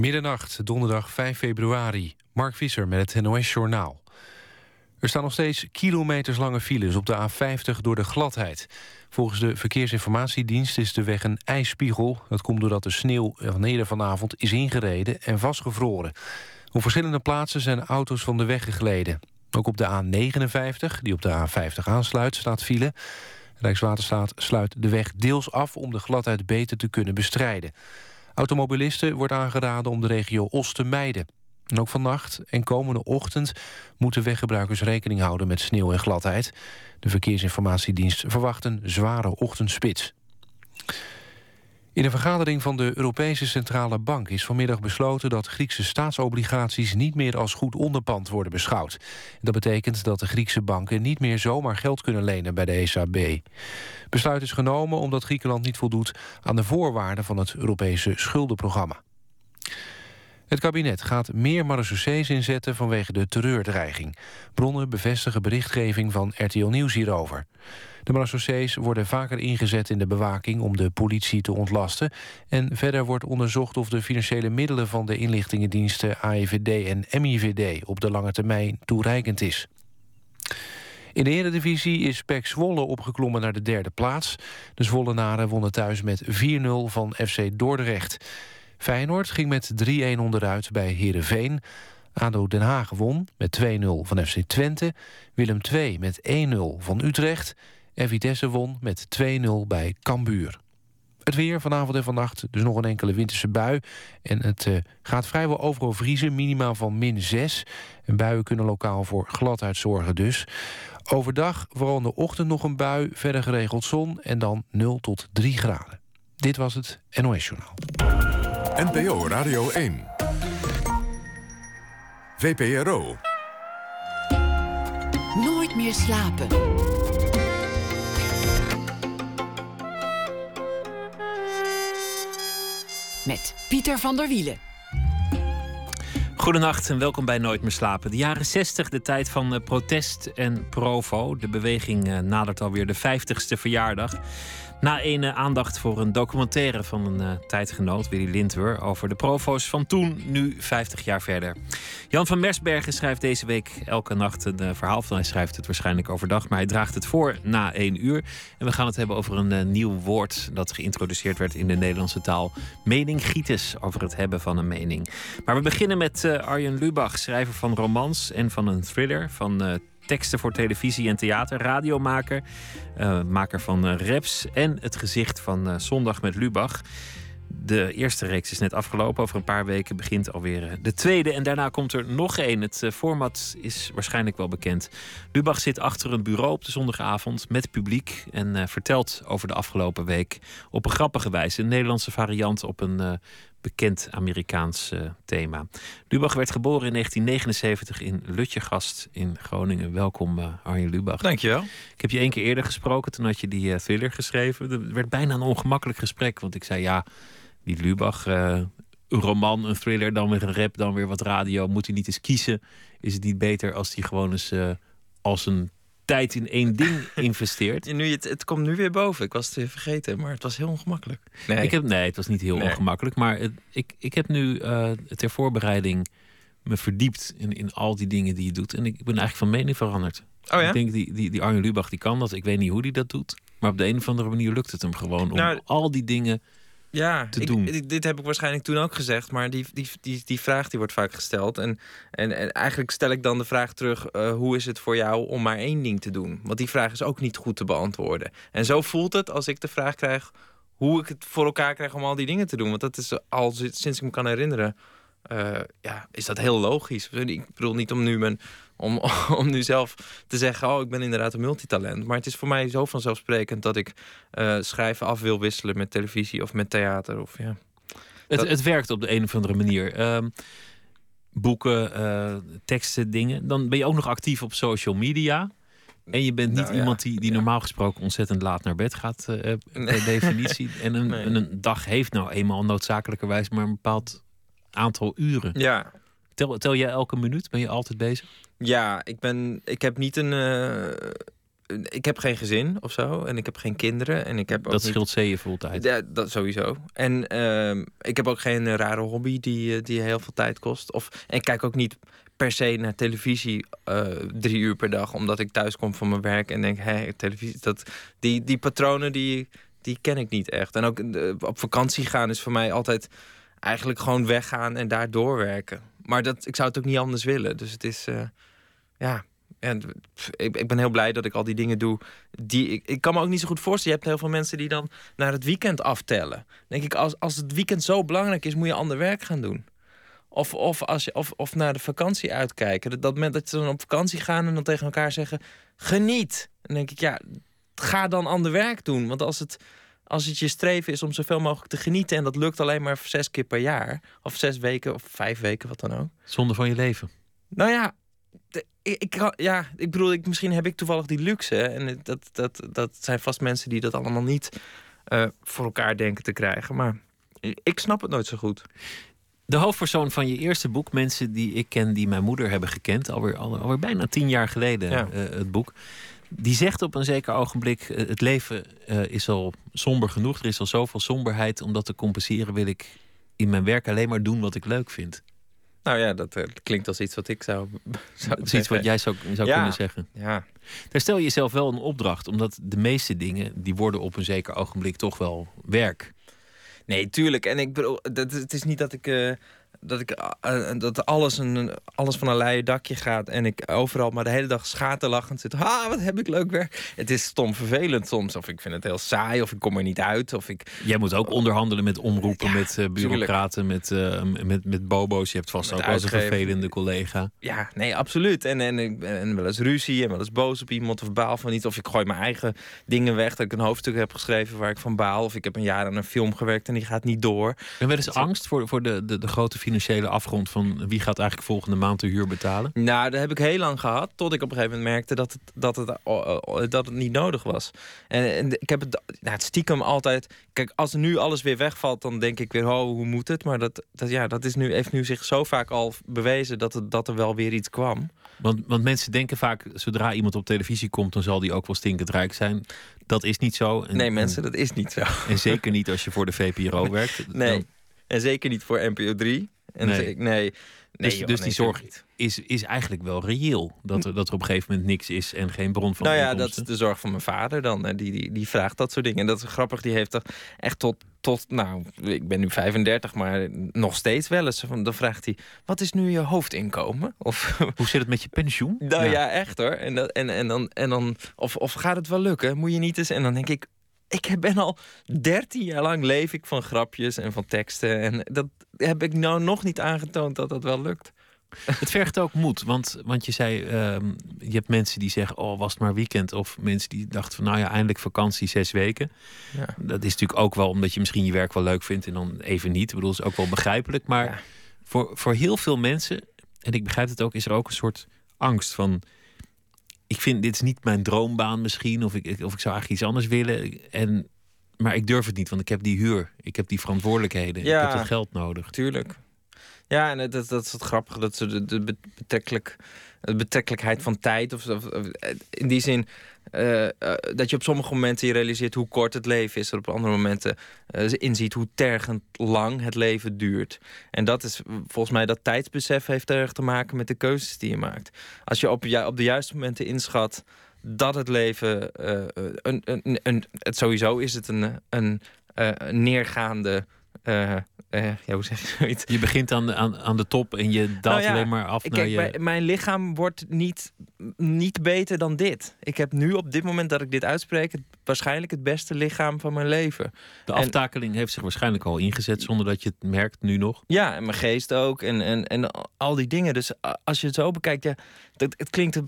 Middernacht, donderdag 5 februari. Mark Visser met het NOS-journaal. Er staan nog steeds kilometers lange files op de A50 door de gladheid. Volgens de Verkeersinformatiedienst is de weg een ijsspiegel. Dat komt doordat de sneeuw van eerder vanavond is ingereden en vastgevroren. Op verschillende plaatsen zijn auto's van de weg gegleden. Ook op de A59, die op de A50 aansluit, staat file. Rijkswaterstaat sluit de weg deels af om de gladheid beter te kunnen bestrijden. Automobilisten wordt aangeraden om de regio Os te mijden. En ook vannacht en komende ochtend moeten weggebruikers rekening houden met sneeuw en gladheid. De Verkeersinformatiedienst verwacht een zware ochtendspits. In een vergadering van de Europese Centrale Bank is vanmiddag besloten dat Griekse staatsobligaties niet meer als goed onderpand worden beschouwd. Dat betekent dat de Griekse banken niet meer zomaar geld kunnen lenen bij de ECB. Besluit is genomen omdat Griekenland niet voldoet aan de voorwaarden van het Europese schuldenprogramma. Het kabinet gaat meer marechaussees inzetten vanwege de terreurdreiging. Bronnen bevestigen berichtgeving van RTL Nieuws hierover. De marechaussees worden vaker ingezet in de bewaking om de politie te ontlasten. En verder wordt onderzocht of de financiële middelen van de inlichtingendiensten AIVD en MIVD op de lange termijn toereikend is. In de Eredivisie is PEC Zwolle opgeklommen naar de derde plaats. De Zwollenaren wonnen thuis met 4-0 van FC Dordrecht. Feyenoord ging met 3-1 onderuit bij Heerenveen. ADO Den Haag won met 2-0 van FC Twente. Willem II met 1-0 van Utrecht. En Vitesse won met 2-0 bij Cambuur. Het weer vanavond en vannacht, dus nog een enkele winterse bui. En het uh, gaat vrijwel overal vriezen, minimaal van min 6. En buien kunnen lokaal voor gladheid zorgen dus. Overdag, vooral in de ochtend nog een bui, verder geregeld zon... en dan 0 tot 3 graden. Dit was het NOS Journaal. NPO Radio 1. VPRO. Nooit meer slapen. Met Pieter van der Wielen. Goedenacht en welkom bij Nooit meer slapen. De jaren 60, de tijd van eh, protest en provo. De beweging eh, nadert alweer de 50ste verjaardag. Na een aandacht voor een documentaire van een uh, tijdgenoot, Willy Lindwer, over de provo's van toen, nu 50 jaar verder. Jan van Mersbergen schrijft deze week elke nacht een uh, verhaal van. Hij schrijft het waarschijnlijk overdag, maar hij draagt het voor na één uur. En we gaan het hebben over een nieuw woord dat geïntroduceerd werd in de Nederlandse taal: meningitis, over het hebben van een mening. Maar we beginnen met Arjen Lubach, schrijver van romans en van een thriller van teksten voor televisie en theater, radiomaker, uh, maker van uh, raps en het gezicht van uh, Zondag met Lubach. De eerste reeks is net afgelopen. Over een paar weken begint alweer de tweede. En daarna komt er nog één. Het format is waarschijnlijk wel bekend. Lubach zit achter een bureau op de zondagavond met publiek. En vertelt over de afgelopen week op een grappige wijze. Een Nederlandse variant op een bekend Amerikaans uh, thema. Lubach werd geboren in 1979 in Lutjegast in Groningen. Welkom uh, Arjen Lubach. Dankjewel. Ik heb je één keer eerder gesproken, toen had je die uh, thriller geschreven. Het werd bijna een ongemakkelijk gesprek, want ik zei ja, die Lubach, een roman, een thriller, dan weer een rap, dan weer wat radio. Moet hij niet eens kiezen? Is het niet beter als hij gewoon eens als een tijd in één ding investeert. nu, het, het komt nu weer boven. Ik was het weer vergeten, maar het was heel ongemakkelijk. Nee, ik heb, nee het was niet heel ongemakkelijk. Maar het, ik, ik heb nu uh, ter voorbereiding me verdiept in, in al die dingen die je doet. En ik ben eigenlijk van mening veranderd. Oh ja? Ik denk, die, die, die Arjen Lubach die kan dat. Ik weet niet hoe die dat doet. Maar op de een of andere manier lukt het hem gewoon om nou, al die dingen ja, te ik, doen. dit heb ik waarschijnlijk toen ook gezegd, maar die, die, die, die vraag die wordt vaak gesteld. En, en, en eigenlijk stel ik dan de vraag terug: uh, hoe is het voor jou om maar één ding te doen? Want die vraag is ook niet goed te beantwoorden. En zo voelt het als ik de vraag krijg hoe ik het voor elkaar krijg om al die dingen te doen. Want dat is al sinds ik me kan herinneren, uh, ja, is dat heel logisch. Ik bedoel niet om nu mijn om, om nu zelf te zeggen, oh, ik ben inderdaad een multitalent. Maar het is voor mij zo vanzelfsprekend dat ik uh, schrijven af wil wisselen met televisie of met theater. Of, ja. het, het werkt op de een of andere manier. Um, boeken, uh, teksten, dingen. Dan ben je ook nog actief op social media. En je bent niet Nou, ja, iemand die, die ja. normaal gesproken ontzettend laat naar bed gaat, uh, per definitie. En een, Nee. een dag heeft nou eenmaal noodzakelijkerwijs maar een bepaald aantal uren. Ja, Tel, tel jij elke minuut? Ben je altijd bezig? Ja, ik, ben, ik heb niet een. eh, ik heb geen gezin of zo. En ik heb geen kinderen. En ik heb ook Dat niet- scheelt zeeën tijd. Ja, dat sowieso. En ehm, ik heb ook geen rare hobby die, eh, die heel veel tijd kost. Of, en ik kijk ook niet per se naar televisie eh, drie uur per dag... omdat ik thuis kom van mijn werk en denk... hé, televisie, dat, die, die patronen die, die ken ik niet echt. En ook op vakantie gaan is voor mij altijd eigenlijk gewoon weggaan en daar doorwerken. Maar dat, ik zou het ook niet anders willen. Dus het is, eh, ja... En ik, ik ben heel blij dat ik al die dingen doe. Die, ik, kan me ook niet zo goed voorstellen. Je hebt heel veel mensen die dan naar het weekend aftellen. denk ik, als, als het weekend zo belangrijk is, moet je ander werk gaan doen. Of, of, als je, of, of naar de vakantie uitkijken. Dat, dat moment dat ze dan op vakantie gaan en dan tegen elkaar zeggen: geniet. Dan denk ik, ja, ga dan ander werk doen. Want als het, als het je streven is om zoveel mogelijk te genieten. en dat lukt alleen maar zes keer per jaar. of zes weken of vijf weken, wat dan ook. Zonde van je leven. Nou ja, ik, ja, ik bedoel, ik, misschien heb ik toevallig die luxe. En dat, dat, dat zijn vast mensen die dat allemaal niet eh, voor elkaar denken te krijgen. Maar ik snap het nooit zo goed. De hoofdpersoon van je eerste boek, mensen die ik ken, die mijn moeder hebben gekend, alweer, al- alweer bijna tien jaar geleden, Ja. eh, het boek. Die zegt op een zeker ogenblik: eh, Het leven eh, is al somber genoeg. Er is al zoveel somberheid. Om dat te compenseren wil ik in mijn werk alleen maar doen wat ik leuk vind. Nou ja, dat eh, klinkt als iets wat ik zou, zou Dat is iets wat jij zou, zou Ja. kunnen zeggen. Ja, Daar stel je jezelf wel een opdracht, omdat de meeste dingen die worden op een zeker ogenblik toch wel werk. nee, tuurlijk. En ik bedoel, dat, het is niet dat ik... dat, ik, eh, dat alles, een, alles van een leien dakje gaat en ik overal maar de hele dag schaterlachend zit. Ha, wat heb ik leuk werk. Het is stom vervelend soms. Of ik vind het heel saai, of ik kom er niet uit. Of ik, Jij moet ook onderhandelen met omroepen, Ja, met eh, bureaucraten, met, met, met bobo's. Je hebt vast ook wel eens een vervelende collega. Ja, nee, absoluut. En, en, ik ben- en wel eens ruzie en wel eens boos op iemand of baal van iets. Of ik gooi mijn eigen dingen weg. Dat ik een hoofdstuk heb geschreven waar ik van baal. Of ik heb een jaar aan een film gewerkt en die gaat niet door. En wel eens angst voor, voor de, de, de grote financiële afgrond van wie gaat eigenlijk volgende maand de huur betalen? Nou, dat heb ik heel lang gehad. Tot ik op een gegeven moment merkte dat het, dat het, oh, oh, dat het niet nodig was. En, en ik heb het, nou, het stiekem altijd. Kijk, als nu alles weer wegvalt, dan denk ik weer, oh, hoe moet het? Maar dat, dat, ja, dat is nu, heeft nu zich zo vaak al bewezen dat, het, dat er wel weer iets kwam. Want, want mensen denken vaak, zodra iemand op televisie komt, dan zal die ook wel stinkend rijk zijn. Dat is niet zo. En, Nee, mensen, dat is niet zo. En, en zeker niet als je voor de VPRO werkt. Nee. Dan En zeker niet voor NPO 3. En Nee. nee. nee. Dus- joh, dus nee, die zorg- is, is eigenlijk wel reëel. Dat er, dat er op een gegeven moment niks is en geen bron van Nou ja, dat is de zorg van mijn vader dan. Die, die, die vraagt dat soort dingen. En dat is grappig. Die heeft echt tot, tot, nou, ik ben nu 35, maar nog steeds wel eens. Van, dan vraagt hij, wat is nu je hoofdinkomen? Of, Hoe zit het met je pensioen? nou ja, echt hoor. En, dat, en, en dan, en dan of, of gaat het wel lukken? Moet je niet eens? En dan denk ik, ik ben al 13 jaar lang leef ik van grapjes en van teksten. En dat heb ik nou nog niet aangetoond dat dat wel lukt. Het vergt ook moed, want, want je zei, ehm, je hebt mensen die zeggen, oh was het maar weekend. Of mensen die dachten van, nou ja, eindelijk vakantie zes weken. Ja. Dat is natuurlijk ook wel omdat je misschien je werk wel leuk vindt en dan even niet. Ik bedoel, is ook wel begrijpelijk. Maar Ja. voor, voor heel veel mensen, en ik begrijp het ook, is er ook een soort angst van... Ik vind dit is niet mijn droombaan misschien, of ik, of ik zou eigenlijk iets anders willen. En, maar ik durf het niet, want ik heb die huur. Ik heb die verantwoordelijkheden. Ja. Ik heb dat geld nodig. Tuurlijk. Ja, en dat, dat, dat is het grappige. Dat ze de, de be- betrekkelijk, de betrekkelijkheid van tijd. Of, of- of- in die zin eh, eh, dat je op sommige momenten je realiseert hoe kort het leven is. Dat op andere momenten eh, inziet hoe tergend lang het leven duurt. En dat is volgens mij dat tijdsbesef heeft erg te maken met de keuzes die je maakt. Als je op, op de juiste momenten inschat dat het leven een, een, een, het sowieso is het een, een neergaande. Eh, ja, hoe zeg je zoiets? Je begint aan de, aan, aan de top en je daalt Nou ja, alleen maar af naar je... mijn- mijn lichaam wordt niet, niet beter dan dit. Ik heb nu op dit moment dat ik dit uitspreek... Het, waarschijnlijk het beste lichaam van mijn leven. De en- aftakeling heeft zich waarschijnlijk al ingezet zonder dat je het merkt nu nog. Ja, en mijn geest ook. En, en, en al die dingen. Dus als je het zo bekijkt... Ja, dat, het klinkt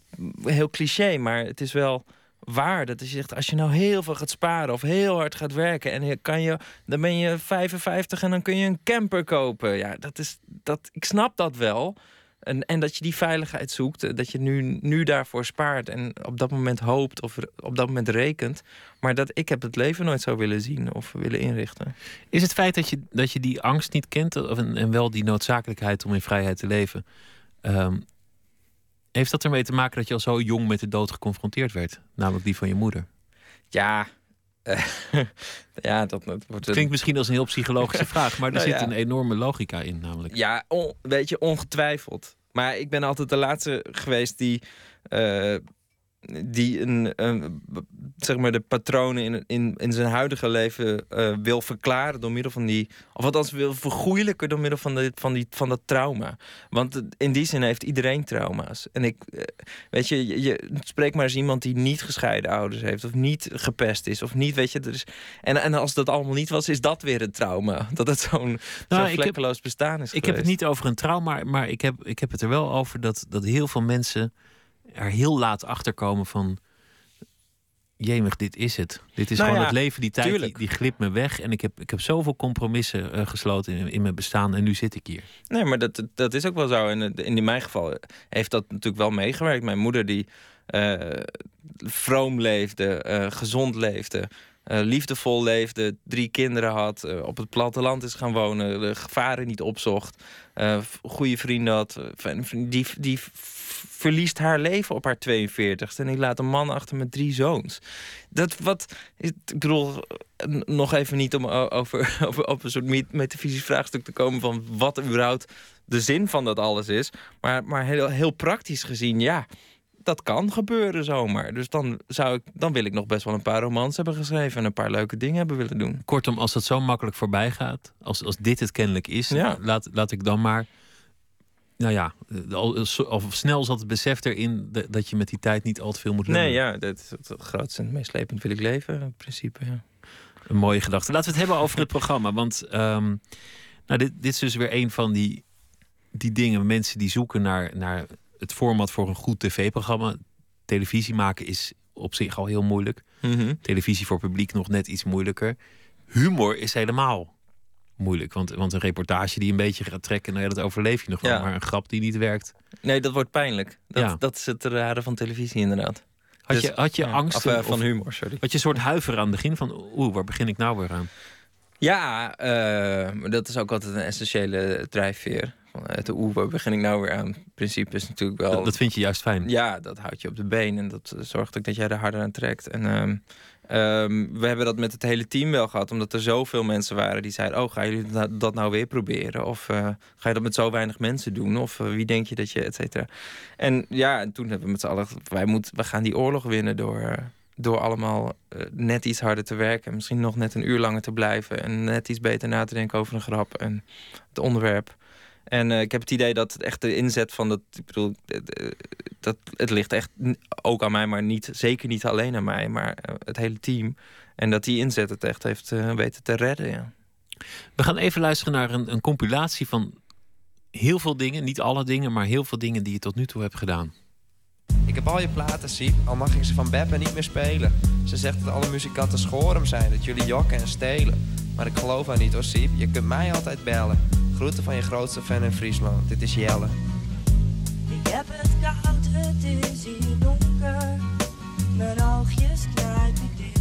heel cliché, maar het is wel waar. Dat is je zegt, als je nou heel veel gaat sparen of heel hard gaat werken... en je kan je, dan ben je 55 en dan kun je een camper kopen. Ja, dat is, dat, ik snap dat wel. En, en dat je die veiligheid zoekt. eh, Dat je nu, nu daarvoor spaart en op dat moment hoopt of op dat moment rekent. Maar dat ik heb het leven nooit zo willen zien of willen inrichten. Is het feit dat je, dat je die angst niet kent of, en, en wel die noodzakelijkheid om in vrijheid te leven... ehm, Heeft dat ermee te maken dat je al zo jong met de dood geconfronteerd werd? Namelijk die van je moeder? Ja, ja, dat, dat wordt. Klinkt misschien als een heel psychologische vraag, maar er Nou zit ja. een enorme logica in, namelijk. Ja, on- weet je, ongetwijfeld. Maar ik ben altijd de laatste geweest die, eh, die een, een, zeg maar de patronen in, in, in zijn huidige leven eh, wil verklaren door middel van die, of althans wil vergoeilijken door middel van, de, van, die, van dat trauma. Want in die zin heeft iedereen trauma's. En ik, eh, weet je, je, je spreek maar eens iemand die niet gescheiden ouders heeft, of niet gepest is, of niet, weet je, er is, en, en als dat allemaal niet was, is dat weer een trauma. Dat het zo'n Nou, heb- vlekkeloos bestaan is Ik heb het niet over een trauma, maar ik heb, ik heb het er wel over dat, dat heel veel mensen er heel laat achter komen van. Jemig, dit is het. Dit is Nou gewoon ja, het leven. Die tijd die, tuurlijk. die glipt me weg. En ik heb, ik heb zoveel compromissen eh, gesloten in, in mijn bestaan. En nu zit ik hier. Nee, maar dat, dat is ook wel zo. En in, in mijn geval heeft dat natuurlijk wel meegewerkt. Mijn moeder die eh, vroom leefde, eh, gezond leefde, eh, liefdevol leefde, drie kinderen had, eh, op het platteland is gaan wonen, de gevaren niet opzocht, eh, goede vrienden had. eh, die, die verliest haar leven op haar 42 en die laat een man achter met drie zoons. Dat wat, ik bedoel, nog even niet om over, over op een soort met- metafysisch vraagstuk te komen van wat überhaupt de zin van dat alles is. Maar, maar heel, heel praktisch gezien, ja, dat kan gebeuren zomaar. Dus dan, zou ik, dan wil ik nog best wel een paar romans hebben geschreven en een paar leuke dingen hebben willen doen. Kortom, als dat zo makkelijk voorbij gaat, als, als dit het kennelijk is, Ja. laat, laat ik dan maar. Nou ja, eh, al, zo- al snel zat het besef erin dat je met die tijd niet al te veel moet lullen. Nee, ja, dat is het grootste en het meest slepend wil ik leven, in principe. Ja. Een mooie gedachte. Laten we het hebben over het programma. Want ehm, nou, dit, dit is dus weer een van die, die dingen. Mensen die zoeken naar, naar het format voor een goed tv-programma. Televisie maken is op zich al heel moeilijk. Mhm. Televisie voor publiek nog net iets moeilijker. Humor is helemaal moeilijk. Want, want een reportage die een beetje gaat trekken, nou ja, dat overleef je nog wel. Ja. Maar een grap die niet werkt. Nee, dat wordt pijnlijk. Dat, Ja. dat is het rare van televisie inderdaad. Had Dus- je, had je angst of, eh, van humor, sorry. Had je een soort huiver aan het begin van, oeh, waar begin ik nou weer aan? Ja, eh, maar dat is ook altijd een essentiële drijfveer. Van, eh, de oeh, waar begin ik nou weer aan? Het principe is natuurlijk wel... Dat, dat vind je juist fijn. Ja, dat houdt je op de been en dat eh, zorgt ook dat jij er harder aan trekt. En ehm, we hebben dat met het hele team wel gehad, omdat er zoveel mensen waren die zeiden: Oh, gaan jullie dat- nou weer proberen? Of eh, ga je dat met zo weinig mensen doen? Of eh, wie denk je dat je, et cetera. En ja, en toen hebben we met z'n allen, wij, moeten, we gaan die oorlog winnen door. eh, door allemaal net iets harder te werken. Misschien nog net een uur langer te blijven. En net iets beter na te denken over een grap en het onderwerp. En eh, ik heb het idee dat het echt de inzet van dat. Ik bedoel, eh, eh, dat, het ligt echt ook aan mij, maar niet, zeker niet alleen aan mij, maar het hele team. En dat die inzet het echt heeft eh, weten te redden. Ja. We gaan even luisteren naar een, een compilatie van heel veel dingen. Niet alle dingen, maar heel veel dingen die je tot nu toe hebt gedaan. Ik heb al je platen, Siep, al mag ik ze van Beppe niet meer spelen. Ze zegt dat alle muzikanten schorum zijn, dat jullie jokken en stelen. Maar ik geloof haar niet hoor, Siep, je kunt mij altijd bellen. Groeten van je grootste fan in Friesland, dit is Jelle. Ik heb het koud, het is hier donker. Mijn oogjes knijpen dicht.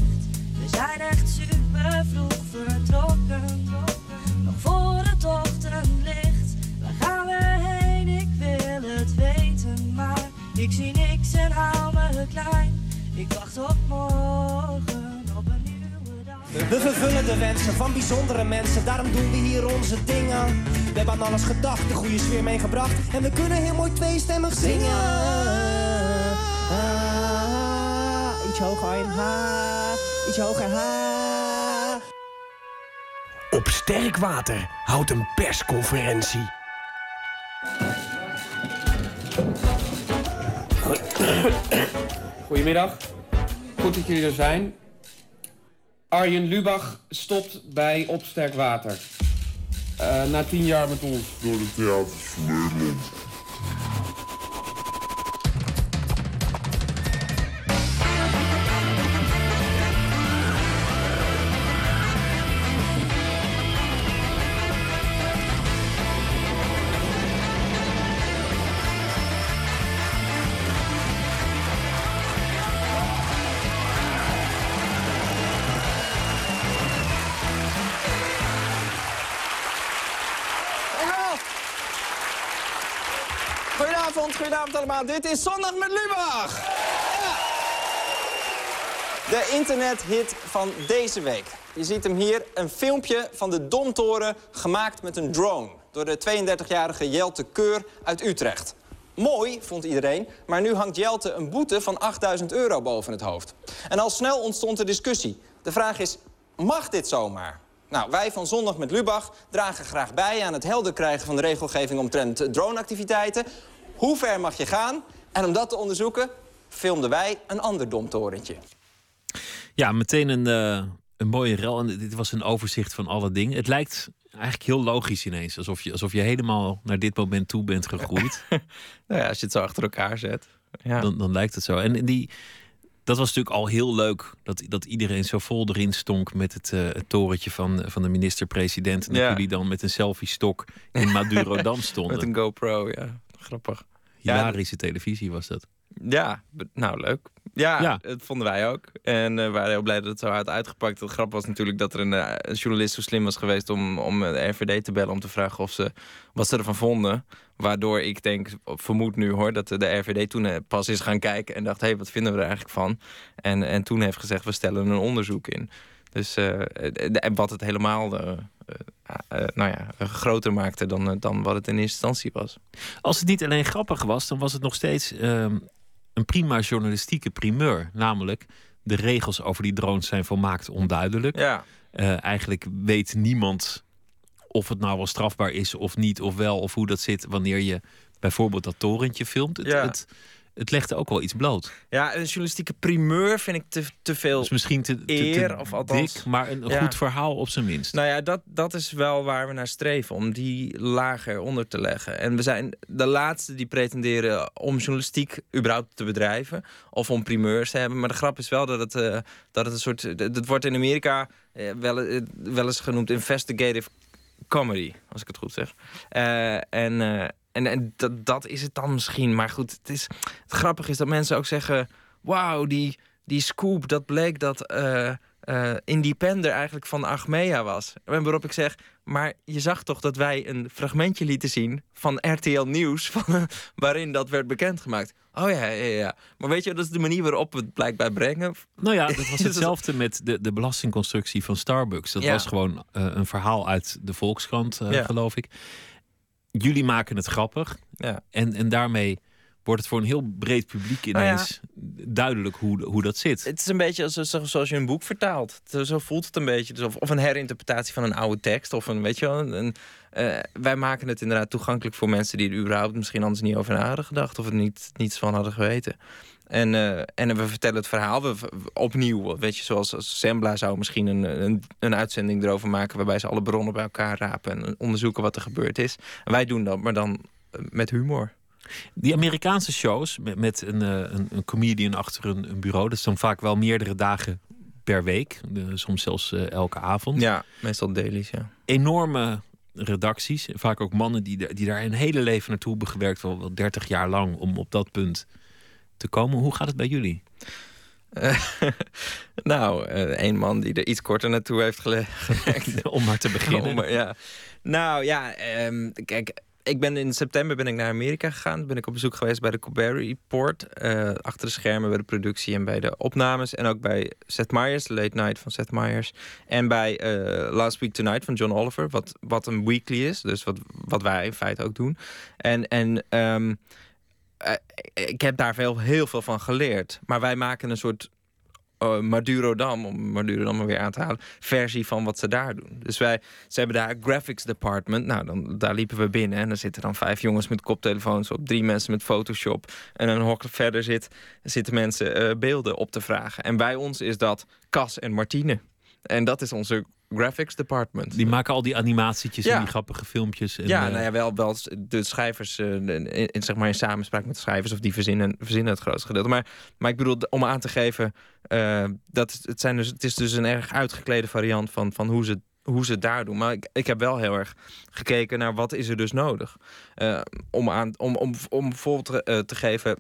We zijn echt super vroeg vertrokken. Nog voor het ochtendlicht. Ik zie niks en hou me klein. Ik wacht op morgen, op een nieuwe dag. We vervullen de wensen van bijzondere mensen, daarom doen we hier onze dingen. We hebben aan alles gedacht, de goede sfeer meegebracht. En we kunnen heel mooi tweestemmig zingen. Ah, iets hoger in ha, iets hoger ha. Op sterk water houdt een persconferentie. Goedemiddag, goed dat jullie er zijn. Arjen Lubach stopt bij Opsterk Water. Eh, na tien jaar met ons door de theaters van Nederland. Dit is Zondag met Lubach. De internethit van deze week. Je ziet hem hier, een filmpje van de Domtoren gemaakt met een drone. Door de 32-jarige Jelte Keur uit Utrecht. Mooi, vond iedereen, maar nu hangt Jelte een boete van 8000 euro boven het hoofd. En al snel ontstond de discussie. De vraag is, mag dit zomaar? Nou, wij van Zondag met Lubach dragen graag bij aan het helder krijgen van de regelgeving omtrent droneactiviteiten. Hoe ver mag je gaan? En om dat te onderzoeken, filmden wij een ander domtorentje. Ja, meteen een, uh, een mooie rel. En dit was een overzicht van alle dingen. Het lijkt eigenlijk heel logisch ineens. Alsof je, alsof je helemaal naar dit moment toe bent gegroeid. nou ja, als je het zo achter elkaar zet. Ja. Dan, dan lijkt het zo. En die, dat was natuurlijk al heel leuk. Dat, dat iedereen zo vol erin stonk met het, uh, het torentje van, van de minister-president. En dat jullie dan met een selfie-stok in Madurodam stonden. met een GoPro, ja. Grappig. Hilarische televisie was dat. Ja, nou leuk. Ja, ja, dat vonden wij ook. En uh, we waren heel blij dat het zo hard uitgepakt. Het grap was natuurlijk dat er een, uh, een, journalist zo slim was geweest om, om de RVD te bellen om te vragen of ze, wat ze ervan vonden. Waardoor ik denk, vermoed nu hoor, dat de RVD toen eh, pas is gaan kijken en dacht, hé, hey, wat vinden we er eigenlijk van? En, en toen heeft gezegd, we stellen een onderzoek in. Dus en wat het helemaal nou ja, groter maakte dan, dan wat het in eerste instantie was. Als het niet alleen grappig was, dan was het nog steeds ehm, een prima journalistieke primeur. Namelijk, de regels over die drones zijn volmaakt onduidelijk. Ja. Uh, eigenlijk weet niemand of het nou wel strafbaar is of niet, of wel, of hoe dat zit wanneer je bijvoorbeeld dat torentje filmt. Het, ja. het, het legde ook wel iets bloot. Ja, een journalistieke primeur vind ik te, te veel dus misschien te, te, eer, of althans, dik, maar een goed verhaal op zijn minst. Nou ja, dat, dat is wel waar we naar streven, om die lager onder te leggen. En we zijn de laatste die pretenderen om journalistiek überhaupt te bedrijven, of om primeurs te hebben. Maar de grap is wel dat het, uh, dat het een soort, dat wordt in Amerika uh, wel, uh, wel eens genoemd investigative comedy, als ik het goed zeg. en en, en dat, dat is het dan misschien. Maar goed, het, is, het grappige is dat mensen ook zeggen... wauw, die, die scoop, dat bleek dat uh, uh, Independer eigenlijk van Achmea was. En waarop ik zeg, maar je zag toch dat wij een fragmentje lieten zien... van RTL Nieuws, van, waarin dat werd bekendgemaakt. Oh ja, ja, ja. Maar weet je, dat is de manier waarop we het blijkbaar brengen. Nou ja, dat was hetzelfde met de, de belastingconstructie van Starbucks. Dat Ja. was gewoon uh, een verhaal uit de Volkskrant, Ja. geloof ik. Jullie maken het grappig. Ja. En, en daarmee wordt het voor een heel breed publiek Nou ja. ineens duidelijk hoe, hoe dat zit. Het is een beetje als, zo- zoals je een boek vertaalt. Zo, zo voelt het een beetje. Dus of, of een herinterpretatie van een oude tekst. Of een, weet je wel, een, een, eh, wij maken het inderdaad toegankelijk voor mensen die er überhaupt misschien anders niet over na hadden gedacht. Of er niet, niets van hadden geweten. En, eh, en we vertellen het verhaal we, opnieuw. Weet je, zoals als Sembla zou misschien een, een, een uitzending erover maken... waarbij ze alle bronnen bij elkaar rapen en onderzoeken wat er gebeurd is. En wij doen dat, maar dan eh, met humor. Die Amerikaanse shows met, met een, eh, een, een comedian achter een, een bureau, dat is dan vaak wel meerdere dagen per week, soms zelfs elke avond. Ja, meestal dailies, ja. Enorme redacties, vaak ook mannen die, die daar een hele leven naartoe hebben gewerkt, wel, wel 30 jaar lang, om op dat punt te komen. Hoe gaat het bij jullie? Eh, nou, eh één man die er iets korter naartoe heeft gele- gewerkt. Om maar te beginnen. Om maar- ja. Nou ja, ehm, kijk, ik ben in september ben ik naar Amerika gegaan. Ben ik op bezoek geweest bij de Colbert Report. eh, achter de schermen bij de productie en bij de opnames. En ook bij Seth Meyers, de Late Night van Seth Meyers. En bij eh, Last Week Tonight van John Oliver. Wat, wat een weekly is. Dus wat, wat wij in feite ook doen. En, en eh, ik heb daar veel, heel veel van geleerd. Maar wij maken een soort uh, Madurodam, om Madurodam maar weer aan te halen, versie van wat ze daar doen. Dus wij, ze hebben daar graphics department. Nou, dan, daar liepen we binnen en er zitten dan vijf jongens met koptelefoons op, drie mensen met Photoshop. En een hok verder zit, zitten mensen eh, beelden op te vragen. En bij ons is dat Cas en Martine. En dat is onze graphics department. Die maken al die animatietjes Ja. en die grappige filmpjes. En, ja, eh, nou ja, wel, wel de schrijvers, eh, in, in- zeg maar in samenspraak met de schrijvers, of die verzinnen, verzinnen het grootste gedeelte. Maar, maar ik bedoel, om aan te geven, eh, dat het, zijn dus, het is dus een erg uitgeklede variant van, van hoe ze hoe ze het daar doen. Maar ik, ik heb wel heel erg gekeken naar wat is er dus nodig. Om, aan, om, om, om bijvoorbeeld te geven...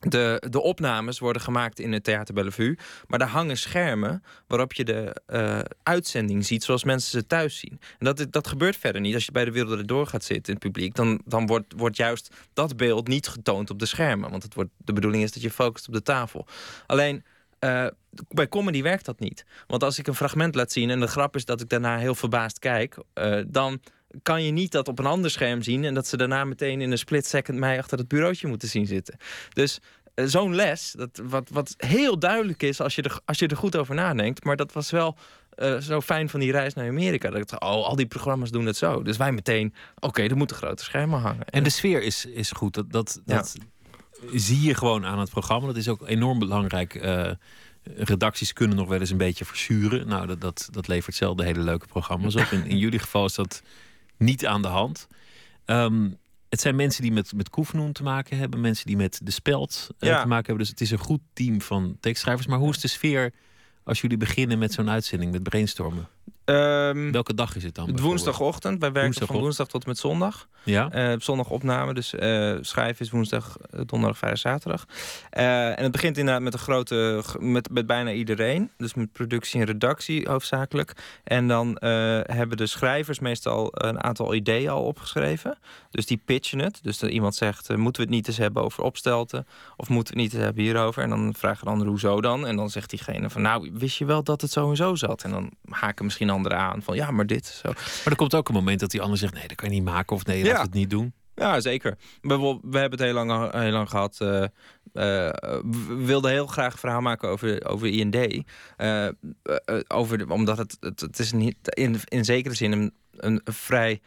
de, de opnames worden gemaakt in het Theater Bellevue. Maar daar hangen schermen waarop je de uh, uitzending ziet zoals mensen ze thuis zien. En dat, dat gebeurt verder niet. Als je bij de Wereld erdoor gaat zitten in het publiek... dan, dan wordt, wordt juist dat beeld niet getoond op de schermen. Want het wordt, de bedoeling is dat je focust op de tafel. Alleen... Uh, bij comedy werkt dat niet. Want als ik een fragment laat zien en de grap is dat ik daarna heel verbaasd kijk, uh, dan kan je niet dat op een ander scherm zien... en dat ze daarna meteen in een split second mij achter het bureautje moeten zien zitten. Dus uh, zo'n les, dat, wat, wat heel duidelijk is als je, er, als je er goed over nadenkt... maar dat was wel uh, zo fijn van die reis naar Amerika. Dat ik dacht, oh, al die programma's doen het zo. Dus wij meteen, oké, okay, er moeten grote schermen hangen. En de sfeer is, is goed. Dat, dat, dat zie je gewoon aan het programma. Dat is ook enorm belangrijk. Uh, redacties kunnen nog wel eens een beetje verzuren. Nou, dat, dat, dat levert zelden hele leuke programma's op. In, in jullie geval is dat niet aan de hand. Um, het zijn mensen die met, met Koefnoen te maken hebben, mensen die met de speld uh, ja. te maken hebben. Dus het is een goed team van tekstschrijvers. Maar hoe is de sfeer als jullie beginnen met zo'n uitzending, met brainstormen? Um, Welke dag is het dan? Woensdagochtend. Wij werken woensdag van woensdag tot en met zondag. Ja. Uh, zondag opname. Dus uh, schrijven is woensdag, donderdag, vrijdag, zaterdag. Uh, en het begint inderdaad met een grote... Met, met bijna iedereen. Dus met productie en redactie hoofdzakelijk. En dan hebben de schrijvers meestal een aantal ideeën al opgeschreven. Dus die pitchen het. Dus dat iemand zegt, moeten we het niet eens hebben over opstelten? Of moeten we het niet eens hebben hierover? En dan vragen de ander, hoezo dan? En dan zegt diegene van, nou, wist je wel dat het zo en zo zat? En dan haken misschien anderen aan van ja, maar dit. Zo. Maar er komt ook een moment dat die ander zegt: nee, dat kan je niet maken of nee, ja. het niet doen. Ja, zeker. We, we hebben het heel lang, heel lang gehad. Uh, uh, we wilden heel graag een verhaal maken over, over IND. Uh, over de, omdat het, het, het is niet in, in zekere zin een, een vrij.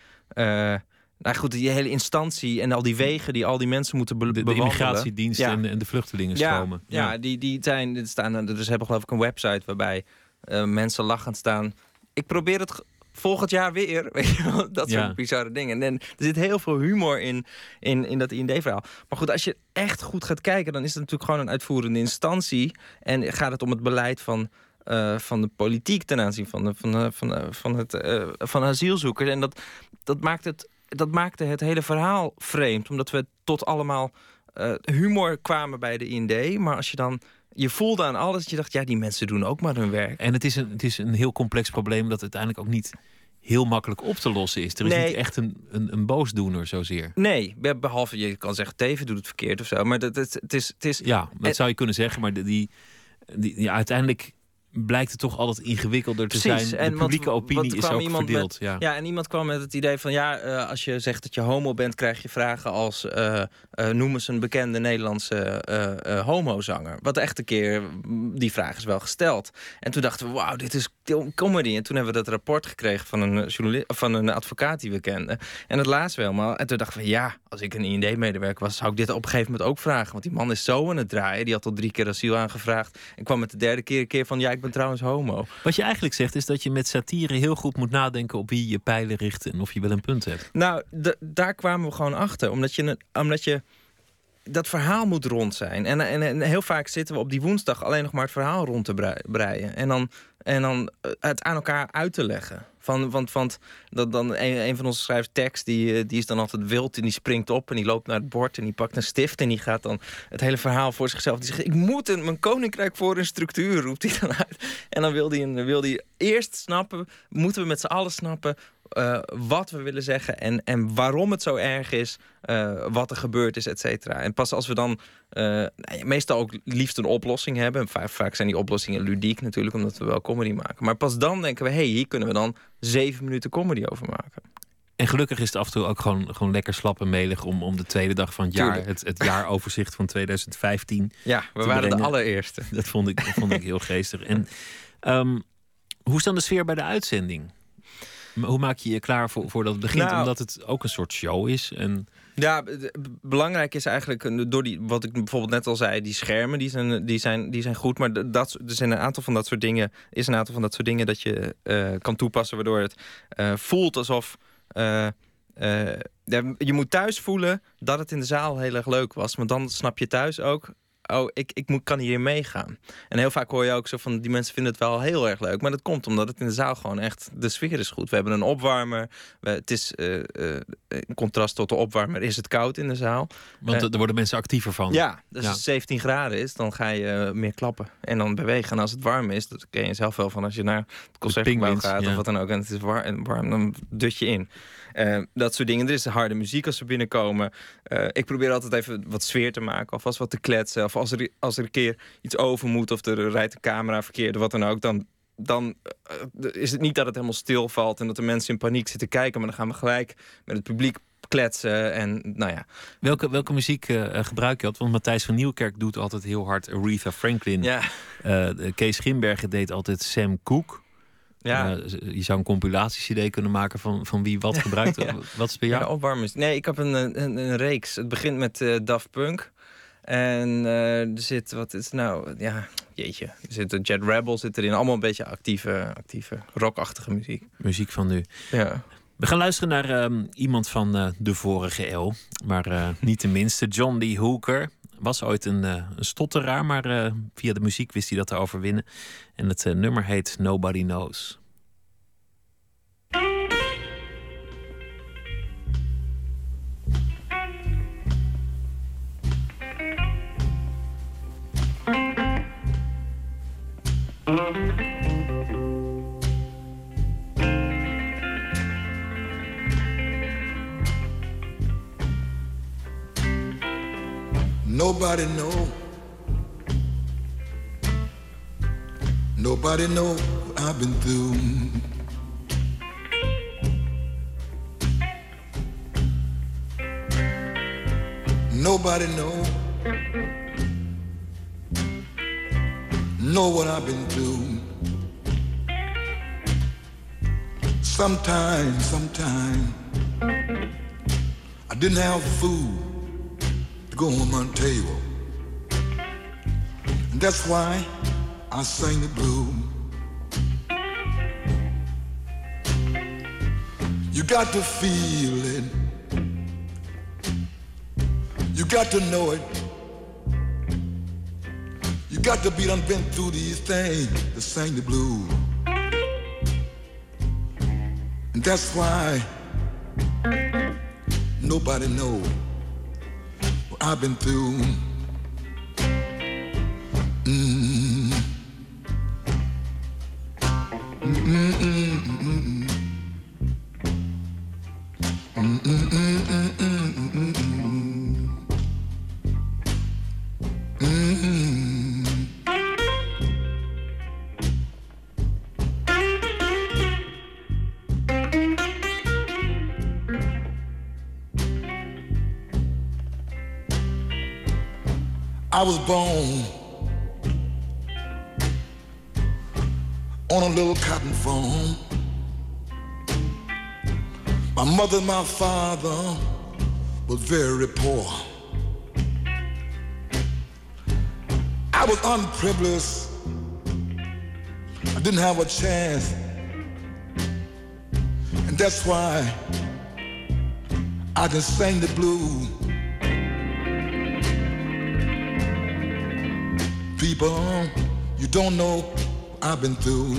Nou goed, die hele instantie en al die wegen die al die mensen moeten be de, de immigratiedienst ja. en, de, en de vluchtelingen stromen. Ja, ja, die, die zijn, staan, dus hebben geloof ik een website waarbij uh, mensen lachend staan. Ik probeer het volgend jaar weer. Weet je wel? Dat soort ja. bizarre dingen. En er zit heel veel humor in, in, in dat IND-verhaal. Maar goed, als je echt goed gaat kijken... dan is het natuurlijk gewoon een uitvoerende instantie. En gaat het om het beleid van... Uh, van de politiek ten aanzien van, de, van, de, van, de, van, het, uh, van asielzoekers. En dat, dat, maakt het, dat maakte het hele verhaal vreemd. Omdat we tot allemaal uh, humor kwamen bij de IND. Maar als je dan je voelde aan alles dat je dacht, ja, die mensen doen ook maar hun werk. En het is een, het is een heel complex probleem dat uiteindelijk ook niet heel makkelijk op te lossen is. Er is nee. niet echt een, een, een boosdoener zozeer. Nee, behalve je kan zeggen, Teven doet het verkeerd of zo. Maar dat, het, het, is, het is... Ja, dat zou je kunnen zeggen. Maar die, die ja, uiteindelijk blijkt het toch altijd ingewikkelder te Precies. zijn. De publieke wat, opinie wat is ook verdeeld. Met, ja. ja, en iemand kwam met het idee van... ja, uh, als je zegt dat je homo bent... krijg je vragen als... Uh, uh, noem eens een bekende Nederlandse homozanger. Wat echt een keer... die vraag is wel gesteld. En toen dachten we, wauw, dit is comedy. En toen hebben we dat rapport gekregen van een, journalist, van een advocaat die we kenden. En dat lazen we helemaal. En toen dachten we, ja, als ik een IND-medewerker was... zou ik dit op een gegeven moment ook vragen. Want die man is zo aan het draaien. Die had al drie keer asiel aangevraagd. En kwam met de derde keer een keer van... ja, ik ben trouwens homo. Wat je eigenlijk zegt is dat je met satire heel goed moet nadenken op wie je pijlen richt en of je wel een punt hebt. Nou, daar kwamen we gewoon achter. Omdat je, omdat je dat verhaal moet rond zijn. En, en, en, heel vaak zitten we op die woensdag alleen nog maar het verhaal rond te breien. En dan, en dan het aan elkaar uit te leggen. Van, want dat dan een, van onze schrijvers tekst, die, die is dan altijd wild en die springt op en die loopt naar het bord en die pakt een stift en die gaat dan het hele verhaal voor zichzelf. Die zegt: Ik moet een, mijn koninkrijk voor een structuur, roept hij dan uit. En dan wil hij, wil hij eerst snappen, moeten we met z'n allen snappen uh, wat we willen zeggen en, en waarom het zo erg is, uh, wat er gebeurd is, et cetera. En pas als we dan uh, meestal ook liefst een oplossing hebben. Vaak, vaak, zijn die oplossingen ludiek natuurlijk, omdat we wel comedy maken. Maar pas dan denken we, hé, hey, hier kunnen we dan zeven minuten comedy over maken. En gelukkig is het af en toe ook gewoon, gewoon lekker slap en melig om, om de tweede dag van het jaar, het, het jaaroverzicht van 2015. Ja, we waren brengen. de allereerste. Dat vond ik, dat vond ik heel geestig. En um, hoe is dan de sfeer bij de uitzending? Hoe maak je je klaar voor, voordat het begint? Nou, Omdat het ook een soort show is. En... Ja, belangrijk is eigenlijk, door die, wat ik bijvoorbeeld net al zei, die schermen die zijn, die zijn, die zijn goed. Maar dat, er zijn een aantal van dat soort dingen, is een aantal van dat soort dingen dat je uh, kan toepassen, waardoor het uh, voelt alsof. Uh, je moet thuis voelen dat het in de zaal heel erg leuk was. Want dan snap je thuis ook oh, ik, ik moet, kan hier meegaan. En heel vaak hoor je ook zo van, die mensen vinden het wel heel erg leuk. Maar dat komt omdat het in de zaal gewoon echt, de sfeer is goed. We hebben een opwarmer. We, het is, uh, uh, in contrast tot de opwarmer, is het koud in de zaal. Want uh, er worden mensen actiever van. Ja, dus als het 17 graden is, dan ga je meer klappen. En dan bewegen. En als het warm is, dat ken je zelf wel van als je naar het concertgebouw gaat ja. of wat dan ook. En het is warm, warm dan dut je in. Uh, dat soort dingen. Er is harde muziek als we binnenkomen. Uh, ik probeer altijd even wat sfeer te maken. Of als wat te kletsen. Of als er, als er een keer iets over moet. Of er rijdt de camera verkeerd. Of wat dan ook. Dan, dan uh, is het niet dat het helemaal stilvalt. En dat de mensen in paniek zitten kijken. Maar dan gaan we gelijk met het publiek kletsen. En nou ja. Welke, welke muziek uh, gebruik je altijd? Want Matthijs van Nieuwkerk doet altijd heel hard Aretha Franklin. Ja. Uh, Kees Grimbergen deed altijd Sam Cooke. Ja. Uh, je zou een compilatie-cd kunnen maken van, van wie wat gebruikt. ja. Wat is bij jou? Ja, opwarmers. Nee, ik heb een, een, een reeks. Het begint met uh, Daft Punk. En uh, er zit, wat is nou? Ja, jeetje. Er zit een Jet Rebel zit erin. Allemaal een beetje actieve, actieve rockachtige muziek. Muziek van nu. Ja. We gaan luisteren naar um, iemand van de vorige eeuw. Maar niet de minste. John Lee Hooker. Was ooit een, uh, een stotteraar, maar via de muziek wist hij dat te overwinnen. En het nummer heet Nobody Knows. Nobody know. Nobody know what I've been through. Nobody know. Know what I've been through. Sometimes, sometimes I didn't have food go on my table. And that's why I sing the blues. You got to feel it. You got to know it. You got to be done been through these things to sing the blues. And that's why nobody knows. I've been through. I was born on a little cotton farm. My mother and my father were very poor. I was unprivileged. I didn't have a chance. And that's why I can sing the blues. People, you don't know I've been through.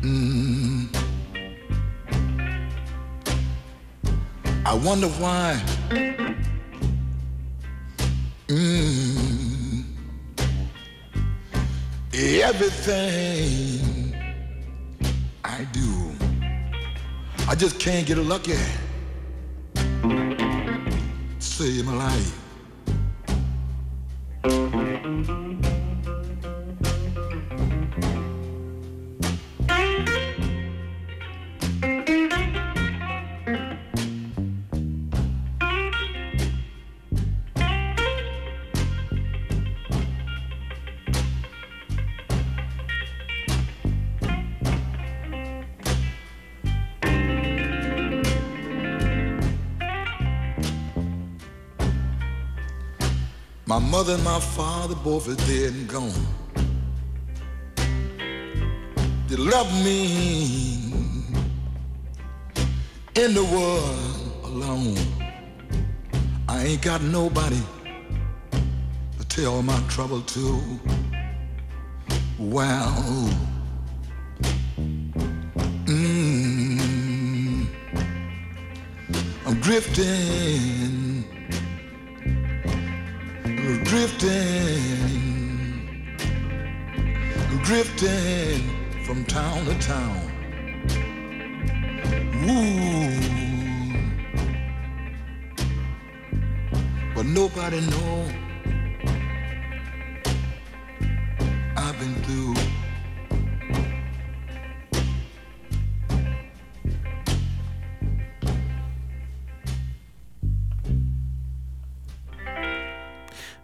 Mm. I wonder why. Mm. Everything I do, I just can't get lucky. Save my life. Mother and my father both are dead and gone. They left me in the world alone. I ain't got nobody to tell my trouble to. Well, mm, I'm drifting, drifting, drifting from town to town. Ooh. But nobody know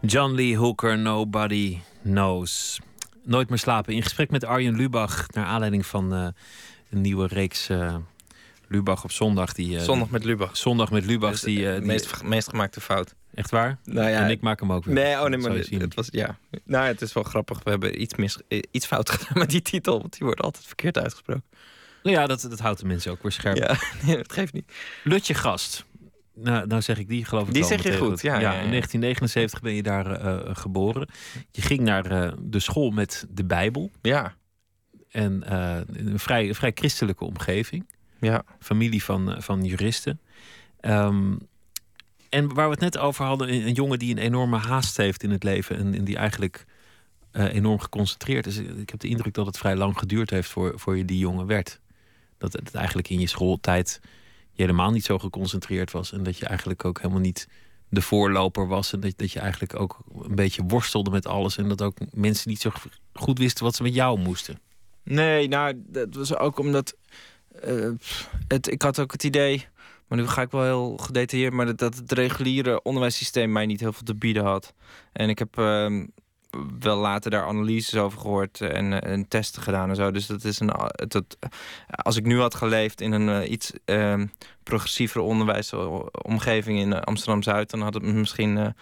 John Lee Hooker, Nobody Knows. Nooit meer slapen. In gesprek met Arjen Lubach. Naar aanleiding van uh, een nieuwe reeks uh, Lubach op zondag. Die, uh, zondag met Lubach. Zondag met Lubach. Dus die, de meest, meest gemaakte fout. Echt waar? Nou ja, en ik maak hem ook weer. Nee, oh nee, maar het, het was ja. Nou, het is wel grappig. We hebben iets, mis, iets fout gedaan met die titel, want die wordt altijd verkeerd uitgesproken. Nou ja, dat, dat houdt de mensen ook weer scherp. Ja, nee, dat geeft niet. Lutje Gast. Nou, nou zeg ik die, geloof ik. Die zeg je goed, ja, ja, ja, In 1979 ben je daar uh, geboren. Je ging naar uh, de school met de Bijbel. Ja. En uh, een vrij, vrij christelijke omgeving. Ja. Familie van, van juristen. Um, en waar we het net over hadden, een jongen die een enorme haast heeft in het leven. En, en die eigenlijk enorm geconcentreerd is. Ik heb de indruk dat het vrij lang geduurd heeft voor, voor je die jongen werd. Dat het eigenlijk in je schooltijd je helemaal niet zo geconcentreerd was. En dat je eigenlijk ook helemaal niet de voorloper was. En dat, dat je eigenlijk ook een beetje worstelde met alles. En dat ook mensen niet zo goed wisten wat ze met jou moesten. Nee, nou, dat was ook omdat. Uh, het, ik had ook het idee. Maar nu ga ik wel heel gedetailleerd. Maar dat, het reguliere onderwijssysteem mij niet heel veel te bieden had. En ik heb. Uh, wel later daar analyses over gehoord en, en, testen gedaan en zo. Dus dat is een. Dat, als ik nu had geleefd in een uh, iets uh, progressievere onderwijsomgeving in Amsterdam Zuid, dan had het misschien.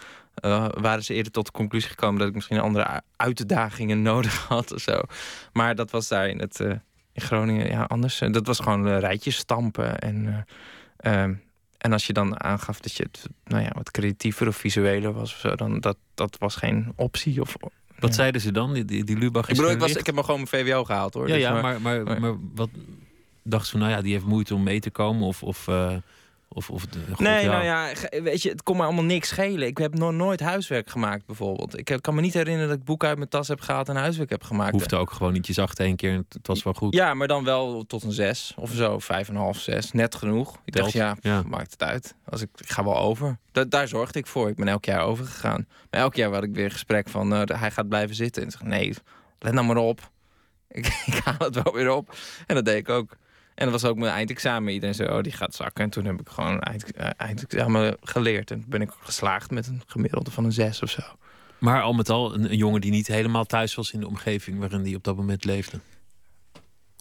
Waren ze eerder tot de conclusie gekomen dat ik misschien andere uitdagingen nodig had of zo. Maar dat was daar in, het, in Groningen ja, anders. Dat was gewoon rijtjes stampen. En, ehm, en als je dan aangaf dat je het nou ja, wat creatiever of visueler was of zo, dan dat, dat was geen optie. Of, wat ja. zeiden ze dan? Die, die, die Lubach ik bedoel, ik, was, ik heb me gewoon mijn VWO gehaald hoor. Ja, dus ja maar, maar, maar, maar, wat dachten ze, nou ja, die heeft moeite om mee te komen? Of, of, uh, of, of God, nee, ja. nou ja, weet je, het kon me allemaal niks schelen. Ik heb nog nooit huiswerk gemaakt bijvoorbeeld. Ik kan me niet herinneren dat ik boeken uit mijn tas heb gehaald en huiswerk heb gemaakt. Hoefde ook gewoon niet. Je zag het één keer en het was wel goed. Ja, maar dan wel tot een zes of zo, vijf en een half, zes. Net genoeg. Ik dacht, ja, ja, maakt het uit. Als ik, ik ga wel over. Da daar zorgde ik voor. Ik ben elk jaar overgegaan. Maar elk jaar had ik weer een gesprek van, uh, hij gaat blijven zitten. En ik zeg, nee, let nou maar op. Ik, ik haal het wel weer op. En dat deed ik ook. En dat was ook mijn eindexamen. Iedereen zei, oh, die gaat zakken. En toen heb ik gewoon eind, eindexamen geleerd. En ben ik geslaagd met een gemiddelde van een zes of zo. Maar al met al een, een jongen die niet helemaal thuis was in de omgeving waarin hij op dat moment leefde.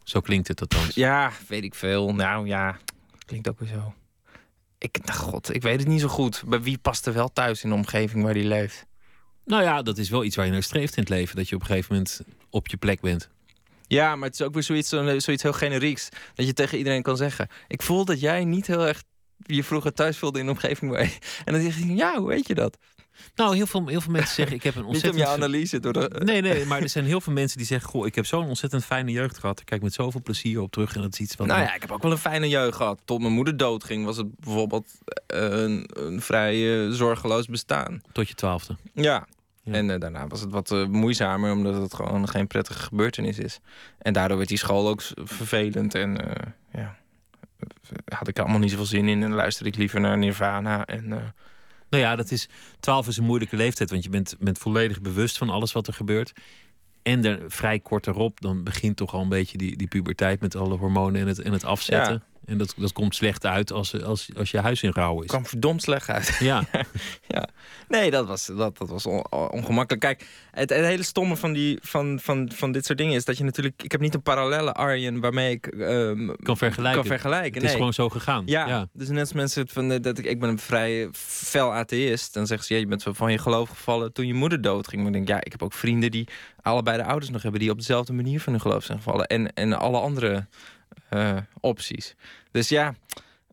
Zo klinkt het althans. Ja, weet ik veel. Nou ja, klinkt ook weer zo. Ik, nou god, ik weet het niet zo goed. Bij wie past er wel thuis in de omgeving waar hij leeft? Nou ja, dat is wel iets waar je naar streeft in het leven. Dat je op een gegeven moment op je plek bent. Ja, maar het is ook weer zoiets, zoiets heel generieks. Dat je tegen iedereen kan zeggen. Ik voel dat jij niet heel erg je vroeger thuis voelde in de omgeving waar je... En dan zeg je, ja, hoe weet je dat? Nou, heel veel, heel veel mensen zeggen, ik heb een ontzettend... Niet om je analyse door de... Nee, nee, maar er zijn heel veel mensen die zeggen... Goh, ik heb zo'n ontzettend fijne jeugd gehad. Ik kijk met zoveel plezier op terug en dat is iets wat... Nou ja, ik heb ook wel een fijne jeugd gehad. Tot mijn moeder doodging was het bijvoorbeeld een, een vrij uh, zorgeloos bestaan. Tot je twaalfde? Ja, ja. En uh, daarna was het wat uh, moeizamer, omdat het gewoon geen prettige gebeurtenis is. En daardoor werd die school ook vervelend. En uh, ja, had ik er allemaal niet zoveel zin in. En luisterde ik liever naar Nirvana. En, nou ja, dat is, 12 is een moeilijke leeftijd, want je bent, bent volledig bewust van alles wat er gebeurt. En er vrij kort erop, dan begint toch al een beetje die, die puberteit met alle hormonen en het, en het afzetten. Ja. En dat, dat komt slecht uit als, als, als je huis in rouw is. kwam verdomd slecht uit. Ja. ja. Nee, dat was, dat, dat was on, ongemakkelijk. Kijk, het, het, hele stomme van, die, van, van, van dit soort dingen is dat je natuurlijk... Ik heb niet een parallelle Arjen waarmee ik um, kan vergelijken. Kan vergelijken. Het nee. is gewoon zo gegaan. Ja, ja. dus net als mensen van, dat ik, ik ben een vrij fel atheïst. Dan zeggen ze, ja, je bent van je geloof gevallen toen je moeder doodging. Maar ik denk, ja, ik heb ook vrienden die allebei de ouders nog hebben... die op dezelfde manier van hun geloof zijn gevallen. En, en alle andere uh, opties. Dus ja,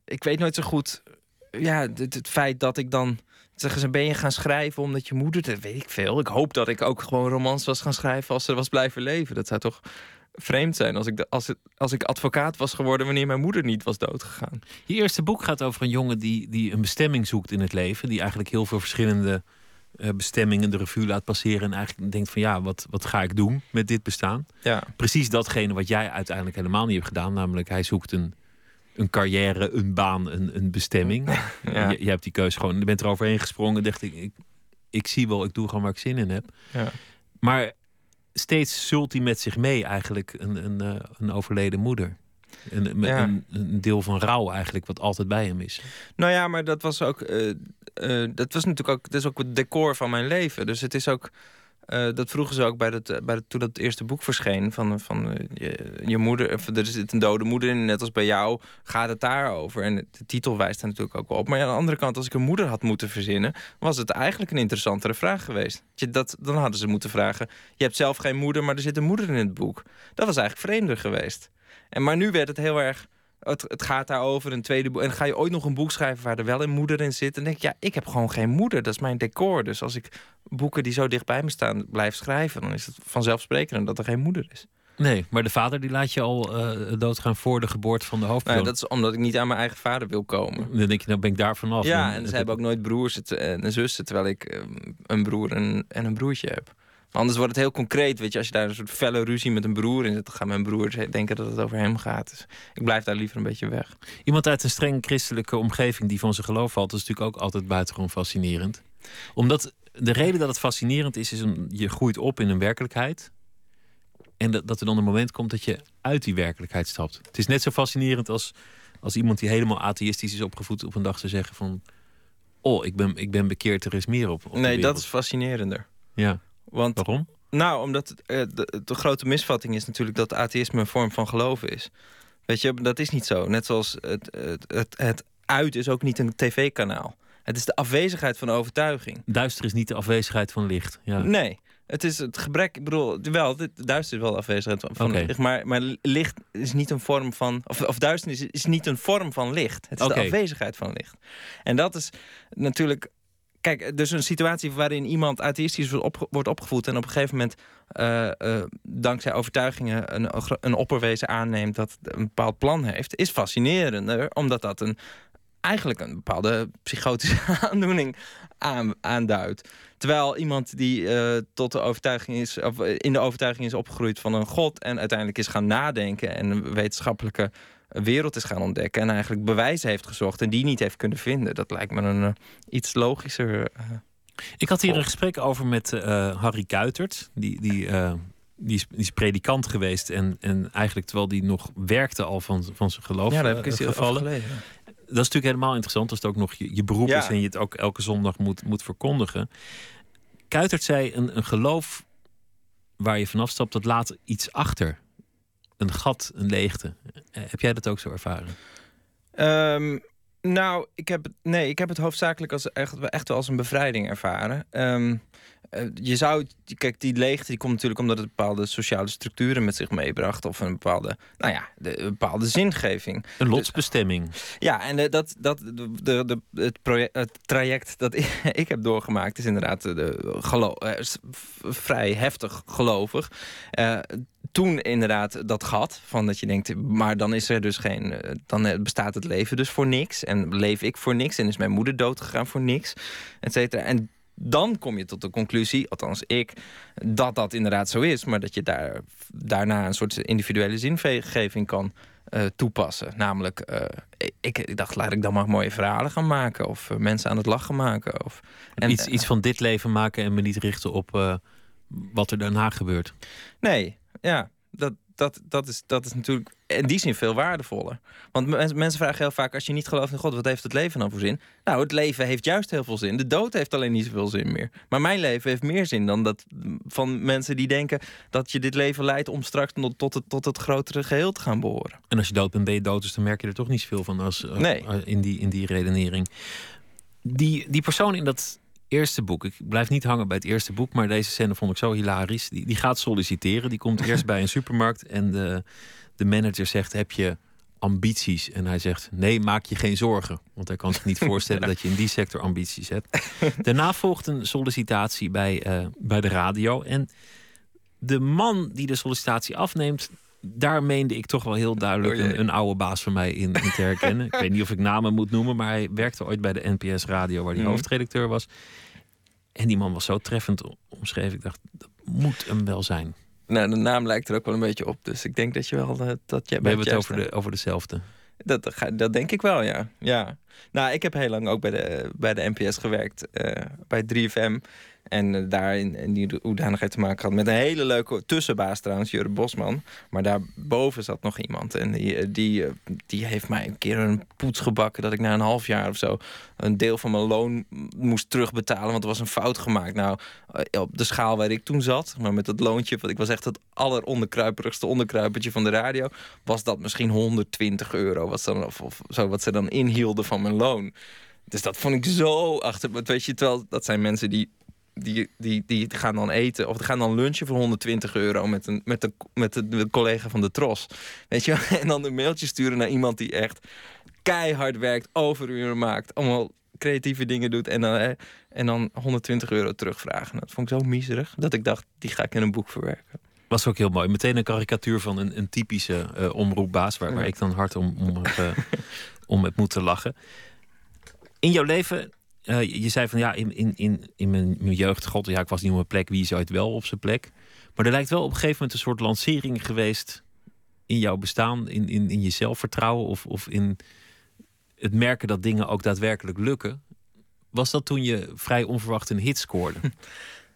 ik weet nooit zo goed. Ja, het, het, feit dat ik dan zeggen ze, ben je gaan schrijven omdat je moeder... Dat weet ik veel. Ik hoop dat ik ook gewoon romans was gaan schrijven als ze was blijven leven. Dat zou toch vreemd zijn als ik, de, als, het, als ik advocaat was geworden... wanneer mijn moeder niet was doodgegaan. Je eerste boek gaat over een jongen die, die een bestemming zoekt in het leven. Die eigenlijk heel veel verschillende eh, bestemmingen de revue laat passeren. En eigenlijk denkt van ja, wat, wat ga ik doen met dit bestaan? Ja. Precies datgene wat jij uiteindelijk helemaal niet hebt gedaan. Namelijk hij zoekt een, een carrière, een baan, een, een bestemming. Ja. Je, je hebt die keuze gewoon, je bent er overheen gesprongen. Dacht ik, ik, ik zie wel, ik doe gewoon waar ik zin in heb. Ja. Maar steeds zult hij met zich mee eigenlijk een, een, eh, een overleden moeder. Een, Ja. een, een deel van rouw eigenlijk, wat altijd bij hem is. Nou ja, maar dat was ook. eh, eh, dat was natuurlijk ook. Dat is ook het decor van mijn leven. Dus het is ook. eh, dat vroegen ze ook bij dat, bij dat, toen dat eerste boek verscheen. Van, van je, je moeder. Er zit een dode moeder in, net als bij jou. Gaat het daarover? En de titel wijst daar natuurlijk ook op. Maar aan de andere kant, als ik een moeder had moeten verzinnen. was het eigenlijk een interessantere vraag geweest. Je, dat, dan hadden ze moeten vragen. Je hebt zelf geen moeder, maar er zit een moeder in het boek. Dat was eigenlijk vreemder geweest. En, maar nu werd het heel erg. Het, het gaat daarover een tweede boek. En ga je ooit nog een boek schrijven waar er wel een moeder in zit? En denk ik, ja, ik heb gewoon geen moeder. Dat is mijn decor. Dus als ik boeken die zo dicht bij me staan blijf schrijven, dan is het vanzelfsprekend dat er geen moeder is. Nee, maar de vader die laat je al eh, doodgaan voor de geboorte van de Nou, hoofdpersoon. ja, dat is omdat ik niet aan mijn eigen vader wil komen. Dan denk je, nou ben ik daar vanaf. Ja, en ze hebben ook nooit broers en en zussen, terwijl ik eh, een broer en, en een broertje heb. Anders wordt het heel concreet, weet je, als je daar een soort felle ruzie met een broer in zit, dan gaan mijn broers denken dat het over hem gaat. Dus ik blijf daar liever een beetje weg. Iemand uit een streng christelijke omgeving die van zijn geloof valt, is natuurlijk ook altijd buitengewoon fascinerend. Omdat de reden dat het fascinerend is, is een, je groeit op in een werkelijkheid. En dat, dat er dan een moment komt dat je uit die werkelijkheid stapt. Het is net zo fascinerend als, als iemand die helemaal atheïstisch is opgevoed op een dag te zeggen van... Oh, ik ben, ik ben bekeerd, er is meer op. op nee, dat wereld." is fascinerender. Ja. Want, Waarom? Nou, omdat eh, de, de grote misvatting is natuurlijk dat atheïsme een vorm van geloof is. Weet je, dat is niet zo. Net zoals het, het, het, het uit is ook niet een tv-kanaal. Het is de afwezigheid van overtuiging. Duister is niet de afwezigheid van licht. Ja. Nee, het is het gebrek. Ik bedoel, wel, dit, duister is wel de afwezigheid van- licht. Maar, maar licht is niet een vorm van. Of, of duisternis is, is niet een vorm van licht. Het is de afwezigheid van licht. En dat is natuurlijk. Kijk, dus een situatie waarin iemand atheïstisch wordt, opge- wordt opgevoed en op een gegeven moment eh, eh, dankzij overtuigingen een, een opperwezen aanneemt dat een bepaald plan heeft, is fascinerender, omdat dat een eigenlijk een bepaalde psychotische aandoening aan, aanduidt. Terwijl iemand die eh, tot de overtuiging is, of eh, in de overtuiging is opgegroeid van een god en uiteindelijk is gaan nadenken en wetenschappelijke wereld is gaan ontdekken en eigenlijk bewijzen heeft gezocht en die niet heeft kunnen vinden. Dat lijkt me een eh, iets logischer. eh, Ik had hier een gesprek over met eh, Harry Kuitert. Die, die, die, is, die is predikant geweest. En, en eigenlijk terwijl die nog werkte al van, van zijn geloof Ja, daar eh, heb ik eens gevallen. gelezen. Dat is natuurlijk helemaal interessant als het ook nog je, je beroep Ja. is en je het ook elke zondag moet, moet verkondigen. Kuitert zei: een, een geloof waar je vanaf stapt, dat laat iets achter. Een gat, een leegte. Eh, heb jij dat ook zo ervaren? Ehm, nou, ik heb, nee, ik heb het hoofdzakelijk als echt, echt wel als een bevrijding ervaren. Ehm, eh, je zou, kijk, die leegte die komt natuurlijk omdat het bepaalde sociale structuren met zich meebracht. Of een bepaalde, nou ja, de, een bepaalde zingeving. Een lotsbestemming. Ja, en de, dat, dat, de, de, de- het, project, het traject dat ik, ik heb doorgemaakt is inderdaad de, eh, vrij heftig gelovig. Eh, toen inderdaad dat gat van dat je denkt, maar dan is er dus geen, eh, dan eh, bestaat het leven dus voor niks en leef ik voor niks en is mijn moeder dood gegaan voor niks, et cetera. En dan kom je tot de conclusie, althans ik, dat dat inderdaad zo is, maar dat je daar, daarna een soort individuele zingeving kan eh, toepassen. Namelijk, eh, ik, ik dacht, laat ik dan maar mooie verhalen gaan maken of eh, mensen aan het lachen maken. Of, en, iets, iets van dit leven maken en me niet richten op wat er daarna gebeurt. Nee, ja, dat, dat, dat, is, dat is natuurlijk in die zin veel waardevoller. Want men- mensen vragen heel vaak, als je niet gelooft in God, wat heeft het leven dan voor zin? Nou, het leven heeft juist heel veel zin. De dood heeft alleen niet zoveel zin meer. Maar mijn leven heeft meer zin dan dat van mensen die denken dat je dit leven leidt om straks tot- tot het, tot het grotere geheel te gaan behoren. En als je dood bent, ben je dood. Dus dan merk je er toch niet zoveel van als, als- Nee. eh, in, die, in die redenering. Die, die persoon in dat eerste boek, ik blijf niet hangen bij het eerste boek, maar deze scène vond ik zo hilarisch. Die, die gaat solliciteren. Die komt eerst bij een supermarkt en de, de manager zegt: Heb je ambities. En hij zegt: Nee, maak je geen zorgen. Want hij kan zich niet voorstellen dat je in die sector ambities hebt. Daarna volgt een sollicitatie bij, eh, bij de radio. En de man die de sollicitatie afneemt. Daar meende ik toch wel heel duidelijk een, een oude baas van mij in, in te herkennen. ik weet niet of ik namen moet noemen, maar hij werkte ooit bij de NPS Radio, waar hij Mhm. hoofdredacteur was. En die man was zo treffend omschreven. Ik dacht, dat moet hem wel zijn. Nou, de naam lijkt er ook wel een beetje op. Dus ik denk dat je wel eh, dat jij We hebben het over, de, over dezelfde. Dat, dat dat denk ik wel, ja. ja. Nou, ik heb heel lang ook bij de, bij de NPS gewerkt, eh, bij 3FM. En eh, daar in, in die hoedanigheid te maken gehad met een hele leuke tussenbaas trouwens, Jure Bosman. Maar daarboven zat nog iemand. En die, eh, die, eh, die heeft mij een keer een poets gebakken dat ik na een half jaar of zo een deel van mijn loon moest terugbetalen. Want er was een fout gemaakt. Nou, op de schaal waar ik toen zat, maar met dat loontje, want ik was echt het alleronderkruiperigste onderkruipertje van de radio, was dat misschien 120 euro. Wat, dan, of, zo, wat ze dan inhielden van mijn loon. Dus dat vond ik zo achter. Weet je, terwijl dat zijn mensen die. Die, die, die gaan dan eten of die gaan dan lunchen voor 120 euro met een, met de, met de, de collega van de Tros. Weet je, en dan een mailtje sturen naar iemand die echt keihard werkt, overuren maakt, allemaal creatieve dingen doet en dan, hè, en dan 120 euro terugvragen. Dat vond ik zo miserig dat ik dacht, die ga ik in een boek verwerken. Was ook heel mooi. Meteen een karikatuur van een, een typische eh, omroepbaas, waar, waar Ja. ik dan hard om, om, eh, om heb moeten lachen. In jouw leven, eh, je zei van ja, in, in, in, in mijn, mijn jeugd, god, ja, ik was niet op mijn plek, wie is ooit wel op zijn plek? Maar er lijkt wel op een gegeven moment een soort lancering geweest in jouw bestaan, in, in, in je zelfvertrouwen of, of in het merken dat dingen ook daadwerkelijk lukken. Was dat toen je vrij onverwacht een hit scoorde?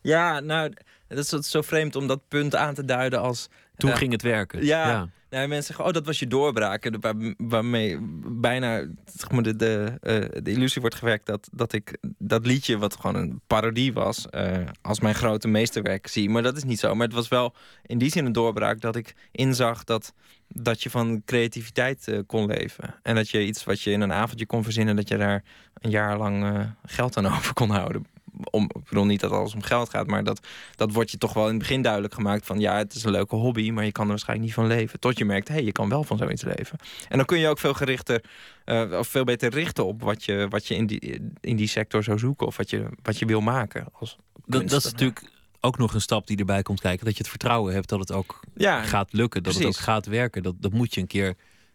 Ja, nou, dat is, zo vreemd om dat punt aan te duiden als... Toen Ja. ging het werken. Ja. Ja. Nou, mensen zeggen, oh, dat was je doorbraak. Waarmee bijna zeg maar, de, de, eh, de illusie wordt gewerkt dat, dat ik dat liedje, wat gewoon een parodie was, eh, als mijn grote meesterwerk zie. Maar dat is niet zo. Maar het was wel in die zin een doorbraak dat ik inzag dat, dat je van creativiteit eh, kon leven. En dat je iets wat je in een avondje kon verzinnen, dat je daar een jaar lang geld aan over kon houden. Om, ik bedoel niet dat alles om geld gaat, maar dat, dat wordt je toch wel in het begin duidelijk gemaakt van ja, het is een leuke hobby, maar je kan er waarschijnlijk niet van leven. Tot je merkt, hé, hey, je kan wel van zoiets leven. En dan kun je ook veel gerichter, eh, of veel beter richten op wat je, wat je in, die, in die sector zou zoeken of wat je, wat je wil maken. Als Dat, dat is natuurlijk ook nog een stap die erbij komt kijken. Dat je het vertrouwen hebt dat het ook Ja, gaat lukken. Dat het ook gaat werken. Dat, dat moet je een keer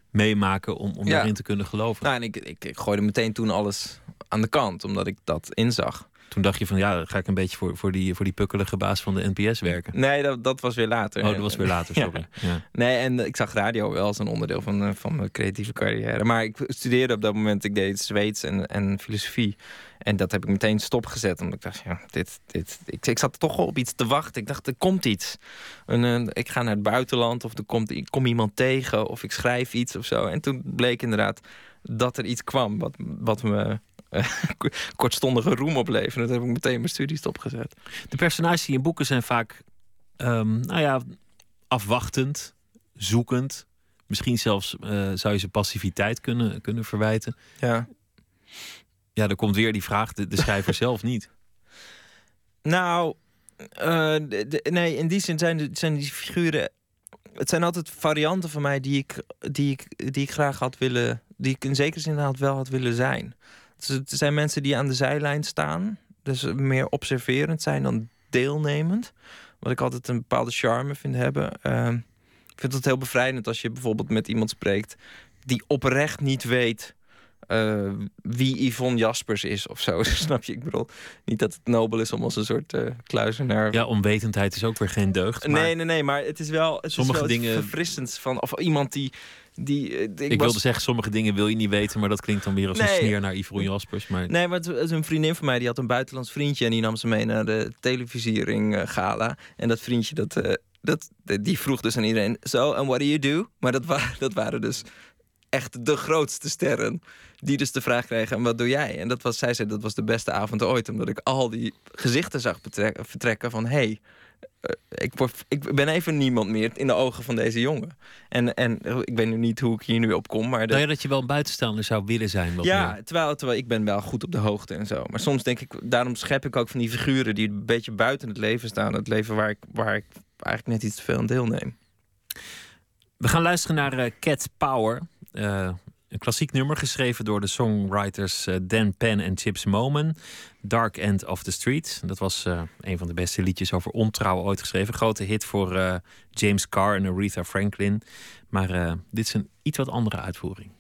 meemaken om, om Ja. daarin te kunnen geloven. Nou, en ik, ik, ik gooide meteen toen alles aan de kant, omdat ik dat inzag. Toen dacht je van ja, dan ga ik een beetje voor, voor, die, voor die pukkelige baas van de NPS werken. Nee, dat, dat was weer later. Oh, dat was weer later, sorry. Ja. Nee, en ik zag radio wel als een onderdeel van, eh, van mijn creatieve carrière. Maar ik studeerde op dat moment, ik deed Zweeds en, en filosofie. En dat heb ik meteen stopgezet. Omdat ik dacht, ja, dit, dit, ik, ik zat toch wel op iets te wachten. Ik dacht, er komt iets. En, ik ga naar het buitenland of er komt, ik kom iemand tegen of ik schrijf iets of zo. En toen bleek inderdaad dat er iets kwam wat, wat me kortstondige roem opleverde. Dat heb ik meteen mijn studie stopgezet. De personages in je boeken zijn vaak, ehm, nou ja, afwachtend, zoekend. Misschien zelfs eh, zou je ze passiviteit kunnen, kunnen verwijten. Ja. Ja, er komt weer die vraag, de, de schrijver zelf niet. Nou, eh, de- de- nee, in die zin zijn, de- zijn die figuren. Het zijn altijd varianten van mij die ik, die ik, die ik graag had willen. Die ik in zekere zin had wel had willen zijn. Het zijn mensen die aan de zijlijn staan. Dus meer observerend zijn dan deelnemend. Wat ik altijd een bepaalde charme vind hebben. Ehm, ik vind het heel bevrijdend als je bijvoorbeeld met iemand spreekt die oprecht niet weet eh, wie Yvonne Jaspers is of zo. Snap je? Ik bedoel, niet dat het nobel is om als een soort eh kluizenaar. Ja, onwetendheid is ook weer geen deugd. Maar Nee, nee, nee, maar het is wel, het Sommige is wel iets dingen- verfrissends van. Of iemand die. Die eh, ik ik was- wilde zeggen, sommige dingen wil je niet weten, maar dat klinkt dan weer als een Nee. sneer naar Yvonne Jaspers. Maar Nee, maar het een vriendin van mij die had een buitenlands vriendje en die nam ze mee naar de televisiering eh, gala. En dat vriendje dat, eh, dat, die vroeg dus aan iedereen: Zo, and what do you do? Maar dat, wa dat waren dus echt de grootste sterren. Die dus de vraag kregen: En wat doe jij? En dat was, zij zei dat was de beste avond ooit, omdat ik al die gezichten zag vertrekken van: hey, ik, word, ik ben even niemand meer in de ogen van deze jongen. En, en eh, ik weet nu niet hoe ik hier nu op kom, maar. de- nou ja, dat je wel een buitenstaander zou willen zijn. Wat ja, meer. terwijl, terwijl ik ben wel goed op de hoogte en zo. Maar soms denk ik, daarom schep ik ook van die figuren die een beetje buiten het leven staan. Het leven waar ik, waar ik eigenlijk net iets te veel aan deelneem. We gaan luisteren naar eh, Cat Power. Eh, een klassiek nummer geschreven door de songwriters eh, Dan Penn en Chips Moman. Dark End of the Street. Dat was eh, een van de beste liedjes over ontrouw ooit geschreven. Grote hit voor eh, James Carr en Aretha Franklin. Maar dit is een iets wat andere uitvoering.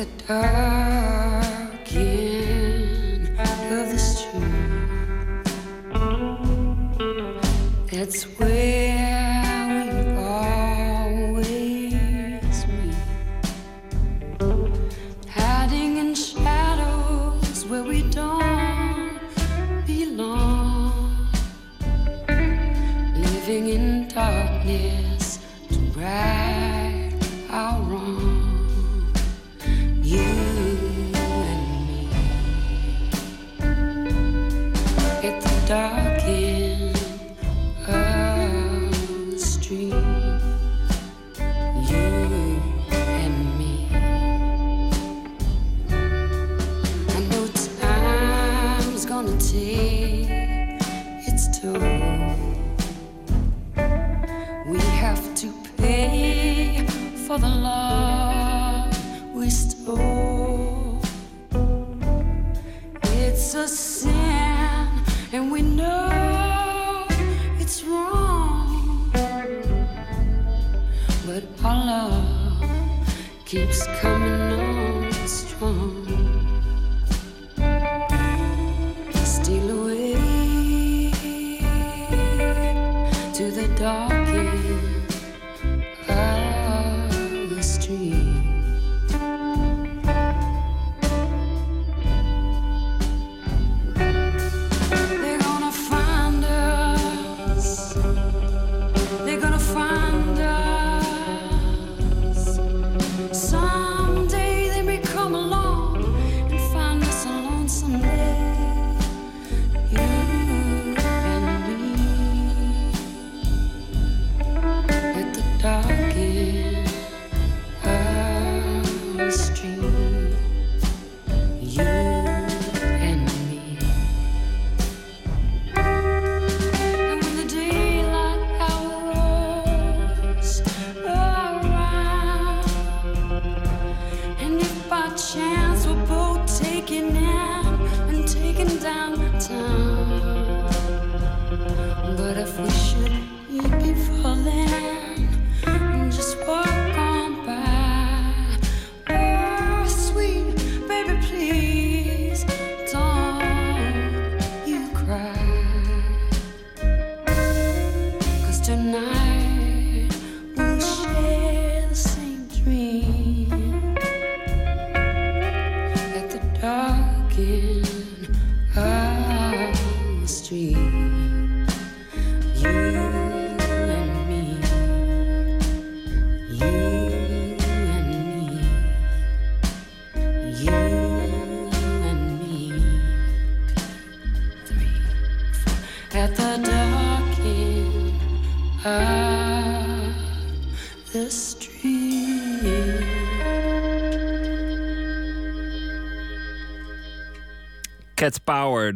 The dark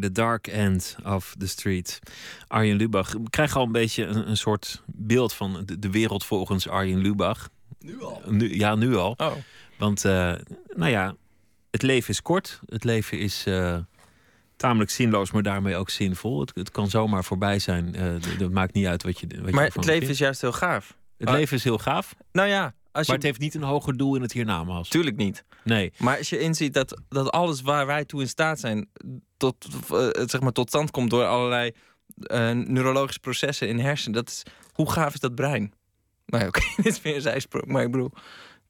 The Dark End of the Street. Arjen Lubach. Krijg al een beetje een, een soort beeld van de, de wereld volgens Arjen Lubach. Nu al? Nu, ja, nu al. Oh. Want, eh, nou ja, het leven is kort. Het leven is eh, tamelijk zinloos, maar daarmee ook zinvol. Het, het kan zomaar voorbij zijn. Dat maakt niet uit wat je, wat Maar het leven vindt. is juist heel gaaf. Het Ah, leven is heel gaaf. Nou ja, als Maar het heeft niet een hoger doel in het hiernamaals. Tuurlijk niet. Nee. Maar als je inziet dat, dat alles waar wij toe in staat zijn... tot, eh, zeg maar, tot stand komt door allerlei eh, neurologische processen in hersenen... Dat is, hoe gaaf is dat brein? Nou ja, oké, dit is weer een zijsprong, maar ik bedoel...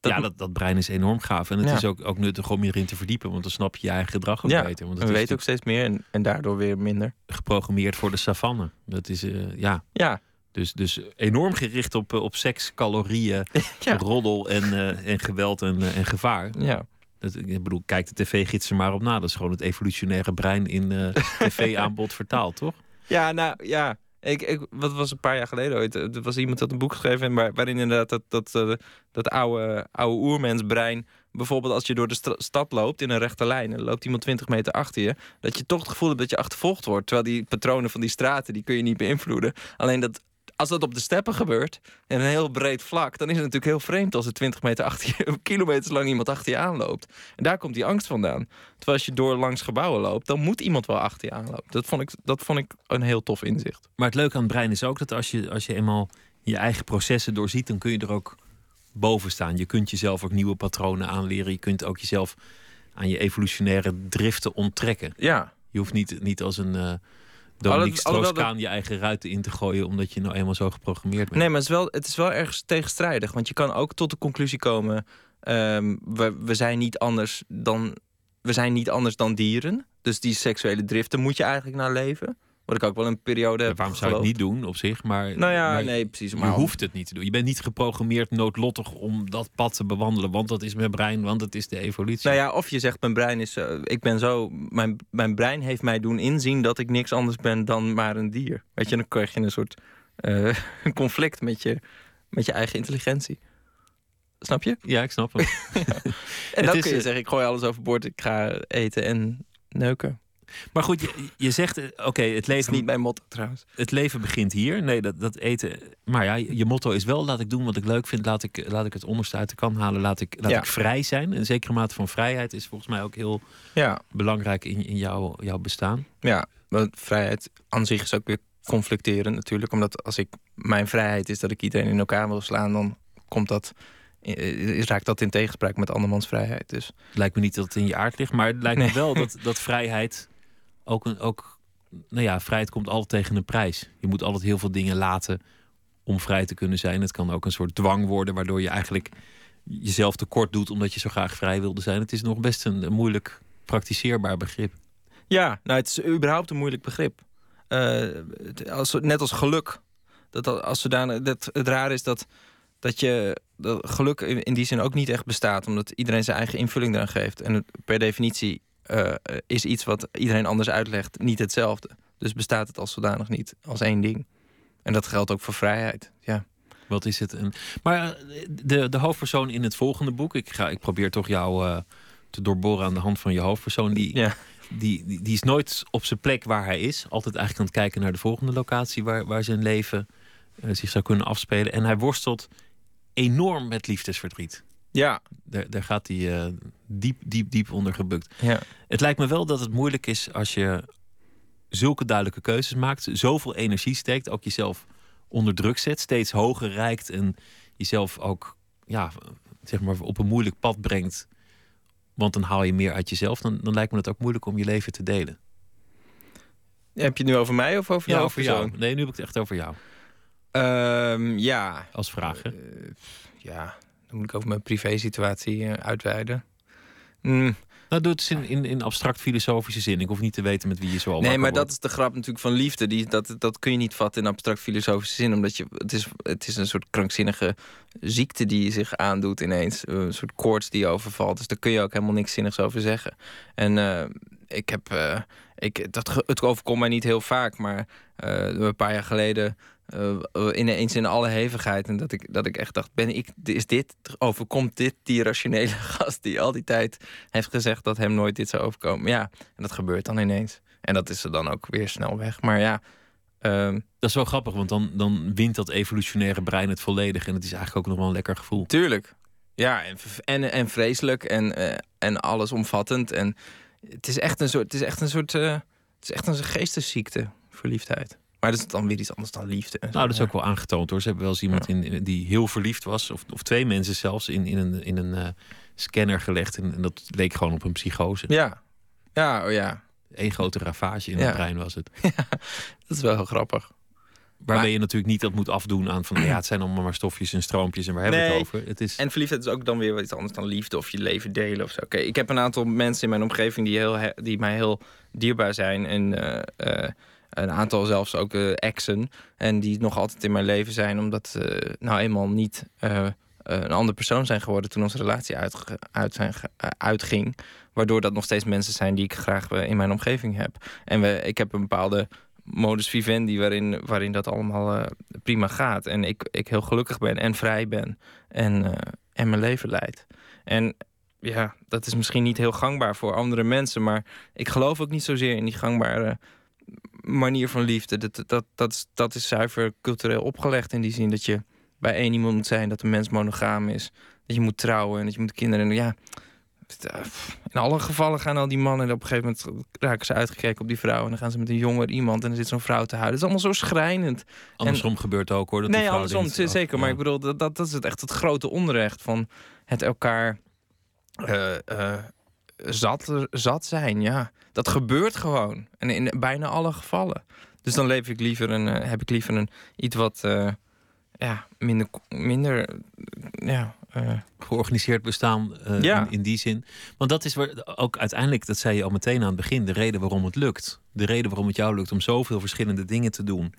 ja, dat, dat brein is enorm gaaf. En het Ja. is ook, ook nuttig om je erin te verdiepen. Want dan snap je je eigen gedrag ook ja, beter. Want we het weten ook steeds meer en, en daardoor weer minder. geprogrammeerd voor de savanne. Dat is, eh, ja. Ja. Dus, dus enorm gericht op, eh, op seks, calorieën, roddel en, eh, en geweld en, eh, en gevaar. Ja. Dat, ik bedoel, kijk de tv-gids er maar op na. Dat is gewoon het evolutionaire brein in tv-aanbod vertaald, toch? Ja, nou ja. Ik, ik, wat was een paar jaar geleden ooit? Er was iemand dat een boek geschreven waar, waarin inderdaad dat, dat, dat oude, oude oermensbrein. Bijvoorbeeld als je door de stad loopt in een rechte lijn en loopt iemand 20 meter achter je, dat je toch het gevoel hebt dat je achtervolgd wordt. Terwijl die patronen van die straten, die kun je niet beïnvloeden. Alleen dat als dat op de steppen gebeurt, en een heel breed vlak, dan is het natuurlijk heel vreemd als er 20 meter achter je, kilometers lang iemand achter je aanloopt. En daar komt die angst vandaan. Terwijl als je door langs gebouwen loopt, dan moet iemand wel achter je aanlopen. Dat vond ik, dat vond ik een heel tof inzicht. Maar het leuke aan het brein is ook dat als je, als je eenmaal je eigen processen doorziet, dan kun je er ook boven staan. Je kunt jezelf ook nieuwe patronen aanleren. Je kunt ook jezelf aan je evolutionaire driften onttrekken. Ja. Je hoeft niet, niet als een uh, Alhoewel- Dominique Strauss-Kaan je eigen ruiten in te gooien... omdat je nou eenmaal zo geprogrammeerd bent. Nee, maar het is wel, het is wel ergens tegenstrijdig. Want je kan ook tot de conclusie komen... ehm, we, we zijn niet anders dan... We zijn niet anders dan dieren. Dus die seksuele driften moet je eigenlijk naar leven. Wat ik ook wel een periode heb Waarom zou je het niet doen op zich? Maar, Nou ja, maar nee, precies. Je Maar om- hoeft het niet te doen. Je bent niet geprogrammeerd noodlottig om dat pad te bewandelen. Want dat is mijn brein, want het is de evolutie. Nou ja, of je zegt mijn brein is... eh, ik ben zo... Mijn, mijn brein heeft mij doen inzien dat ik niks anders ben dan maar een dier. Weet je, dan krijg je een soort eh, conflict met je, met je eigen intelligentie. Snap je? Ja, ik snap het. En dan is, kun je eh, zeggen, ik gooi alles overboord, ik ga eten en neuken. Maar goed, je, je zegt, eh, oké, het leven... niet mijn motto trouwens. Het leven begint hier. Nee, dat, dat eten... Maar ja, je motto is wel, laat ik doen wat ik leuk vind. Laat ik, laat ik het onderste uit de kan halen. Laat ik, laat Ja. ik vrij zijn. Een zekere mate van vrijheid is volgens mij ook heel Ja. belangrijk in, in jouw, jouw bestaan. Ja, want vrijheid aan zich is ook weer conflicterend natuurlijk. Omdat als ik mijn vrijheid is dat ik iedereen in elkaar wil slaan, dan komt dat, eh, raakt dat in tegenspraak met andermans vrijheid. Dus Lijkt me niet dat het in je aard ligt. Maar het lijkt Nee. me wel dat, dat vrijheid ook, een, ook... Nou ja, vrijheid komt altijd tegen een prijs. Je moet altijd heel veel dingen laten om vrij te kunnen zijn. Het kan ook een soort dwang worden... waardoor je eigenlijk jezelf tekort doet... omdat je zo graag vrij wilde zijn. Het is nog best een, moeilijk praktiseerbaar begrip. Ja, nou, het is überhaupt een moeilijk begrip. Eh, als, net als geluk. Dat, als zodanig, dat, het raar is dat, dat je dat geluk in, die zin ook niet echt bestaat. Omdat iedereen zijn eigen invulling eraan geeft. En per definitie eh, is iets wat iedereen anders uitlegt niet hetzelfde. Dus bestaat het als zodanig niet als één ding. En dat geldt ook voor vrijheid. Ja. Wat is het? En, maar eh, de, de hoofdpersoon in het volgende boek... Ik, ga, ik probeer toch jou eh, te doorboren aan de hand van je hoofdpersoon... Die, die, die, die is nooit op zijn plek waar hij is. Altijd eigenlijk aan het kijken naar de volgende locatie... waar, waar zijn leven zich zou kunnen afspelen. En hij worstelt enorm met liefdesverdriet. Ja. Daar, daar gaat hij eh, diep, diep, diep onder gebukt. Ja. Het lijkt me wel dat het moeilijk is als je zulke duidelijke keuzes maakt, zoveel energie steekt, ook jezelf onder druk zet, steeds hoger reikt en jezelf ook ja, zeg maar op een moeilijk pad brengt. Want dan haal je meer uit jezelf. Dan, dan lijkt me het ook moeilijk om je leven te delen. Heb je het nu over mij of over Ja, jou? over jou. Nee, nu heb ik het echt over jou. Ehm, ja. Als vraag, hè? ja, moet ik over mijn privé-situatie eh, uitweiden. Mm. Nou, doe het in, in, in abstract filosofische zin. Ik hoef niet te weten met wie je zo al Nee, maar dat is de grap natuurlijk van liefde. Die, dat, dat kun je niet vatten in abstract filosofische zin. Omdat je, het, is, het is een soort krankzinnige ziekte die zich aandoet ineens. Een soort koorts die je overvalt. Dus daar kun je ook helemaal niks zinnigs over zeggen. En eh, ik heb... eh, ik, dat, het overkomt mij niet heel vaak. Maar eh, een paar jaar geleden... eh, ineens in alle hevigheid. En dat ik, dat ik echt dacht, ben ik, is dit, overkomt dit die rationele gast die al die tijd heeft gezegd dat hem nooit dit zou overkomen? Ja, en dat gebeurt dan ineens. En dat is er dan ook weer snel weg. Maar ja, ehm, Dat is wel grappig, want dan, dan wint dat evolutionaire brein het volledig. En het is eigenlijk ook nog wel een lekker gevoel. tuurlijk. Ja, en, en, en vreselijk en, eh, en allesomvattend. En het is echt een soort, het is echt een soort, het is echt een geestesziekte, verliefdheid. Maar dat is dan weer iets anders dan liefde. Nou, dat is ja. ook wel aangetoond hoor. Ze hebben wel eens iemand in, in- die heel verliefd was, of, of twee mensen zelfs, in, in een, in een eh, scanner gelegd. En, en dat leek gewoon op een psychose. Ja, ja, oh ja. Eén grote ravage in Ja. het brein was het. Dat is wel heel grappig. Waarbij je natuurlijk niet dat moet afdoen aan van ja, het zijn allemaal maar stofjes en stroompjes en waar hebben we het over? Het is... En verliefdheid is ook dan weer wat iets anders dan liefde of je leven delen of zo. Oké, ik heb een aantal mensen in mijn omgeving die, heel, he- die mij heel dierbaar zijn. En eh, eh, een aantal zelfs ook eh, exen. En die nog altijd in mijn leven zijn, omdat ze nou eenmaal niet eh, eh, een andere persoon zijn geworden toen onze relatie uit eh, uitging. Waardoor dat nog steeds mensen zijn die ik graag eh, in mijn omgeving heb. En we, ik heb een bepaalde modus vivendi waarin, waarin dat allemaal eh, prima gaat. En ik, ik heel gelukkig ben en vrij ben en, eh, en mijn leven leid. En ja, dat is misschien niet heel gangbaar voor andere mensen, maar ik geloof ook niet zozeer in die gangbare manier van liefde. Dat, dat, dat, is, dat is zuiver cultureel opgelegd in die zin dat je bij één iemand moet zijn, dat een mens monogaam is, dat je moet trouwen en dat je moet kinderen. En ja, in alle gevallen gaan al die mannen op een gegeven moment raken ze uitgekeken op die vrouw en dan gaan ze met een jonger iemand en dan zit zo'n vrouw te huilen. Dat is allemaal zo schrijnend. Andersom gebeurt ook hoor. Dat die nee, vrouw andersom denkt, zeker. oh, Maar ik bedoel, dat, dat, dat is het echt het grote onrecht van het elkaar eh, eh, zat, zat zijn. Ja, dat gebeurt gewoon. En in bijna alle gevallen. Dus dan leef ik liever een, eh, heb ik liever een iets wat eh, ja, minder, minder ja, eh, georganiseerd bestaan Ja. in, in die zin. Want dat is waar, ook uiteindelijk, dat zei je al meteen aan het begin, de reden waarom het lukt. De reden waarom het jou lukt om zoveel verschillende dingen te doen.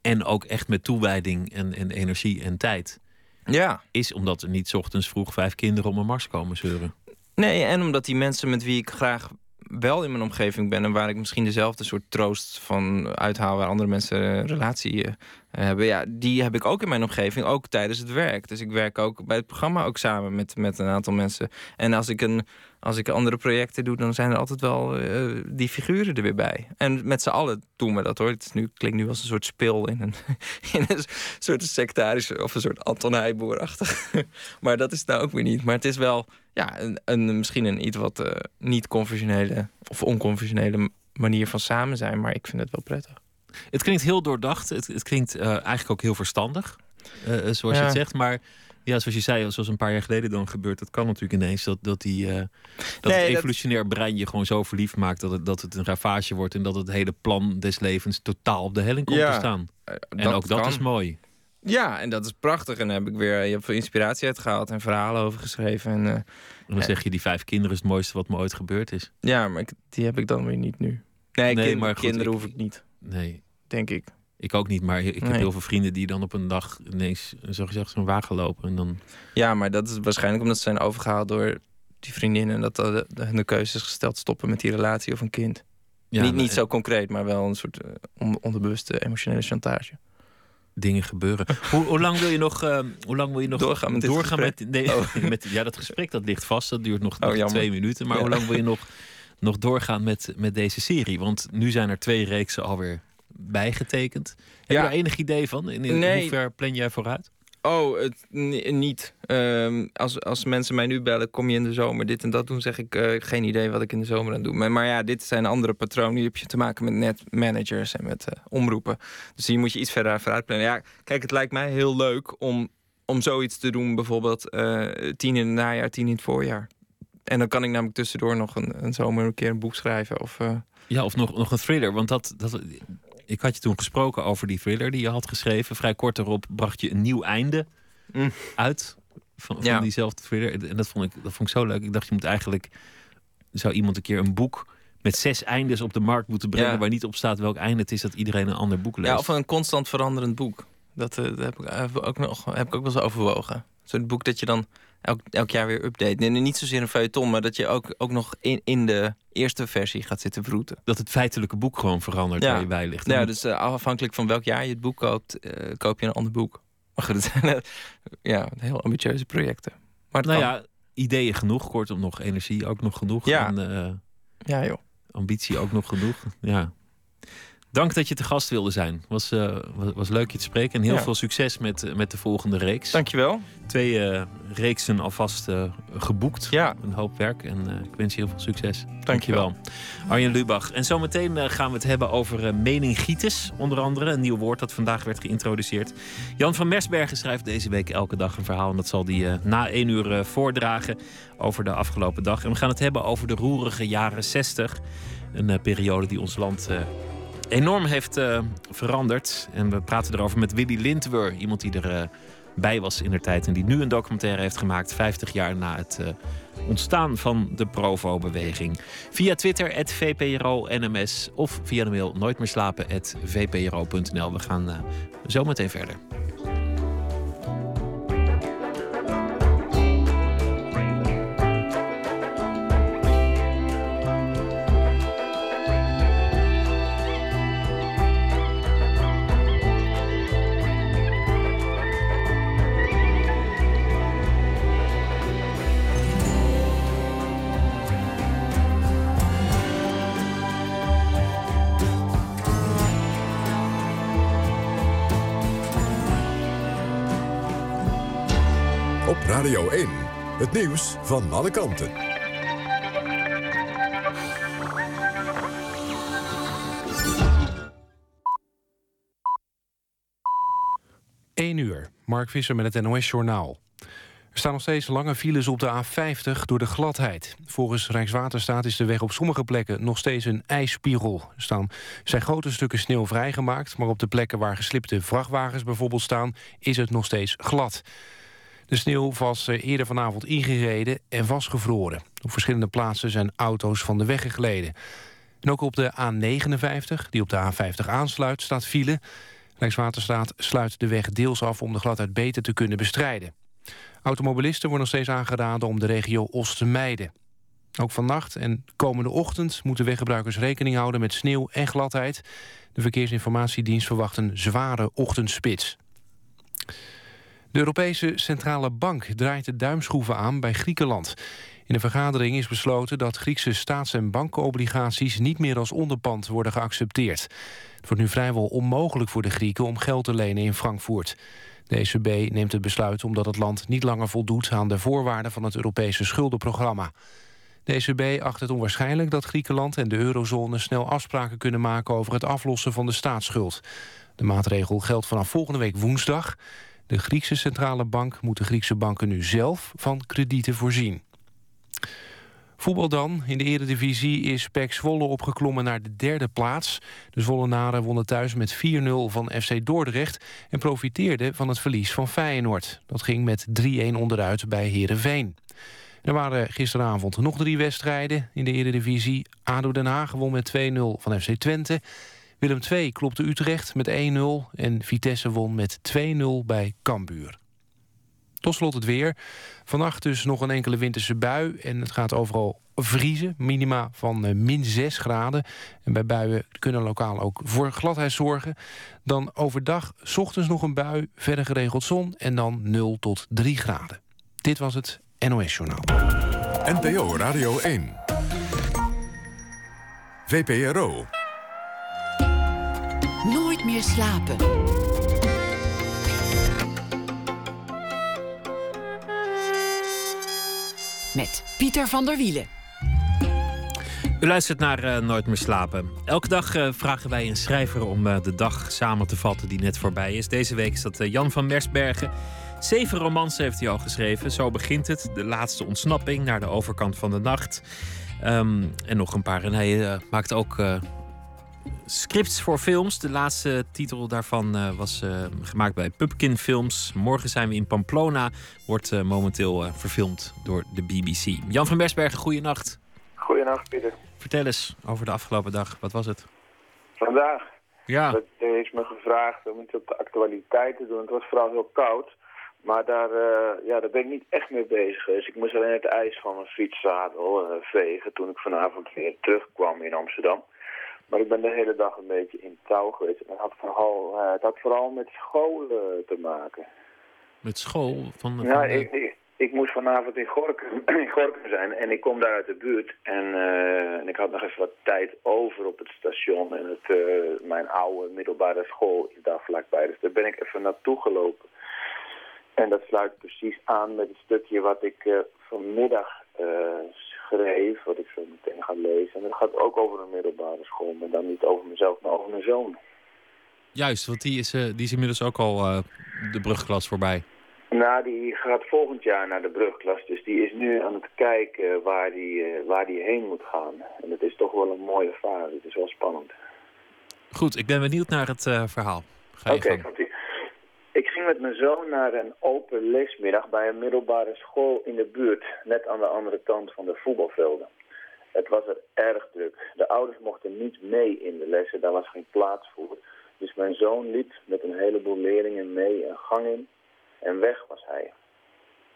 En ook echt met toewijding en, en energie en tijd. Ja. Is omdat er niet 's ochtends vroeg vijf kinderen om een mars komen zeuren. Nee, en omdat die mensen met wie ik graag wel in mijn omgeving ben... en waar ik misschien dezelfde soort troost van uithaal... waar andere mensen relatie eh, hebben... ja, die heb ik ook in mijn omgeving, ook tijdens het werk. Dus ik werk ook bij het programma ook samen met, met een aantal mensen. En als ik, een, als ik andere projecten doe... dan zijn er altijd wel eh, die figuren er weer bij. En met z'n allen doen we dat, hoor. Het nu, klinkt nu als een soort spil in een, in een soort sectarische... of een soort Anton Heijboer-achtig. maar dat is het nou ook weer niet. Maar het is wel ja, een, een, misschien een iets wat eh, niet conventionele of onconventionele manier van samen zijn. Maar ik vind het wel prettig. Het klinkt heel doordacht. Het, het klinkt eh, eigenlijk ook heel verstandig. zoals je het zegt. Maar ja, zoals je zei, zoals een paar jaar geleden dan gebeurt, dat kan natuurlijk ineens. Dat, dat, die, eh, dat Nee, het dat- evolutionair brein je gewoon zo verliefd maakt dat het, dat het een ravage wordt. En dat het hele plan des levens totaal op de helling komt Ja, te staan. eh, en ook dat is mooi. Ja, en dat is prachtig. En daar heb ik weer je hebt veel inspiratie uit gehaald en verhalen over geschreven. En, En dan zeg je, die vijf kinderen is het mooiste wat me ooit gebeurd is. ja, maar ik, die heb ik dan weer niet nu. Nee, Nee, kind- maar goed, kinderen ik- hoef ik niet, Nee, denk ik. Ik ook niet. Maar ik heb Nee. heel veel vrienden die dan op een dag ineens zo gezegd zo'n wagen lopen. En dan Ja, maar dat is waarschijnlijk omdat ze zijn overgehaald door die vriendinnen. En dat de, de, de keuze is gesteld stoppen met die relatie of een kind. Ja, niet, maar- niet zo concreet, maar wel een soort eh, on- onderbewuste emotionele chantage. dingen gebeuren. hoe, hoe lang wil je nog, eh, hoe lang wil je nog Doorgaan met dit doorgaan met, nee, Oh. met ja dat gesprek dat ligt vast dat duurt nog, Oh, nog twee minuten maar Ja. hoe lang wil je nog, nog doorgaan met, met deze serie want nu zijn er twee reeksen alweer bijgetekend heb Ja. je daar enig idee van in, in Nee. hoe ver plan jij vooruit Oh, het, ni- niet. Ehm, als, als mensen mij nu bellen, kom je in de zomer dit en dat doen, zeg ik eh, geen idee wat ik in de zomer aan doe. Maar, maar ja, dit zijn andere patronen. Die heb je te maken met netmanagers en met eh, omroepen. Dus hier moet je iets verder vooruit plannen. Ja, kijk, het lijkt mij heel leuk om, om zoiets te doen. Bijvoorbeeld eh, tien in het najaar, tien in het voorjaar. En dan kan ik namelijk tussendoor nog een, een zomer een keer een boek schrijven. Of, ja of nog, nog een thriller want dat, dat ik had je toen gesproken over die thriller die je had geschreven vrij kort daarop bracht je een nieuw einde Mm. uit van, van Ja. diezelfde thriller en dat vond ik dat vond ik zo leuk ik dacht je moet eigenlijk zou iemand een keer een boek met zes eindes op de markt moeten brengen Ja. waar niet op staat welk einde het is dat iedereen een ander boek leest. Ja, of een constant veranderend boek. Dat, eh, dat heb, ik, heb ik ook nog, heb ik ook wel eens overwogen. Zo'n boek dat je dan elk, elk jaar weer update. Nee, niet zozeer een feuilleton, maar dat je ook, ook nog in, in de eerste versie gaat zitten vroeten. Dat het feitelijke boek gewoon verandert waar je bij ligt. Ja, dus eh, afhankelijk van welk jaar je het boek koopt, eh, koop je een ander boek. Maar goed, het zijn eh, ja, heel ambitieuze projecten. Maar nou kan. ja, ideeën genoeg, kortom nog energie ook nog genoeg. Ja. En, Ja, joh. ambitie ook nog genoeg. Ja. Dank dat je te gast wilde zijn. Was, eh, was, was leuk je te spreken. En heel Ja. veel succes met, eh, met de volgende reeks. Dankjewel. Twee eh, reeksen alvast geboekt. Ja. Een hoop werk. En ik wens je heel veel succes. Dankjewel. Arjen Lubach. En zometeen gaan we het hebben over meningitis. Onder andere een nieuw woord dat vandaag werd geïntroduceerd. Jan van Mersbergen schrijft deze week elke dag een verhaal. En dat zal hij na één uur voordragen over de afgelopen dag. En we gaan het hebben over de roerige jaren 60. Een periode die ons land enorm heeft eh, veranderd. En we praten erover met Willy Lindwer, iemand die er eh, bij was in de tijd en die nu een documentaire heeft gemaakt, 50 jaar na het eh, ontstaan van de Provo-beweging. Via Twitter, @vpro_nms of via de mail nooit meer vpro.nl. We gaan zo meteen verder. Het nieuws van alle kanten. Eén uur. Mark Visser met het NOS-journaal. Er staan nog steeds lange files op de A50 door de gladheid. Volgens Rijkswaterstaat is de weg op sommige plekken nog steeds een ijsspiegel. Er staan, zijn grote stukken sneeuw vrijgemaakt... maar op de plekken waar geslipte vrachtwagens bijvoorbeeld staan... is het nog steeds glad. De sneeuw was eh, eerder vanavond ingereden en vastgevroren. Op verschillende plaatsen zijn auto's van de weg gegleden. En ook op de A59, die op de A50 aansluit, staat file. Rijkswaterstaat sluit de weg deels af om de gladheid beter te kunnen bestrijden. Automobilisten worden nog steeds aangeraden om de regio Os te mijden. Ook vannacht en komende ochtend moeten weggebruikers rekening houden met sneeuw en gladheid. De Verkeersinformatiedienst verwacht een zware ochtendspits. De Europese Centrale Bank draait de duimschroeven aan bij Griekenland. In een vergadering is besloten dat Griekse staats- en bankenobligaties niet meer als onderpand worden geaccepteerd. Het wordt nu vrijwel onmogelijk voor de Grieken om geld te lenen in Frankfurt. De ECB neemt het besluit omdat het land niet langer voldoet aan de voorwaarden van het Europese schuldenprogramma. De ECB acht het onwaarschijnlijk dat Griekenland en de eurozone snel afspraken kunnen maken over het aflossen van de staatsschuld. De maatregel geldt vanaf volgende week woensdag. De Griekse centrale bank moet de Griekse banken nu zelf van kredieten voorzien. Voetbal dan. In de eredivisie is PEC Zwolle opgeklommen naar de derde plaats. De Zwollenaren wonnen thuis met 4-0 van FC Dordrecht... en profiteerden van het verlies van Feyenoord. Dat ging met 3-1 onderuit bij Heerenveen. Er waren gisteravond nog drie wedstrijden in de eredivisie. ADO Den Haag won met 2-0 van FC Twente... Willem II klopte Utrecht met 1-0 en Vitesse won met 2-0 bij Cambuur. Tot slot het weer. Vannacht dus nog een enkele winterse bui en het gaat overal vriezen. Minima van eh, min 6 graden. En bij buien kunnen lokaal ook voor gladheid zorgen. Dan overdag, ochtends nog een bui, verder geregeld zon... en dan 0 tot 3 graden. Dit was het NOS Journaal. NPO Radio 1. VPRO. Nooit meer slapen. Met Pieter van der Wielen. U luistert naar eh, Nooit meer slapen. Elke dag eh, vragen wij een schrijver om eh, de dag samen te vatten die net voorbij is. Deze week is dat Jan van Mersbergen. Zeven romans heeft hij al geschreven. Zo begint het. De laatste ontsnapping naar de overkant van de nacht. Ehm, en nog een paar. En hij maakt ook scripts voor films. De laatste titel daarvan uh, was uh, gemaakt bij Pupkin Films. Morgen zijn we in Pamplona. Wordt uh, momenteel verfilmd door de BBC. Jan van Bersbergen, goeienacht. Goeienacht, Pieter. Vertel eens over de afgelopen dag. Wat was het? Vandaag? Ja. Dat is me gevraagd om iets op de actualiteit te doen. Het was vooral heel koud. Maar daar, ja, daar ben ik niet echt mee bezig. Dus ik moest alleen het ijs van mijn fietszadel vegen toen ik vanavond weer terugkwam in Amsterdam. Maar ik ben de hele dag een beetje in touw geweest. En het had vooral, uh, het had vooral met school uh, te maken. Met school? Van, van ja, de... ik, ik, ik, moest vanavond in Gorkum, in Gorkum zijn. En ik kom daar uit de buurt. En, uh, en ik had nog even wat tijd over op het station. En het, mijn oude middelbare school is daar vlakbij. Dus daar ben ik even naartoe gelopen. En dat sluit precies aan met het stukje wat ik vanmiddag schreef, wat ik zo meteen ga lezen. En dat gaat ook over een middelbare school, maar dan niet over mezelf, maar over mijn zoon. Juist, want die is, uh, die is inmiddels ook al uh, de brugklas voorbij. Nou, die gaat volgend jaar naar de brugklas, dus die is nu aan het kijken waar die, uh, waar die heen moet gaan. En het is toch wel een mooie fase, het is wel spannend. Goed, ik ben benieuwd naar het eh, verhaal. Oké, gang. Ik ging met mijn zoon naar een open leesmiddag bij een middelbare school in de buurt, net aan de andere kant van de voetbalvelden. Het was er erg druk. De ouders mochten niet mee in de lessen, daar was geen plaats voor. Dus mijn zoon liep met een heleboel leerlingen mee een gang in en weg was hij.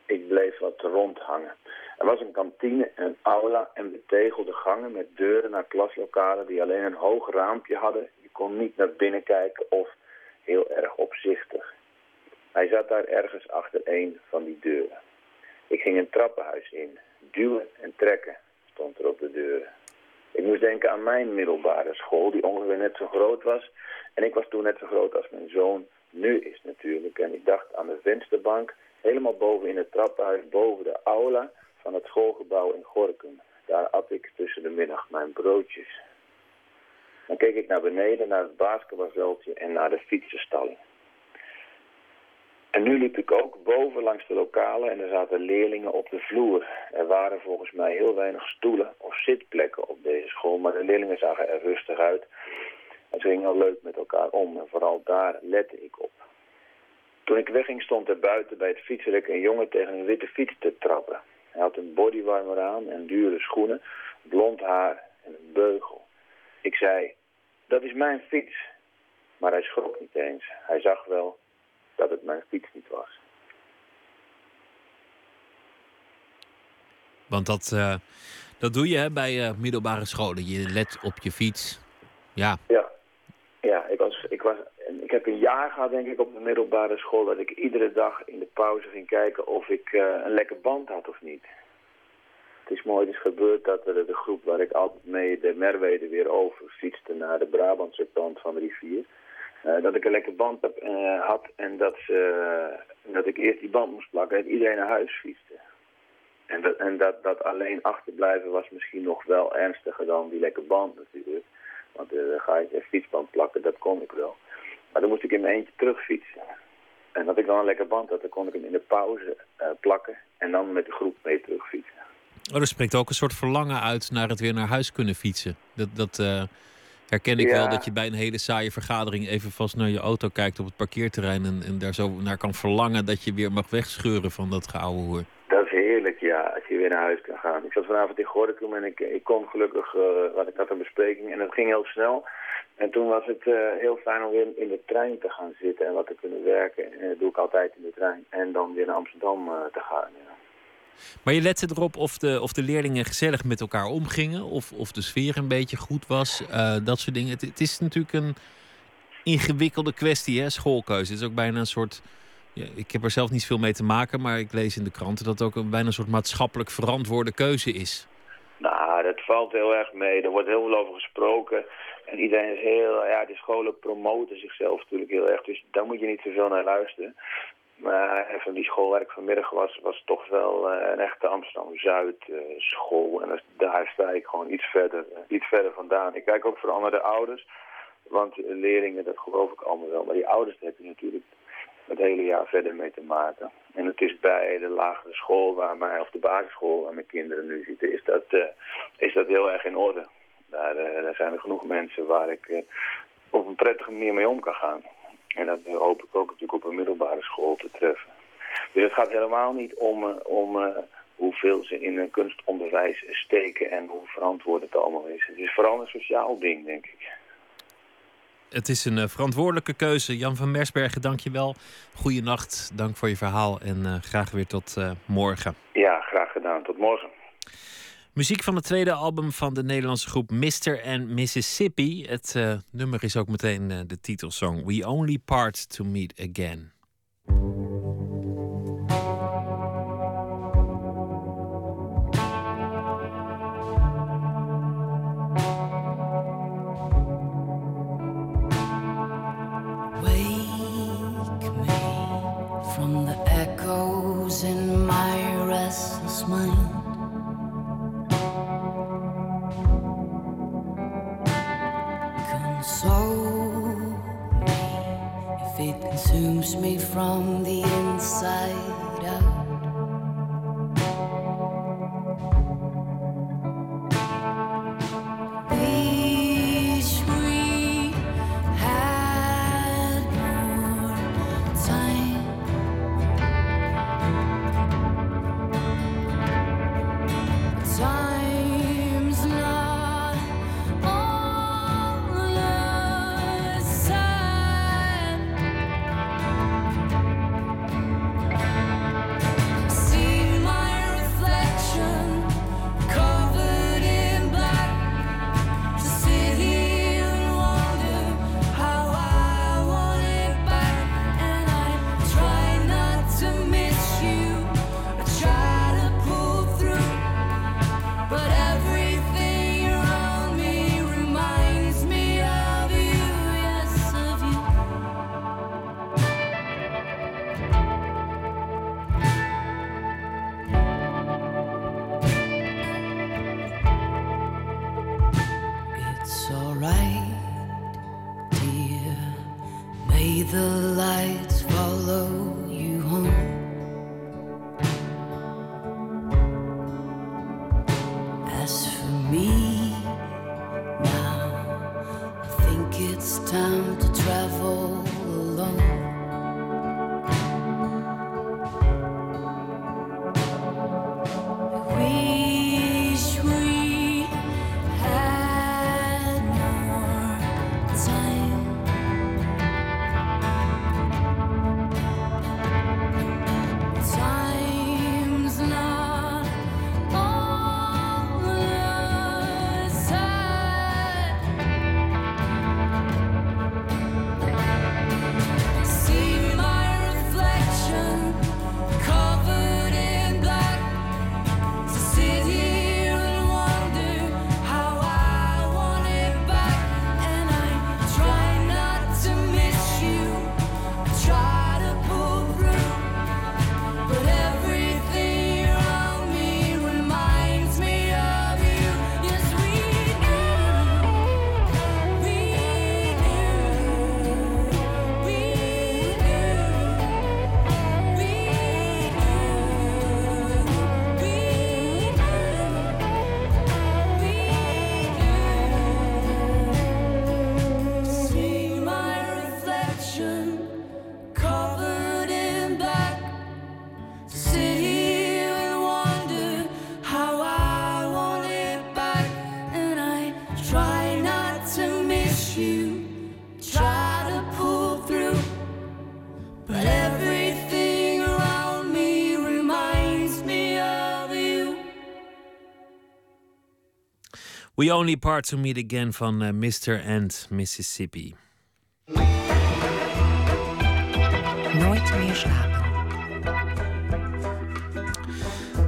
Ik bleef wat rondhangen. Er was een kantine, een aula en betegelde gangen met deuren naar klaslokalen die alleen een hoog raampje hadden. Je kon niet naar binnen kijken of heel erg opzichtig. Hij zat daar ergens achter een van die deuren. Ik ging een trappenhuis in. Duwen en trekken stond er op de deuren. Ik moest denken aan mijn middelbare school, die ongeveer net zo groot was. En ik was toen net zo groot als mijn zoon nu is natuurlijk. En ik dacht aan de vensterbank, helemaal boven in het trappenhuis, boven de aula van het schoolgebouw in Gorkum. Daar at ik tussen de middag mijn broodjes. Dan keek ik naar beneden, naar het basketbalveldje en naar de fietsenstalling. En nu liep ik ook boven langs de lokalen en er zaten leerlingen op de vloer. Er waren volgens mij heel weinig stoelen of zitplekken op deze school, maar de leerlingen zagen er rustig uit. En ze gingen al leuk met elkaar om en vooral daar lette ik op. Toen ik wegging stond er buiten bij het fietsrek een jongen tegen een witte fiets te trappen. Hij had een bodywarmer aan en dure schoenen, blond haar en een beugel. Ik zei, dat is mijn fiets. Maar hij schrok niet eens. Hij zag wel dat het mijn fiets niet was. Want dat, eh, dat doe je hè, bij eh, middelbare scholen. Je let op je fiets. Ja, Ja, ja ik, was, ik, was, ik heb een jaar gehad denk ik op de middelbare school... dat ik iedere dag in de pauze ging kijken of ik eh, een lekker band had of niet. Het is mooi, het is gebeurd dat er de groep waar ik altijd mee de Merwede weer over fietste... naar de Brabantse kant van de rivier... eh, dat ik een lekker band heb, eh, had en dat, ze, dat ik eerst die band moest plakken en iedereen naar huis fietste. En, dat, en dat, dat alleen achterblijven was misschien nog wel ernstiger dan die lekker band natuurlijk. Want eh, ga je een fietsband plakken, dat kon ik wel. Maar dan moest ik in mijn eentje terugfietsen. En dat ik dan een lekker band had, dan kon ik hem in de pauze eh, plakken en dan met de groep mee terugfietsen. oh, er spreekt ook een soort verlangen uit naar het weer naar huis kunnen fietsen. Dat, dat eh, herken ik Ja. wel, dat je bij een hele saaie vergadering even vast naar je auto kijkt op het parkeerterrein. En, en daar zo naar kan verlangen dat je weer mag wegscheuren van dat geouwe hoer. Dat is heerlijk, ja, als je weer naar huis kan gaan. Ik zat vanavond in Gorkum en ik, ik kon gelukkig, eh, want ik had een bespreking en het ging heel snel. En toen was het eh, heel fijn om weer in de trein te gaan zitten en wat te kunnen werken. En dat doe ik altijd in de trein. En dan weer naar Amsterdam eh, te gaan, ja. Maar je lette erop of de, of de leerlingen gezellig met elkaar omgingen. Of, of de sfeer een beetje goed was. eh, dat soort dingen. Het, is natuurlijk een ingewikkelde kwestie, hè, schoolkeuze. Het is ook bijna een soort. Ik heb er zelf niet veel mee te maken, maar ik lees in de kranten dat het ook een, bijna een soort maatschappelijk verantwoorde keuze is. Nou, dat valt heel erg mee. Er wordt heel veel over gesproken. En iedereen is heel... Ja, de scholen promoten zichzelf natuurlijk heel erg. Dus daar moet je niet zoveel naar luisteren. Maar van die school waar ik vanmiddag was, was toch wel eh, een echte Amsterdam-Zuid eh. En daar sta ik gewoon iets verder, eh, iets verder vandaan. Ik kijk ook vooral naar de ouders. Want leerlingen, dat geloof ik allemaal wel. Maar die ouders heb je natuurlijk het hele jaar verder mee te maken. En het is bij de lagere school, waar mij, of de basisschool waar mijn kinderen nu zitten, is dat, is dat heel erg in orde. Daar, daar zijn er genoeg mensen waar ik op een prettige manier mee om kan gaan. En dat hoop ik ook natuurlijk op een middelbare school te treffen. Dus het gaat helemaal niet om, eh, om eh, hoeveel ze in een kunstonderwijs steken en hoe verantwoord het allemaal is. Het is vooral een sociaal ding, denk ik. Het is een eh, verantwoordelijke keuze. Jan van Mersbergen, dank je wel. Goeienacht, dank voor je verhaal en graag weer tot morgen. Ja, graag gedaan. Tot morgen. Muziek van het tweede album van de Nederlandse groep Mr. and Mississippi. Het eh, nummer is ook meteen eh, de titelsong We Only Part to Meet Again. From the We Only Part to Meet Again van eh, Mr. and Mississippi. Nooit meer slapen.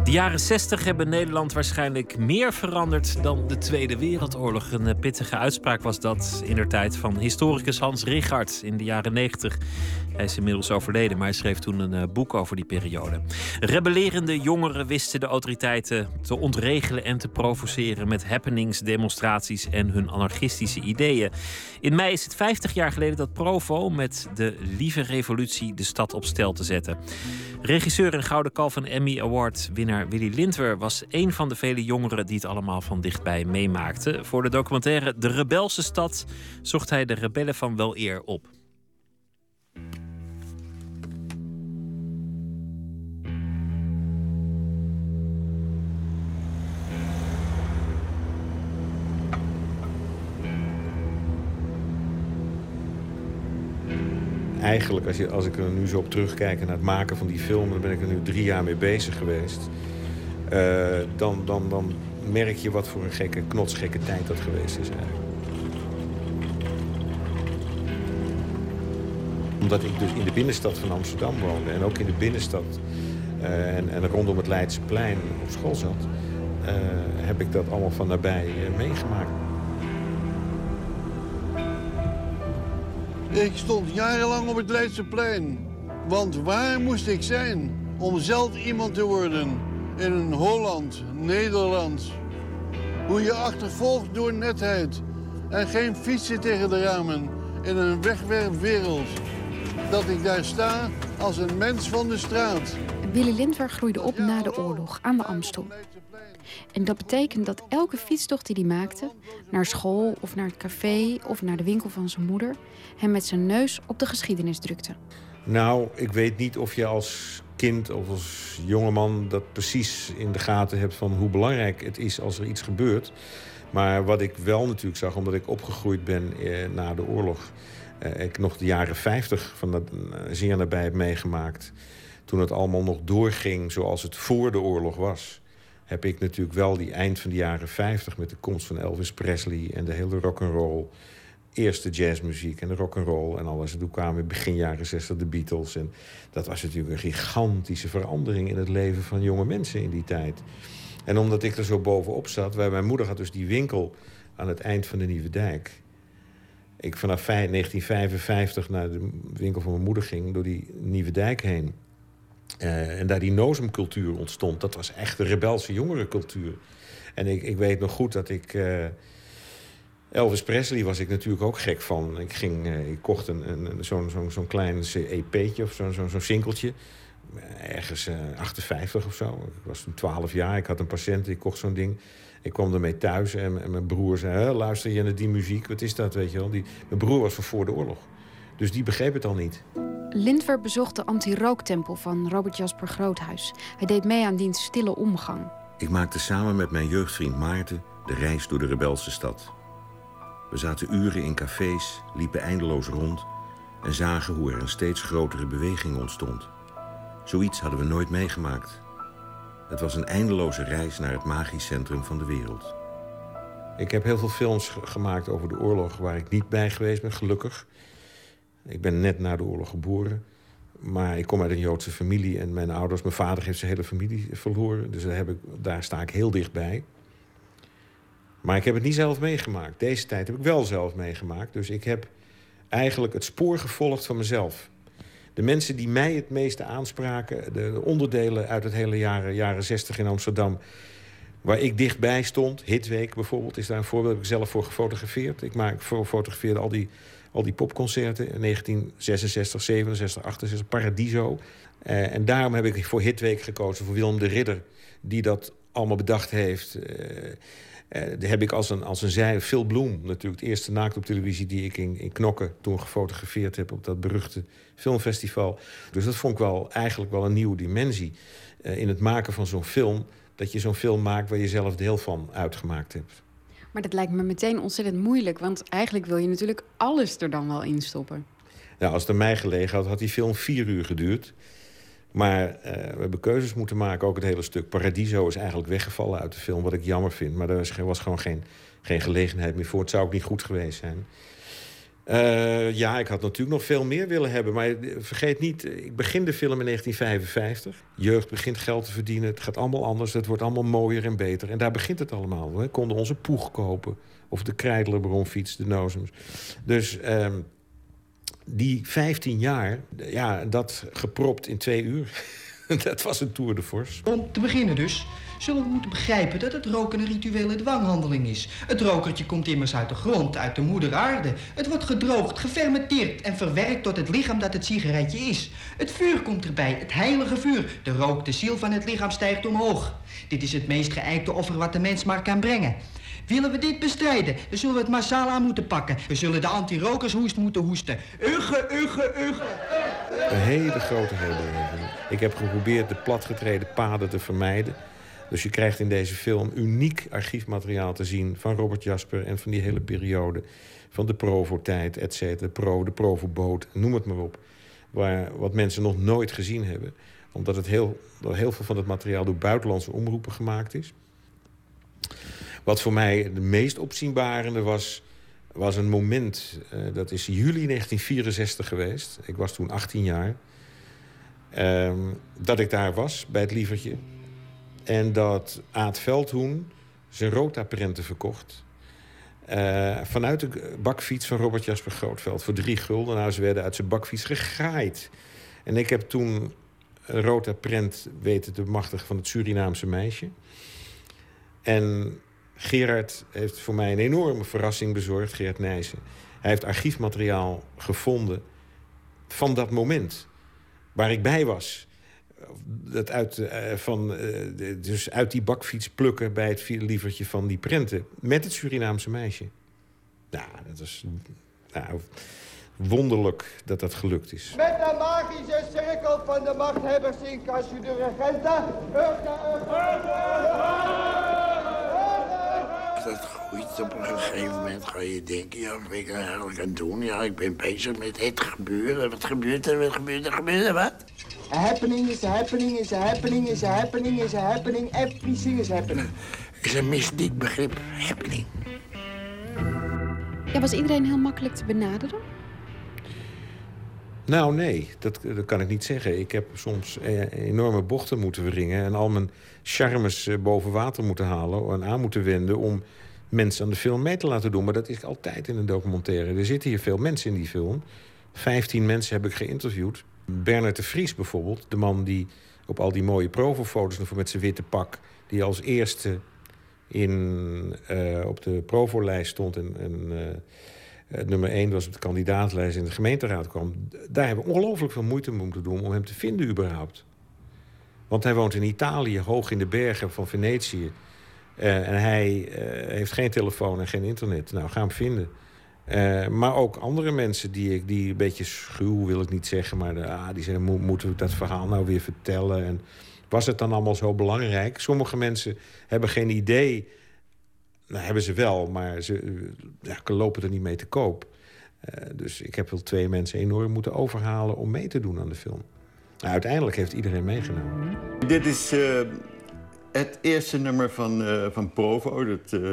De jaren 60 hebben Nederland waarschijnlijk meer veranderd dan de Tweede Wereldoorlog. Een eh, pittige uitspraak was dat in de tijd van historicus Hans Richard in de jaren 90. Hij is inmiddels overleden, maar hij schreef toen een eh, boek over die periode. Rebellerende jongeren wisten de autoriteiten te ontregelen en te provoceren met happenings, demonstraties en hun anarchistische ideeën. In mei is het 50 jaar geleden dat Provo met de Lieve Revolutie de stad op stel te zetten. Regisseur en Gouden Kalf Emmy Award winnaar Willy Lindwer was een van de vele jongeren die het allemaal van dichtbij meemaakten. Voor de documentaire De Rebelse Stad zocht hij de rebellen van wel eer op. Eigenlijk, als, je, als ik er nu zo op terugkijk naar het maken van die film... dan ben ik er nu drie jaar mee bezig geweest. eh, dan, dan, dan merk je wat voor een gekke, knotsgekke tijd dat geweest is eigenlijk. Omdat ik dus in de binnenstad van Amsterdam woonde... en ook in de binnenstad eh, en, en rondom het Leidseplein op school zat... eh, heb ik dat allemaal van nabij meegemaakt. Ik stond jarenlang op het Leidseplein. Want waar moest ik zijn om zelf iemand te worden in een Holland, Nederland? Hoe je achtervolgt door netheid en geen fietsen tegen de ramen in een wegwerpwereld. Dat ik daar sta als een mens van de straat. Willy Lindwer groeide op na de oorlog aan de Amstel. En dat betekent dat elke fietstocht die hij maakte, naar school of naar het café of naar de winkel van zijn moeder, hem met zijn neus op de geschiedenis drukte. Nou, ik weet niet of je als kind of als jongeman dat precies in de gaten hebt van hoe belangrijk het is als er iets gebeurt. Maar wat ik wel natuurlijk zag, omdat ik opgegroeid ben eh, na de oorlog, eh, ik nog de jaren 50 van dat eh, zeer nabij heb meegemaakt. Toen het allemaal nog doorging zoals het voor de oorlog was, heb ik natuurlijk wel die eind van de jaren 50 met de komst van Elvis Presley en de hele rock and roll eerst de jazzmuziek en de rock and roll en alles. En toen kwamen begin jaren 60 de Beatles. En dat was natuurlijk een gigantische verandering in het leven van jonge mensen in die tijd. En omdat ik er zo bovenop zat, waar mijn moeder had dus die winkel aan het eind van de Nieuwe Dijk. Ik vanaf vij- 1955 naar de winkel van mijn moeder ging, door die Nieuwe Dijk heen. Eh, en daar die nozemcultuur ontstond. Dat was echt de rebelse jongerencultuur. En ik, ik weet nog goed dat ik. eh, Elvis Presley was ik natuurlijk ook gek van. Ik, ging, eh, ik kocht een, een, zo'n zo'n zo'n klein EP'tje of zo'n zo'n zo'n sinkeltje. Ergens eh 58 of zo. Ik was toen 12 jaar. Ik had een patiënt, ik kocht zo'n ding. Ik kwam ermee thuis en, en mijn broer zei... "Hè, luister je naar die muziek? Wat is dat, weet je wel? Die, mijn broer was van voor de oorlog. Dus die begreep het al niet. Lindwer bezocht de anti-rooktempel van Robert Jasper Groothuis. Hij deed mee aan diens stille omgang. Ik maakte samen met mijn jeugdvriend Maarten de reis door de rebelse stad. We zaten uren in cafés, liepen eindeloos rond en zagen hoe er een steeds grotere beweging ontstond. Zoiets hadden we nooit meegemaakt. Het was een eindeloze reis naar het magisch centrum van de wereld. Ik heb heel veel films ge- gemaakt over de oorlog waar ik niet bij geweest ben, gelukkig. Ik ben net na de oorlog geboren. Maar ik kom uit een Joodse familie en mijn ouders, mijn vader heeft zijn hele familie verloren. Dus daar, heb ik, daar sta ik heel dichtbij. Maar ik heb het niet zelf meegemaakt. Deze tijd heb ik wel zelf meegemaakt. Dus ik heb eigenlijk het spoor gevolgd van mezelf. De mensen die mij het meeste aanspraken, de, de onderdelen uit het hele jaren, jaren 60 in Amsterdam, waar ik dichtbij stond, Hitweek bijvoorbeeld, is daar een voorbeeld, heb ik zelf voor gefotografeerd. Ik maak, fo- fotografeerde al die, al die popconcerten in 1966, 67, 68, Paradiso. Eh, en daarom heb ik voor Hitweek gekozen, voor Willem de Ridder, die dat allemaal bedacht heeft. Die heb ik als een, als een zij, Phil Bloem natuurlijk, het eerste naakt op televisie die ik in, in Knokken toen gefotografeerd heb op dat beruchte filmfestival. Dus dat vond ik wel eigenlijk wel een nieuwe dimensie in het maken van zo'n film. Dat je zo'n film maakt waar je zelf deel van uitgemaakt hebt. Maar dat lijkt me meteen ontzettend moeilijk, want eigenlijk wil je natuurlijk alles er dan wel in stoppen. Als het aan mij gelegen had, had die film vier uur geduurd. Maar eh, we hebben keuzes moeten maken, ook het hele stuk. Paradiso is eigenlijk weggevallen uit de film, wat ik jammer vind. Maar er was, was gewoon geen, geen gelegenheid meer voor. Het zou ook niet goed geweest zijn. Eh, ja, ik had natuurlijk nog veel meer willen hebben. Maar vergeet niet, ik begin de film in 1955. Jeugd begint geld te verdienen. Het gaat allemaal anders. Het wordt allemaal mooier en beter. En daar begint het allemaal. We konden onze poeg kopen. Of de Kreidler-bronfiets, de Nozems. Dus ehm, die 15 jaar, ja, dat gepropt in twee uur. dat was een tour de force. Om te beginnen dus, zullen we moeten begrijpen dat het roken een rituele dwanghandeling is. Het rokertje komt immers uit de grond, uit de moeder aarde. Het wordt gedroogd, gefermenteerd en verwerkt tot het lichaam dat het sigaretje is. Het vuur komt erbij, het heilige vuur. De rook, de ziel van het lichaam stijgt omhoog. Dit is het meest geëikte offer wat de mens maar kan brengen. Willen we dit bestrijden, dan zullen we het massaal aan moeten pakken. We zullen de anti-rokershoest moeten hoesten. Ugge, ugge, ugge. Een hele grote herbeleving. Ik heb geprobeerd de platgetreden paden te vermijden. Dus je krijgt in deze film uniek archiefmateriaal te zien... van Robert Jasper en van die hele periode. Van de Provo-tijd, et cetera. Pro, de Provo-boot, noem het maar op. Waar, wat mensen nog nooit gezien hebben. Omdat het heel, heel veel van het materiaal door buitenlandse omroepen gemaakt is. Wat voor mij de meest opzienbarende was... was een moment, eh, dat is juli 1964 geweest. Ik was toen 18 jaar. Ehm, dat ik daar was, bij het lievertje. En dat Aad Veldhoen zijn rotaprenten verkocht. Eh, vanuit de bakfiets van Robert Jasper Grootveld voor drie gulden. Nou, ze werden uit zijn bakfiets gegraaid. En ik heb toen een rotaprent weten te bemachtigen van het Surinaamse meisje. En Gerard heeft voor mij een enorme verrassing bezorgd, Gerard Nijssen. Hij heeft archiefmateriaal gevonden van dat moment waar ik bij was. Dat uit, eh, van, eh, de- dus uit die bakfiets plukken bij het lievertje van die prenten. Met het Surinaamse meisje. Nou, dat was, nou, wonderlijk dat dat gelukt is. Met de magische cirkel van de machthebbers in Casio de Regenta. Dat groeit op een gegeven moment ga je denken, ja, wat ben ik eigenlijk aan het doen? Ja, ik ben bezig met het gebeuren. Wat gebeurt er, wat gebeurt er, gebeurt er wat? A happening is a happening is a happening is a happening is a happening. Everything is happening. Is een mystiek begrip, happening. Ja, was iedereen heel makkelijk te benaderen? Nou, nee, dat, dat kan ik niet zeggen. Ik heb soms eh, enorme bochten moeten wringen... en al mijn charmes eh, boven water moeten halen en aan moeten wenden... om mensen aan de film mee te laten doen. Maar dat is altijd in een documentaire. Er zitten hier veel mensen in die film. Vijftien mensen heb ik geïnterviewd. Bernard de Vries bijvoorbeeld, de man die op al die mooie Provo-foto's... met zijn witte pak, die als eerste in, eh, op de Provo-lijst stond... en, en eh, nummer één was op de kandidaatlijst in de gemeenteraad kwam... daar hebben we ongelooflijk veel moeite moeten doen om hem te vinden überhaupt. Want hij woont in Italië, hoog in de bergen van Venetië. Eh, en hij heeft geen telefoon en geen internet. Nou, ga hem vinden. Eh, maar ook andere mensen die, ik, die een beetje schuw, wil ik niet zeggen... maar de, ah, die zeggen, "Mo- moeten we dat verhaal nou weer vertellen? En was het dan allemaal zo belangrijk? Sommige mensen hebben geen idee... Nou, hebben ze wel, maar ze eh, ja, lopen er niet mee te koop. Eh, dus ik heb wel twee mensen enorm moeten overhalen om mee te doen aan de film. Nou, uiteindelijk heeft iedereen meegenomen. Dit is eh, het eerste nummer van, eh, van Provo. Dat eh,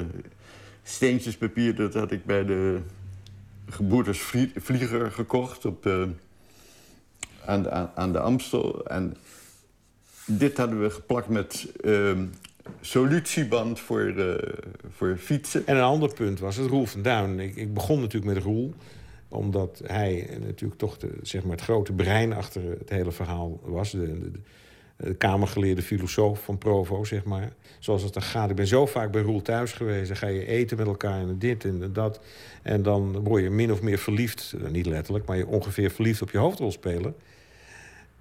steentjespapier dat had ik bij de Gebroeders gekocht op, eh, aan, de, aan, de Amstel. En dit hadden we geplakt met eh, solutieband voor, eh, voor fietsen. En een ander punt was het Roel van Duin. Ik, ik begon natuurlijk met Roel omdat hij natuurlijk toch de, zeg maar het grote brein achter het hele verhaal was. De, de, de kamergeleerde filosoof van Provo, zeg maar. Zoals het dan gaat. Ik ben zo vaak bij Roel thuis geweest. Dan ga je eten met elkaar en dit en dat. En dan word je min of meer verliefd. Eh, Niet letterlijk, maar je ongeveer verliefd op je hoofdrolspeler.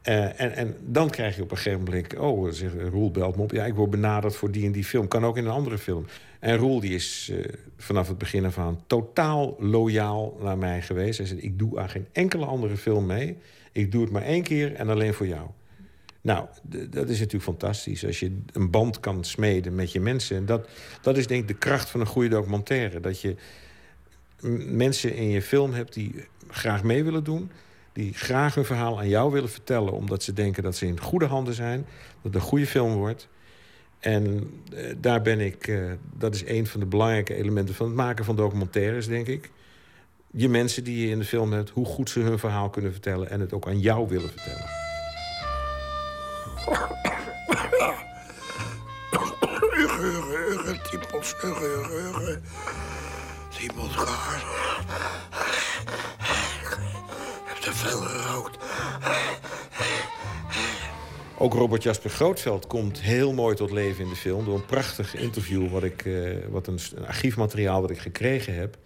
Eh, en, en dan krijg je op een gegeven moment... oh, zeg, Roel belt me op. Ja, ik word benaderd voor die en die film. Kan ook in een andere film. En Roel die is eh, vanaf het begin af aan totaal loyaal naar mij geweest. Hij zei, ik doe aan geen enkele andere film mee. Ik doe het maar één keer en alleen voor jou. Nou, dat is natuurlijk fantastisch. Als je een band kan smeden met je mensen. En dat, dat is denk ik de kracht van een goede documentaire. Dat je mensen in je film hebt die graag mee willen doen. Die graag hun verhaal aan jou willen vertellen. Omdat ze denken dat ze in goede handen zijn. Dat het een goede film wordt. En eh, daar ben ik... eh, dat is een van de belangrijke elementen van het maken van documentaires, denk ik. Je mensen die je in de film hebt... hoe goed ze hun verhaal kunnen vertellen... en het ook aan jou willen vertellen. Ugge, ugge, typos, ugge, ugge. Typos kaart. Ik heb te veel gerookt. Ook Robert Jasper Grootveld komt heel mooi tot leven in de film... door een prachtig interview, wat, ik, eh, wat een, een archiefmateriaal dat ik gekregen heb...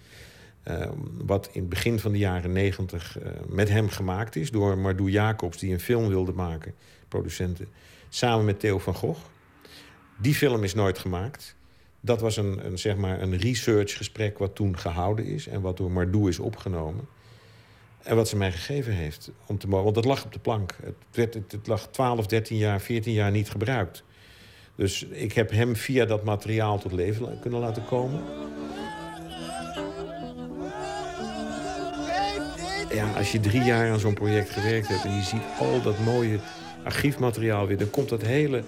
eh, wat in het begin van de jaren negentig eh, met hem gemaakt is... door Mardoe Jacobs, die een film wilde maken, producenten... samen met Theo van Gogh. Die film is nooit gemaakt. Dat was een, een, zeg maar een researchgesprek wat toen gehouden is... en wat door Mardoe is opgenomen. En wat ze mij gegeven heeft. Om te, want dat lag op de plank. Het, werd, het, lag 12, 13 jaar, 14 jaar niet gebruikt. Dus ik heb hem via dat materiaal tot leven kunnen laten komen. Ja, als je drie jaar aan zo'n project gewerkt hebt... en je ziet al dat mooie archiefmateriaal weer... dan komt dat hele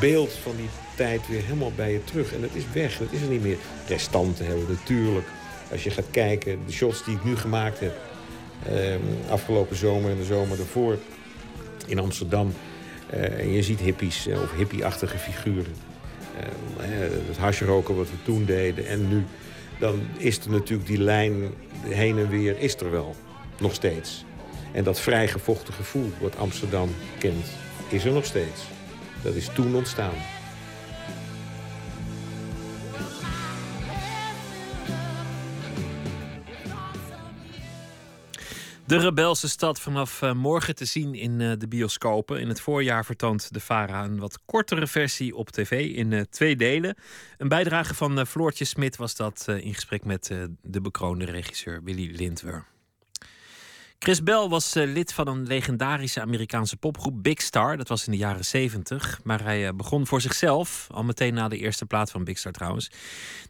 beeld van die tijd weer helemaal bij je terug. En dat is weg, dat is er niet meer. Restanten hebben we natuurlijk. Als je gaat kijken, de shots die ik nu gemaakt heb... Ehm, afgelopen zomer en de zomer daarvoor in Amsterdam. Eh, en je ziet hippies eh, of hippie-achtige figuren. Ehm, eh, het hashroken wat we toen deden en nu. Dan is er natuurlijk die lijn heen en weer, is er wel. Nog steeds. En dat vrijgevochten gevoel wat Amsterdam kent, is er nog steeds. Dat is toen ontstaan. De rebelse stad vanaf eh, morgen te zien in eh, de bioscopen. In het voorjaar vertoont de VARA een wat kortere versie op tv in eh, twee delen. Een bijdrage van Floortje Smit was dat in gesprek met de bekroonde regisseur Willy Lindwer. Chris Bell was eh, lid van een legendarische Amerikaanse popgroep Big Star. Dat was in de jaren 70. Maar hij eh, begon voor zichzelf, al meteen na de eerste plaat van Big Star trouwens.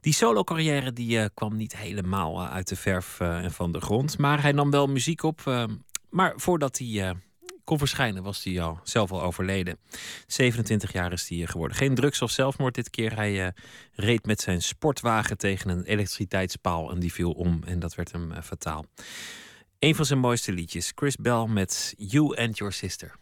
Die solo-carrière die, eh, kwam niet helemaal uit de verf en van de grond. Maar hij nam wel muziek op. maar voordat hij kon verschijnen was hij al zelf al overleden. 27 jaar is hij geworden. Geen drugs of zelfmoord dit keer. Hij reed met zijn sportwagen tegen een elektriciteitspaal en die viel om. En dat werd hem fataal. Een van zijn mooiste liedjes, Chris Bell met You and Your Sister.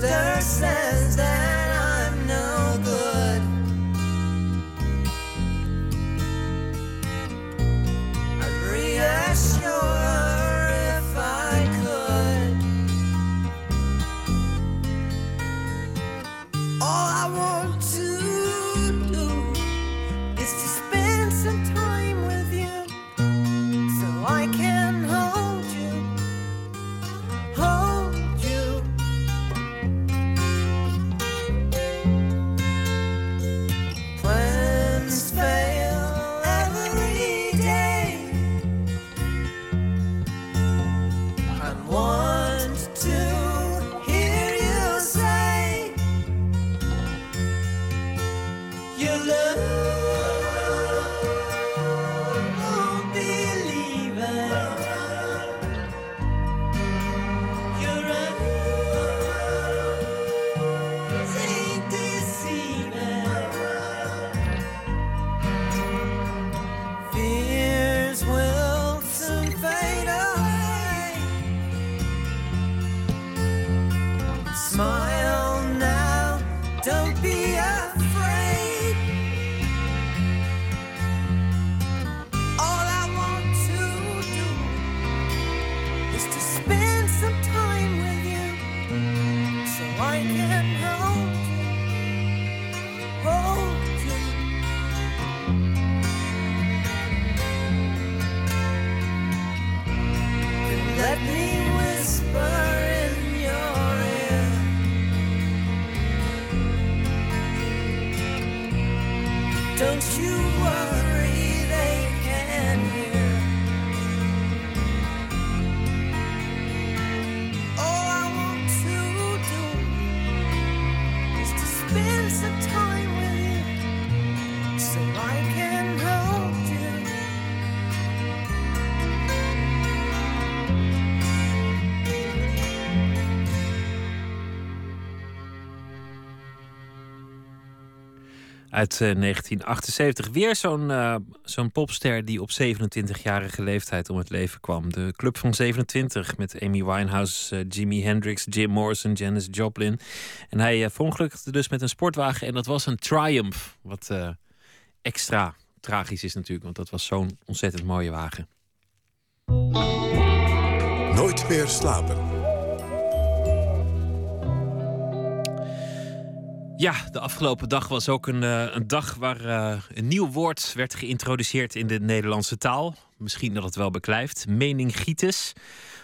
Sister says that Uit eh, 1978. Weer zo'n eh, zo'n popster die op 27-jarige leeftijd om het leven kwam. De Club van 27 met Amy Winehouse, eh, Jimi Hendrix, Jim Morrison, Janis Joplin. En hij uh, verongelukte dus met een sportwagen en dat was een Triumph. Wat eh, extra tragisch is natuurlijk, want dat was zo'n ontzettend mooie wagen. Nooit meer slapen. Ja, de afgelopen dag was ook een, eh, een dag waar eh, een nieuw woord werd geïntroduceerd in de Nederlandse taal. Misschien dat het wel beklijft. Meningitis.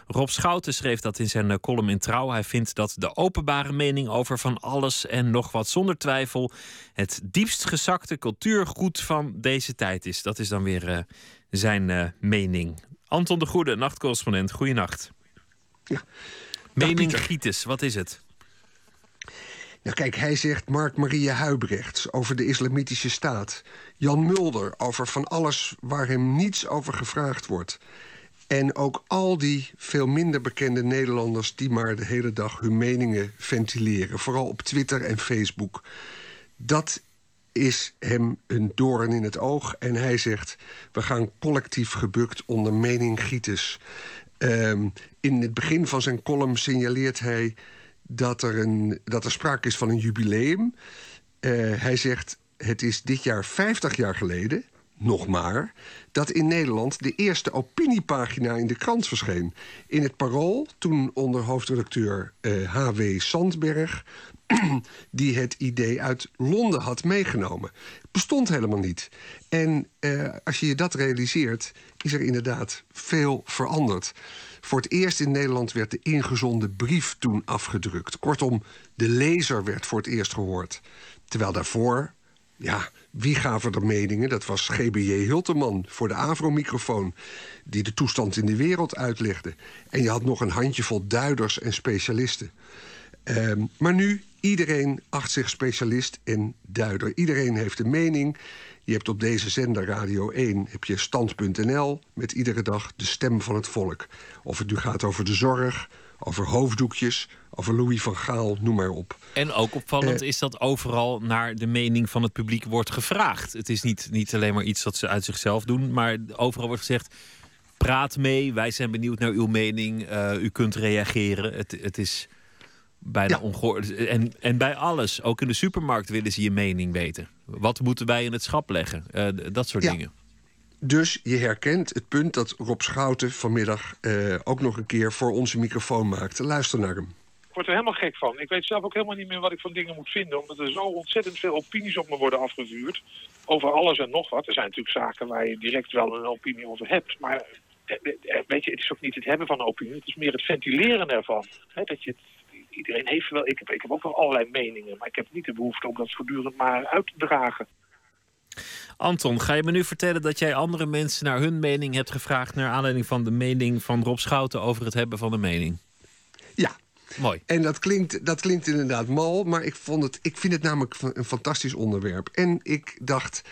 Rob Schouten schreef dat in zijn eh, column in Trouw. Hij vindt dat de openbare mening over van alles en nog wat zonder twijfel het diepst gezakte cultuurgoed van deze tijd is. Dat is dan weer zijn mening. Anton de Goede, nachtcorrespondent. Goeienacht. Ja. Meningitis, wat is het? Nou kijk, hij zegt Mark-Maria Huibrechts over de islamitische staat. Jan Mulder over van alles waar hem niets over gevraagd wordt. En ook al die veel minder bekende Nederlanders... die maar de hele dag hun meningen ventileren. Vooral op Twitter en Facebook. Dat is hem een doorn in het oog. En hij zegt, we gaan collectief gebukt onder meningitis. Ehm, in het begin van zijn column signaleert hij dat er, een, dat er sprake is van een jubileum. Eh, hij zegt: Het is dit jaar 50 jaar geleden, nog maar, dat in Nederland de eerste opiniepagina in de krant verscheen. In het Parool, toen onder hoofdredacteur eh, H.W. Sandberg, die het idee uit Londen had meegenomen. Bestond helemaal niet. En eh, als je je dat realiseert, is er inderdaad veel veranderd. Voor het eerst in Nederland werd de ingezonden brief toen afgedrukt. Kortom, de lezer werd voor het eerst gehoord. Terwijl daarvoor, ja, wie gaven er meningen? Dat was GBJ Hilterman voor de Avro-microfoon... die de toestand in de wereld uitlegde. En je had nog een handjevol duiders en specialisten. Ehm, maar nu, iedereen acht zich specialist en duider. Iedereen heeft een mening. Je hebt op deze zender Radio 1 heb je stand.nl... met iedere dag de stem van het volk. Of het nu gaat over de zorg, over hoofddoekjes... over Louis van Gaal, noem maar op. En ook opvallend Eh, is dat overal naar de mening van het publiek wordt gevraagd. Het is niet, niet alleen maar iets dat ze uit zichzelf doen, maar overal wordt gezegd: praat mee, wij zijn benieuwd naar uw mening, eh, u kunt reageren. Het, het is bijna ongehoord. En, en bij alles, ook in de supermarkt willen ze je mening weten. Wat moeten wij in het schap leggen? Eh, dat soort Ja. dingen. Dus je herkent het punt dat Rob Schouten vanmiddag... eh, ook nog een keer voor onze microfoon maakte. Luister naar hem. Ik word er helemaal gek van. Ik weet zelf ook helemaal niet meer wat ik van dingen moet vinden. Omdat er zo ontzettend veel opinies op me worden afgevuurd. Over alles en nog wat. Er zijn natuurlijk zaken waar je direct wel een opinie over hebt. Maar eh, weet je, het is ook niet het hebben van een opinie. Het is meer het ventileren ervan. Hè, dat je het, iedereen heeft wel... Ik heb, ik heb ook wel allerlei meningen. Maar ik heb niet de behoefte om dat voortdurend maar uit te dragen. Anton, ga je me nu vertellen dat jij andere mensen naar hun mening hebt gevraagd. naar aanleiding van de mening van Rob Schouten over het hebben van een mening? Ja. Mooi. En dat klinkt, dat klinkt inderdaad mal, maar ik, vond het, ik vind het namelijk een fantastisch onderwerp. En ik dacht,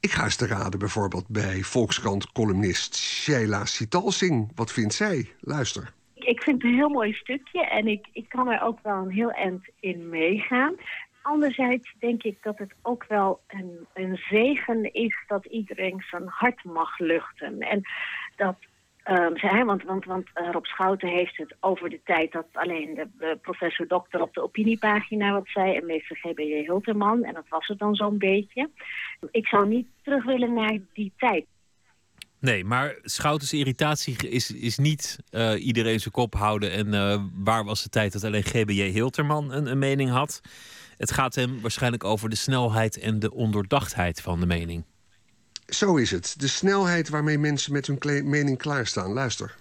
ik ga eens te raden bijvoorbeeld bij Volkskrant-columnist Sheila Sitalsing. Wat vindt zij? Luister. Ik vind het een heel mooi stukje en ik, ik kan er ook wel een heel eind in meegaan. Anderzijds denk ik dat het ook wel een, een zegen is dat iedereen zijn hart mag luchten. En dat, ehm, zij, want, want, want eh, Rob Schouten heeft het over de tijd dat alleen de, de professor dokter op de opiniepagina wat zei en meester GBJ Hulterman. En dat was het dan zo'n beetje. Ik zou niet terug willen naar die tijd. Nee, maar Schoutens irritatie is, is niet eh, iedereen zijn kop houden. En eh, waar was de tijd dat alleen GBJ Hilterman een, een mening had? Het gaat hem waarschijnlijk over de snelheid en de ondoordachtheid van de mening. Zo is het. De snelheid waarmee mensen met hun mening klaarstaan. Luister.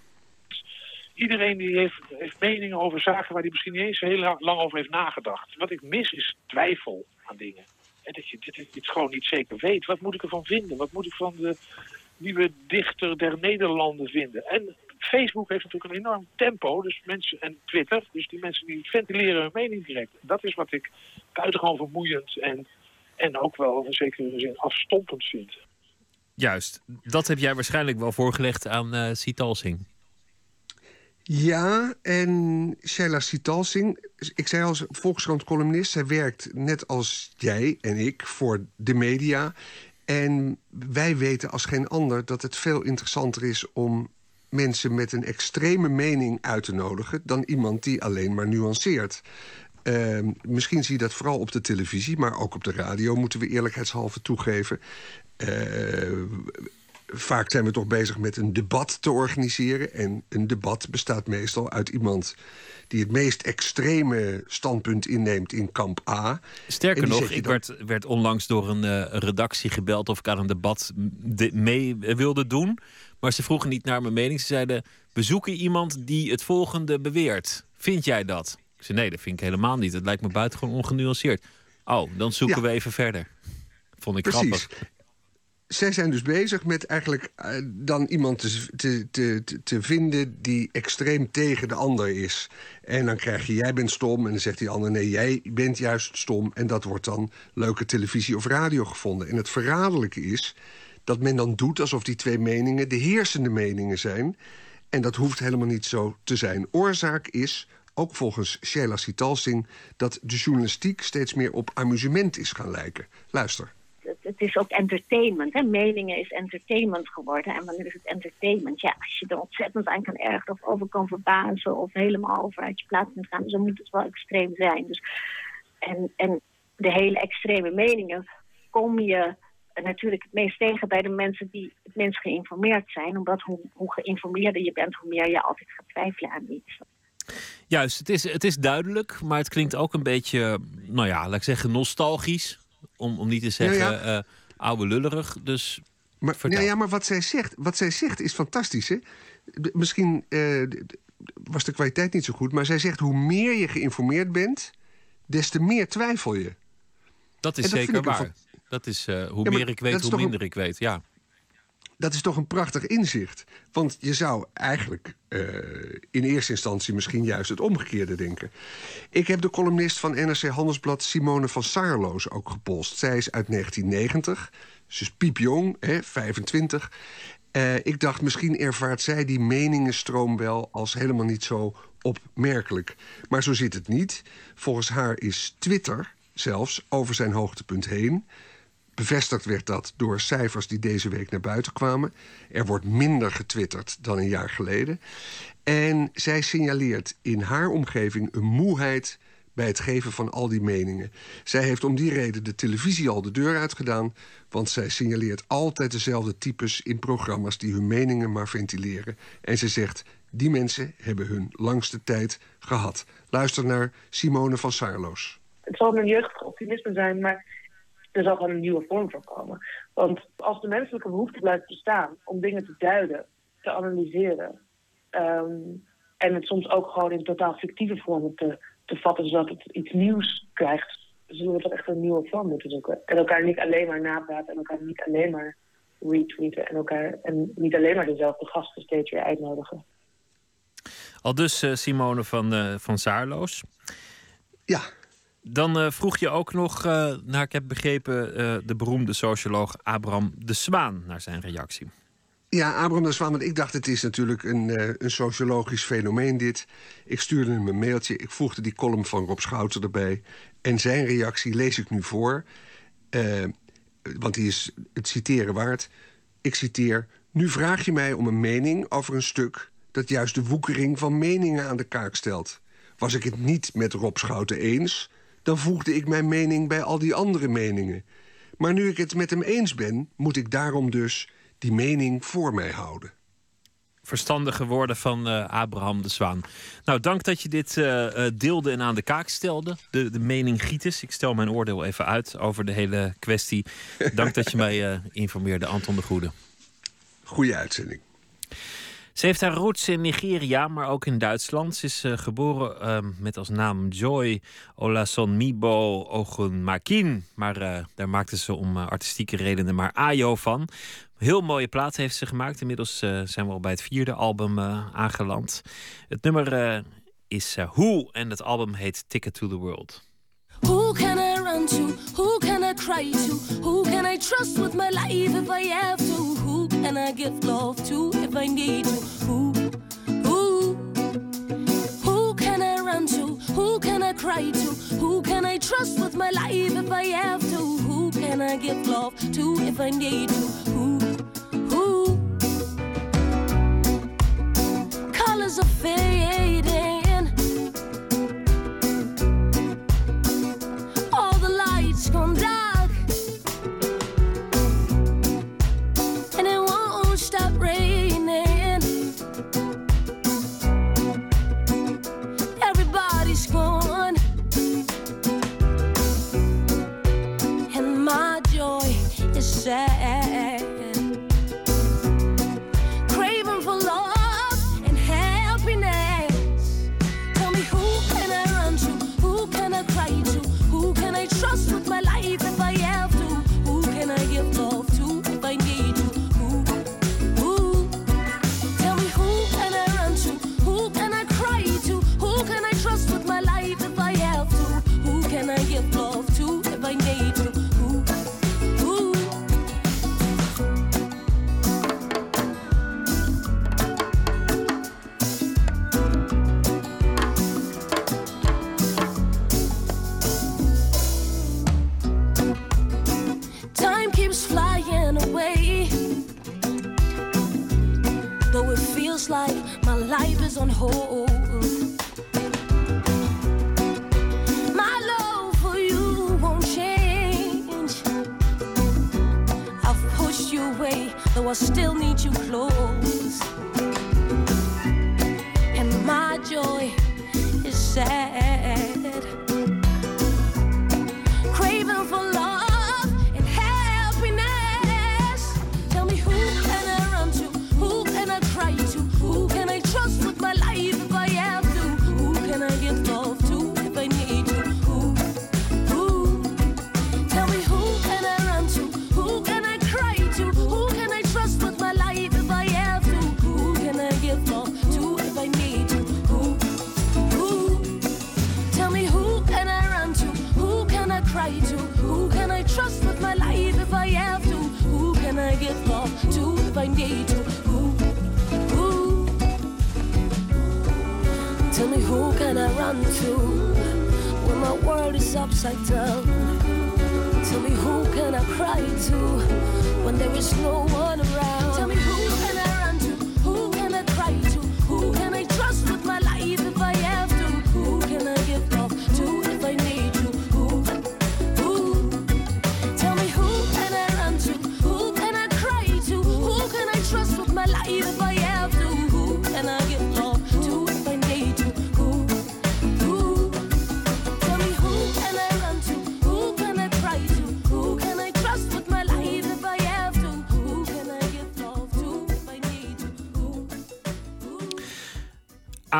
Iedereen die heeft, heeft meningen over zaken waar hij misschien niet eens heel la- lang over heeft nagedacht. Wat ik mis is twijfel aan dingen. En dat je dit, dit gewoon niet zeker weet. Wat moet ik ervan vinden? Wat moet ik van de nieuwe dichter der Nederlanden vinden? En Facebook heeft natuurlijk een enorm tempo. Dus mensen, en Twitter. Dus die mensen die ventileren hun mening direct. Dat is wat ik buitengewoon vermoeiend en, en ook wel in zekere zin afstompend vind. Juist, dat heb jij waarschijnlijk wel voorgelegd aan eh Sitalsing. Ja, en Sheila Sitalsing, ik zei als Volkskrant-columnist... zij werkt net als jij en ik voor de media. En wij weten als geen ander dat het veel interessanter is... om mensen met een extreme mening uit te nodigen... dan iemand die alleen maar nuanceert. Ehm, misschien zie je dat vooral op de televisie, maar ook op de radio... moeten we eerlijkheidshalve toegeven. Eh, vaak zijn we toch bezig met een debat te organiseren. En een debat bestaat meestal uit iemand die het meest extreme standpunt inneemt in kamp A. Sterker nog, ik dan- werd, werd onlangs door een eh, redactie gebeld of ik aan een debat de- mee wilde doen. Maar ze vroegen niet naar mijn mening. Ze zeiden: We zoeken iemand die het volgende beweert. Vind jij dat? Ik zei: Nee, dat vind ik helemaal niet. Het lijkt me buitengewoon ongenuanceerd. Oh, dan zoeken Ja. we even verder. Vond ik Precies. grappig. Zij zijn dus bezig met eigenlijk eh, dan iemand te, te, te, te- vinden die extreem tegen de ander is. En dan krijg je, jij bent stom. En dan zegt die ander, nee, jij bent juist stom. En dat wordt dan leuke televisie of radio gevonden. En het verraderlijke is dat men dan doet alsof die twee meningen de heersende meningen zijn. En dat hoeft helemaal niet zo te zijn. Oorzaak is, ook volgens Sheila Sitalsing... dat de journalistiek steeds meer op amusement is gaan lijken. Luister. Het, is ook entertainment. Hè? Meningen is entertainment geworden. En wanneer is het entertainment? Ja, als je er ontzettend aan kan ergeren of over kan verbazen... of helemaal over uit je plaats kunt gaan... dan moet het wel extreem zijn. Dus, en, en de hele extreme meningen kom je natuurlijk het meest tegen bij de mensen die het minst geïnformeerd zijn. Omdat hoe, hoe geïnformeerder je bent, hoe meer je altijd gaat twijfelen aan iets. Juist, het is, het is duidelijk, maar het klinkt ook een beetje, nou ja, laat ik zeggen, nostalgisch. Om, om niet te zeggen Ja, eh oude lullerig. Dus Maar, nou ja, maar wat zij, zegt, wat zij zegt is fantastisch. Hè? Misschien eh, was de kwaliteit niet zo goed, maar zij zegt: hoe meer je geïnformeerd bent, des te meer twijfel je. dat is dat zeker waar. Dat is eh, hoe Ja, meer ik weet, hoe een- minder ik weet. Ja. Dat is toch een prachtig inzicht. Want je zou eigenlijk eh, in eerste instantie misschien juist het omgekeerde denken. Ik heb de columnist van NRC Handelsblad Simone van Saarloos ook gepolst. Zij is uit 1990. Ze is piepjong, hè, 25. Eh, ik dacht, misschien ervaart zij die meningenstroom wel als helemaal niet zo opmerkelijk. Maar zo zit het niet. Volgens haar is Twitter zelfs over zijn hoogtepunt heen. Bevestigd werd dat door cijfers die deze week naar buiten kwamen. Er wordt minder getwitterd dan een jaar geleden. En zij signaleert in haar omgeving een moeheid bij het geven van al die meningen. Zij heeft om die reden de televisie al de deur uitgedaan... want zij signaleert altijd dezelfde types in programma's... die hun meningen maar ventileren. En ze zegt, die mensen hebben hun langste tijd gehad. Luister naar Simone van Saarloos. Het zal een jeugdig optimisme zijn, maar er zal gewoon een nieuwe vorm van komen. Want als de menselijke behoefte blijft bestaan om dingen te duiden, te analyseren... ehm, en het soms ook gewoon in totaal fictieve vormen te, te vatten, zodat het iets nieuws krijgt... zullen we toch echt een nieuwe vorm moeten zoeken. En elkaar niet alleen maar napraten en elkaar niet alleen maar retweeten... en, elkaar, en niet alleen maar dezelfde gasten steeds weer uitnodigen. Al dus eh, Simone van, eh, van Zaarloos. Ja. Dan eh, vroeg je ook nog, eh, naar ik heb begrepen, eh, de beroemde socioloog Abraham de Zwaan naar zijn reactie. Ja, Abraham de Zwaan, want ik dacht het is natuurlijk een, een sociologisch fenomeen dit. Ik stuurde hem een mailtje, ik voegde die column van Rob Schouten erbij. En zijn reactie lees ik nu voor, want die is het citeren waard. Ik citeer, nu vraag je mij om een mening over een stuk... dat juist de woekering van meningen aan de kaak stelt. Was ik het niet met Rob Schouten eens... dan voegde ik mijn mening bij al die andere meningen. Maar nu ik het met hem eens ben, moet ik daarom dus die mening voor mij houden. Verstandige woorden van eh, Abraham de Zwaan. Nou, dank dat je dit eh, eh, deelde en aan de kaak stelde. De, de mening Gietes. Ik stel mijn oordeel even uit over de hele kwestie. Dank dat je mij informeerde, Anton de Goede. Goeie uitzending. Ze heeft haar roots in Nigeria, maar ook in Duitsland. Ze is eh, geboren ehm, met als naam Joy Olasonmibo Ogunmakin. Maar eh, daar maakte ze om eh, artistieke redenen maar Ayo van. Heel mooie plaat heeft ze gemaakt. Inmiddels zijn we al bij het vierde album aangeland. Het nummer is Who en het album heet Ticket to the World. Who can I run to? Who can I cry to? Who can I trust with my life if I have to? Who can I give love to if I need to? Who, who, who can I run to? Who can I cry to? Who can I trust with my life if I have to? Who can I give love to if I need to? Who, who? Colors are fading.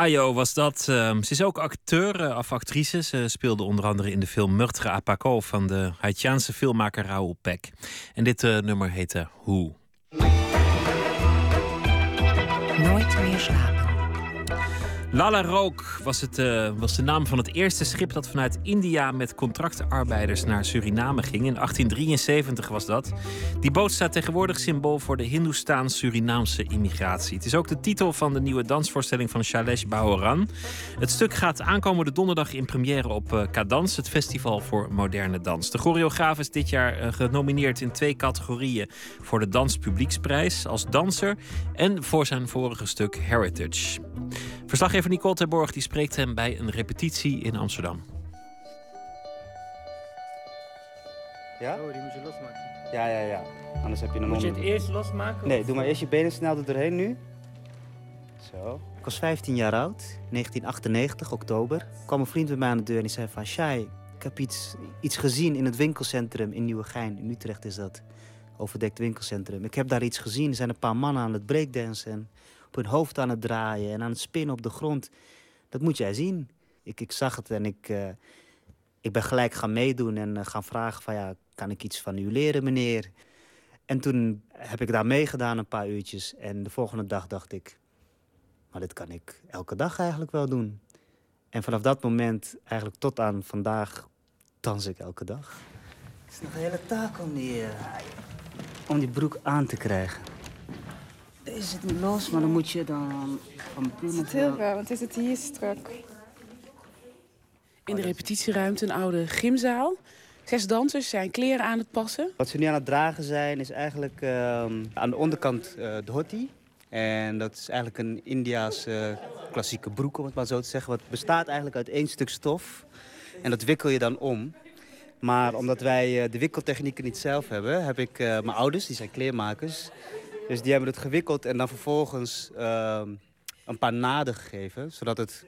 Ayo was dat. Ehm, ze is ook acteur eh, of actrice. Ze speelde onder andere in de film Meurtre à Paco van de Haitiaanse filmmaker Raoul Peck. En dit eh, nummer heette Who. Nooit meer slapen. Lala Rook was, het, eh, was de naam van het eerste schip dat vanuit India met contractarbeiders naar Suriname ging. In 1873 was dat. Die boot staat tegenwoordig symbool voor de Hindoestaans-Surinaamse immigratie. Het is ook de titel van de nieuwe dansvoorstelling van Shailesh Bahoran. Het stuk gaat aankomende donderdag in première op uh, het festival voor moderne dans. De choreograaf is dit jaar eh, genomineerd in twee categorieën voor de Danspublieksprijs als danser en voor zijn vorige stuk Heritage. Verslaggever Nicole Terborg die spreekt hem bij een repetitie in Amsterdam. Ja? Oh, die moet je losmaken. Ja, ja, ja. Anders heb je hem Moet je het eerst losmaken? Nee, of- doe maar eerst je benen snel er doorheen nu. Zo. Ik was 15 jaar oud, 1998, oktober. kwam een vriend bij mij aan de deur en die zei van... Shai, ik heb iets, iets gezien in het winkelcentrum in Nieuwegein. In Utrecht is dat. Overdekt winkelcentrum. Ik heb daar iets gezien. Er zijn een paar mannen aan het breakdansen... en hun hoofd aan het draaien en aan het spinnen op de grond. Dat moet jij zien. Ik, ik zag het en ik, eh, ik ben gelijk gaan meedoen en eh, gaan vragen van... ja, kan ik iets van u leren, meneer? En toen heb ik daar meegedaan een paar uurtjes. En de volgende dag dacht ik... maar dit kan ik elke dag eigenlijk wel doen. En vanaf dat moment, eigenlijk tot aan vandaag, dans ik elke dag. Het is nog een hele taak om die, eh, om die broek aan te krijgen. Deze zit niet los, maar dan moet je dan van binnen... Het is heel raar, want het zit hier strak. In de repetitieruimte een oude gymzaal. Zes dansers zijn kleren aan het passen. Wat ze nu aan het dragen zijn, is eigenlijk ehm, aan de onderkant eh dhoti. En dat is eigenlijk een India's eh, klassieke broek, om het maar zo te zeggen. Wat bestaat eigenlijk uit één stuk stof. En dat wikkel je dan om. Maar omdat wij eh, de wikkeltechnieken niet zelf hebben, heb ik eh, mijn ouders, die zijn kleermakers. Dus die hebben het gewikkeld en dan vervolgens ehm, een paar naden gegeven. Zodat het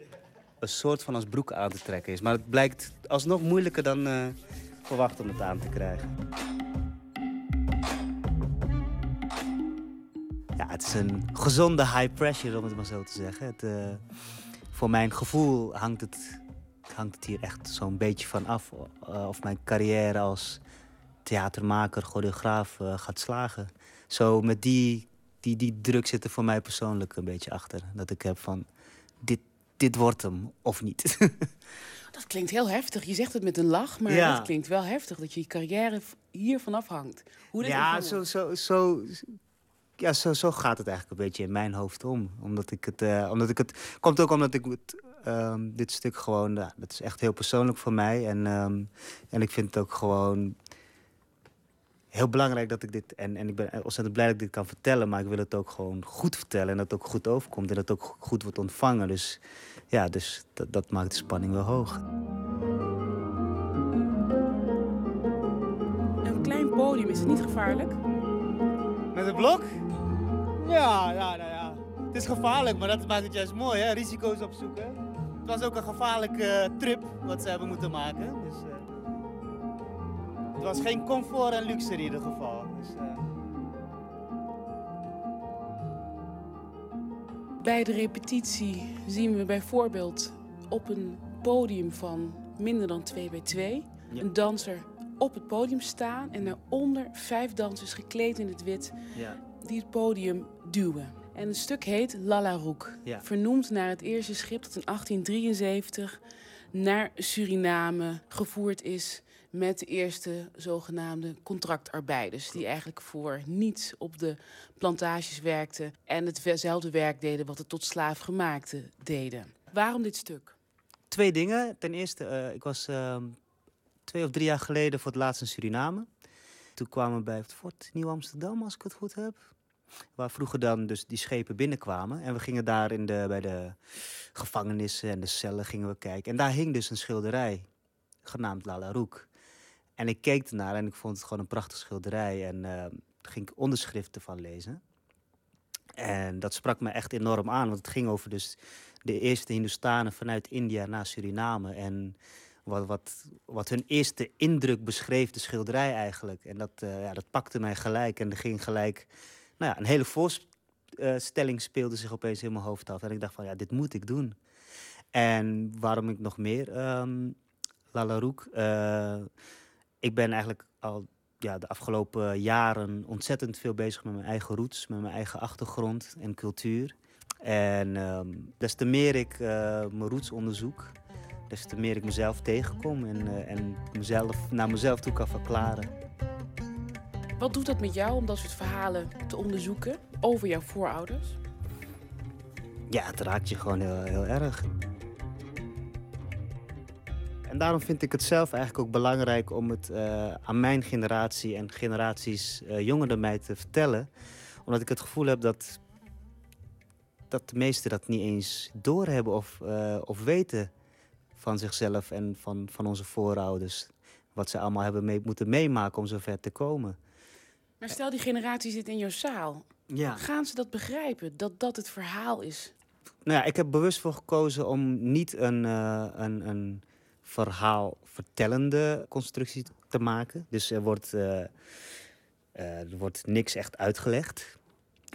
een soort van als broek aan te trekken is. Maar het blijkt alsnog moeilijker dan eh, verwacht om het aan te krijgen. Ja, het is een gezonde high pressure, om het maar zo te zeggen. Het, eh, voor mijn gevoel hangt het, hangt het hier echt zo'n beetje van af. eh, of mijn carrière als theatermaker, choreograaf gaat slagen. Zo met die, die, die druk zit er voor mij persoonlijk een beetje achter. Dat ik heb van, dit, dit wordt hem of niet. Dat klinkt heel heftig. Je zegt het met een lach, maar Ja. dat klinkt wel heftig dat je je carrière v- hier vanaf hangt. Hoe dit ja, zo, zo, zo, ja zo, zo gaat het eigenlijk een beetje in mijn hoofd om. Omdat ik het, eh, omdat ik het komt ook omdat ik het, ehm, dit stuk gewoon, dat is echt heel persoonlijk voor mij. En, ehm, en ik vind het ook gewoon heel belangrijk dat ik dit. En, en ik ben ontzettend blij dat ik dit kan vertellen. Maar ik wil het ook gewoon goed vertellen. En dat het ook goed overkomt. En dat het ook goed wordt ontvangen. Dus ja, dus dat, dat maakt de spanning wel hoog. Een klein podium, is het niet gevaarlijk? Met een blok? Ja, ja, nou ja. Het is gevaarlijk, maar dat maakt het juist mooi, hè? Risico's opzoeken. Het was ook een gevaarlijke eh, trip wat ze hebben moeten maken. Dus, eh, het was geen comfort en luxe in ieder geval. Dus, eh, Bij de repetitie zien we bijvoorbeeld op een podium van minder dan 2 bij 2 een danser op het podium staan en daaronder vijf dansers gekleed in het wit ja. die het podium duwen. En het stuk heet Lala Roek, Ja. vernoemd naar het eerste schip dat in 1873 naar Suriname gevoerd is met de eerste zogenaamde contractarbeiders. Die eigenlijk voor niets op de plantages werkten en hetzelfde werk deden wat de tot slaafgemaakten deden. Waarom dit stuk? Twee dingen. Ten eerste, eh, ik was ehm, twee of drie jaar geleden voor het laatst in Suriname. Toen kwamen we bij het Fort Nieuw-Amsterdam, als ik het goed heb. Waar vroeger dan dus die schepen binnenkwamen. En we gingen daar in de, bij de gevangenissen en de cellen gingen we kijken. En daar hing dus een schilderij, genaamd Lala Roek. En ik keek ernaar en ik vond het gewoon een prachtig schilderij. En daar ging ik onderschriften van lezen. En dat sprak me echt enorm aan, want het ging over dus de eerste Hindustanen vanuit India naar Suriname. En wat, wat, wat hun eerste indruk beschreef, de schilderij eigenlijk. En dat, eh, ja, dat pakte mij gelijk en er ging gelijk... Nou ja, een hele voorstelling speelde zich opeens in mijn hoofd af. En ik dacht van, ja, dit moet ik doen. En waarom ik nog meer Roek? Ik ben eigenlijk al ja, de afgelopen jaren ontzettend veel bezig met mijn eigen roots, met mijn eigen achtergrond en cultuur. En ehm, des te meer ik eh, mijn roots onderzoek, des te meer ik mezelf tegenkom en, eh, en mezelf, naar mezelf toe kan verklaren. Wat doet dat met jou om dat soort verhalen te onderzoeken over jouw voorouders? Ja, het raakt je gewoon heel, heel erg. En daarom vind ik het zelf eigenlijk ook belangrijk om het eh, aan mijn generatie en generaties eh, jonger dan mij te vertellen. Omdat ik het gevoel heb dat, dat de meesten dat niet eens doorhebben of, eh, of weten van zichzelf en van, van onze voorouders. Wat ze allemaal hebben mee, moeten meemaken om zover te komen. Maar stel die generatie zit in jouw zaal. Ja. Gaan ze dat begrijpen, dat dat het verhaal is? Nou ja, ik heb bewust voor gekozen om niet een, een, een verhaal vertellende constructie te maken. Dus er wordt, eh, eh, er wordt niks echt uitgelegd.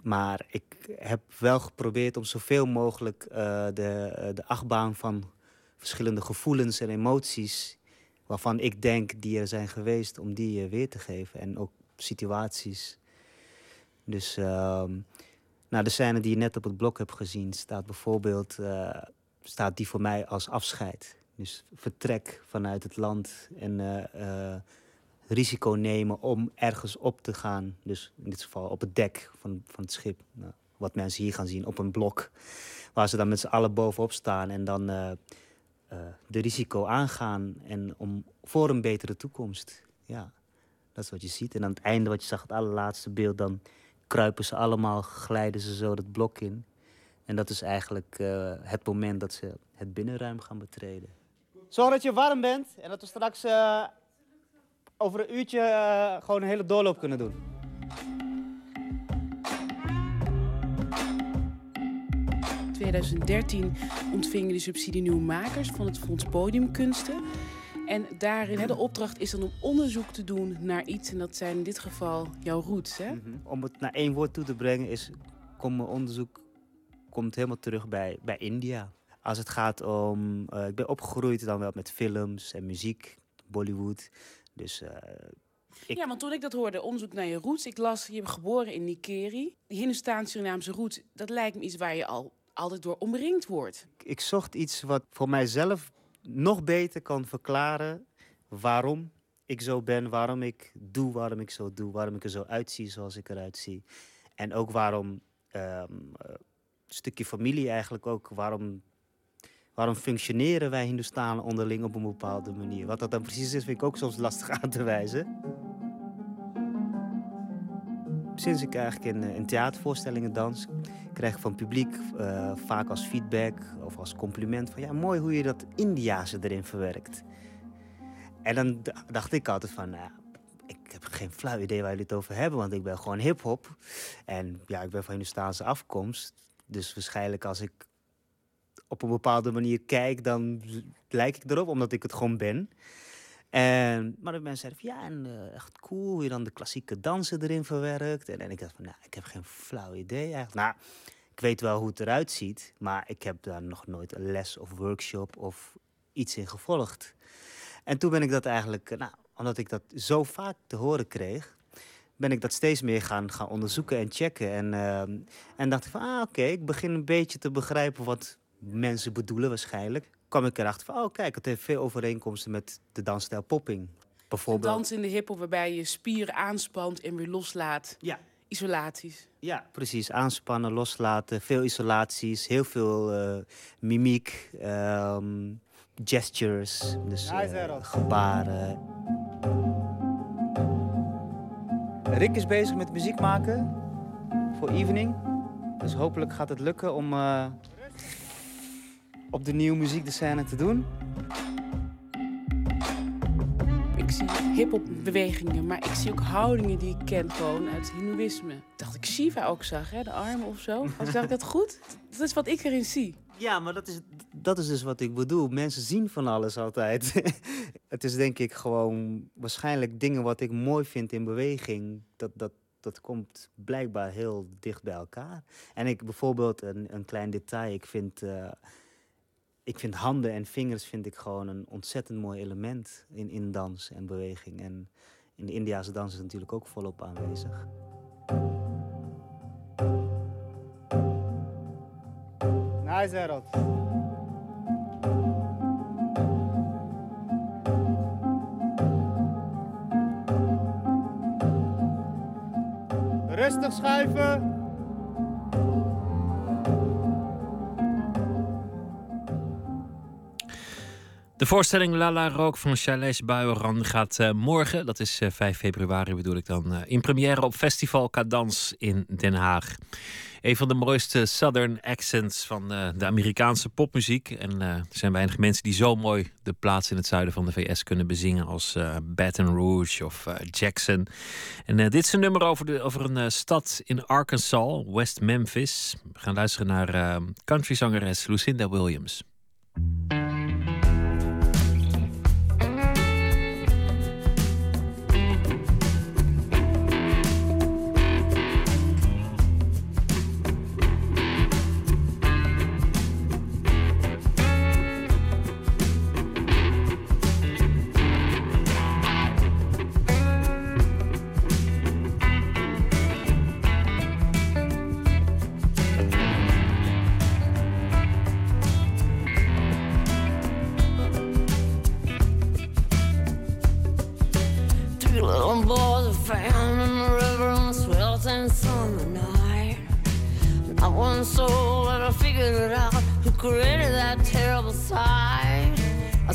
Maar ik heb wel geprobeerd om zoveel mogelijk eh, de, de achtbaan van verschillende gevoelens en emoties... waarvan ik denk die er zijn geweest, om die weer te geven. En ook situaties. Dus ehm, nou, de scène die je net op het blok hebt gezien, staat bijvoorbeeld staat die voor mij als afscheid. Dus vertrek vanuit het land en eh, eh, risico nemen om ergens op te gaan. Dus in dit geval op het dek van, van het schip. Nou, wat mensen hier gaan zien, op een blok. Waar ze dan met z'n allen bovenop staan en dan eh, de risico aangaan. En om voor een betere toekomst. Ja, dat is wat je ziet. En aan het einde, wat je zag, het allerlaatste beeld, dan kruipen ze allemaal, glijden ze zo dat blok in. En dat is eigenlijk het moment dat ze het binnenruim gaan betreden. Zorg dat je warm bent en dat we straks eh, over een uurtje eh, gewoon een hele doorloop kunnen doen. In 2013 ontving je de subsidie Nieuwe Makers van het Fonds Podiumkunsten. En daarin, hè, de opdracht is dan om onderzoek te doen naar iets. En dat zijn in dit geval jouw roots, hè? Om het naar één woord toe te brengen is, komt mijn onderzoek komt helemaal terug bij, bij India. Als het gaat om, eh, ik ben opgegroeid dan wel met films en muziek, Bollywood. Dus eh, ik, Ja, want toen ik dat hoorde, onderzoek naar je roots. Ik las, je bent geboren in Nikeri. Die Hindoestaans-Surinaamse roots, dat lijkt me iets waar je al altijd door omringd wordt. ik zocht iets wat voor mijzelf nog beter kan verklaren waarom ik zo ben, waarom ik doe, waarom ik zo doe, waarom ik er zo uitzie zoals ik eruit zie. En ook waarom, ehm, eh, een stukje familie eigenlijk ook, waarom, waarom functioneren wij Hindoestanen onderling op een bepaalde manier. Wat dat dan precies is, vind ik ook soms lastig aan te wijzen. sinds ik eigenlijk in, eh, in theatervoorstellingen dans, krijg ik van publiek eh, vaak als feedback of als compliment van ja, mooi hoe je dat Indiase erin verwerkt. En dan dacht ik altijd van, nou, ik heb geen flauw idee waar jullie het over hebben, want ik ben gewoon hip-hop. En ja, ik ben van Hindustaanse afkomst. Dus waarschijnlijk als ik op een bepaalde manier kijk, dan lijk ik erop, omdat ik het gewoon ben. En, maar de mensen zeiden van ja, en eh, echt cool hoe je dan de klassieke dansen erin verwerkt. En, en ik dacht van, nou, ik heb geen flauw idee eigenlijk. Nou, ik weet wel hoe het eruit ziet, maar ik heb daar nog nooit een les of workshop of iets in gevolgd. En toen ben ik dat eigenlijk, eh, nou, omdat ik dat zo vaak te horen kreeg, ben ik dat steeds meer gaan, gaan onderzoeken en checken. En, ehm, en dacht ik van, ah, oké, ik begin een beetje te begrijpen wat mensen bedoelen waarschijnlijk. kwam ik erachter van, oh kijk, het heeft veel overeenkomsten met de dansstijl popping. Bijvoorbeeld. dans in de hiphop waarbij je spieren aanspant en weer loslaat. Ja. Isolaties. Ja, precies. Aanspannen, loslaten, veel isolaties, heel veel eh, mimiek, ehm, gestures, dus eh, gebaren. Rick is bezig met muziek maken voor Evening. Dus hopelijk gaat het lukken om eh, op de nieuwe muziek de scène te doen. Ik zie hip-hop bewegingen, maar ik zie ook houdingen die ik ken gewoon uit het Hindoeïsme. Ik dacht dat ik Shiva ook zag, hè? de armen of zo. Zag ik dat goed? Dat is wat ik erin zie. Ja, maar dat is, dat is dus wat ik bedoel. Mensen zien van alles altijd. het is denk ik gewoon waarschijnlijk dingen wat ik mooi vind in beweging. Dat, dat, dat komt blijkbaar heel dicht bij elkaar. En ik bijvoorbeeld een, een klein detail. Ik vind, eh, ik vind handen en vingers vind ik gewoon een ontzettend mooi element in, in dans en beweging. En in de Indiase dans is het natuurlijk ook volop aanwezig. Nice, Harold. Rustig schuiven. De voorstelling Lala Rook van Chaleis Buijeran gaat eh, morgen, dat is eh, 5 februari bedoel ik dan, eh, in première op Festival Cadans in Den Haag. Een van de mooiste Southern accents van de Amerikaanse popmuziek. En er zijn weinig mensen die zo mooi de plaats in het zuiden van de VS kunnen bezingen als Baton Rouge of Jackson. En dit is een nummer over, de, over een stad in Arkansas, West Memphis. We gaan luisteren naar countryzangeres Lucinda Williams.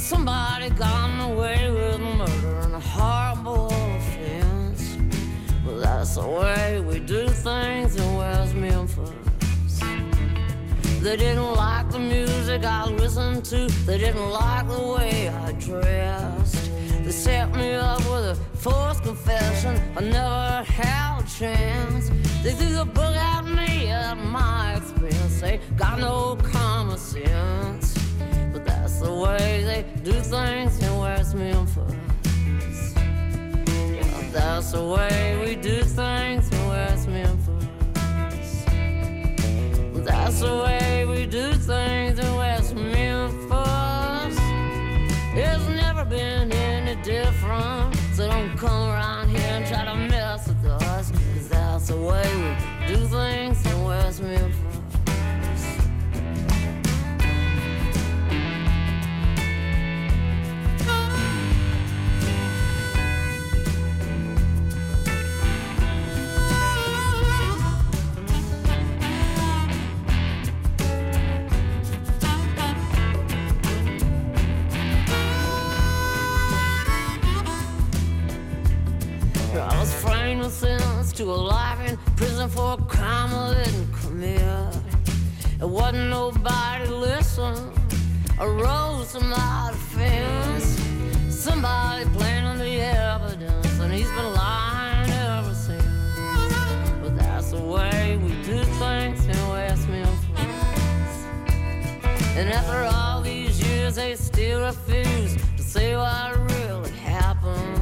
Somebody got away with murder and a horrible offense. Well, that's the way we do things in West Memphis. They didn't like the music I listened to. They didn't like the way I dressed. They set me up with a forced confession. I never had a chance. They threw the book at me at my expense. They got no common sense. That's the way they do things in West Memphis. Yeah, that's the way we do things in West Memphis. That's the way we do things in West Memphis. It's never been any different. So don't come around here and try to mess with us. Cause that's the way we do things in West Memphis. To a life in prison for a crime I didn't commit. It wasn't nobody listen. I rose to my defense. Somebody planted the evidence, and he's been lying ever since. But that's the way we do things in West Memphis. And after all these years, they still refuse to say what really happened.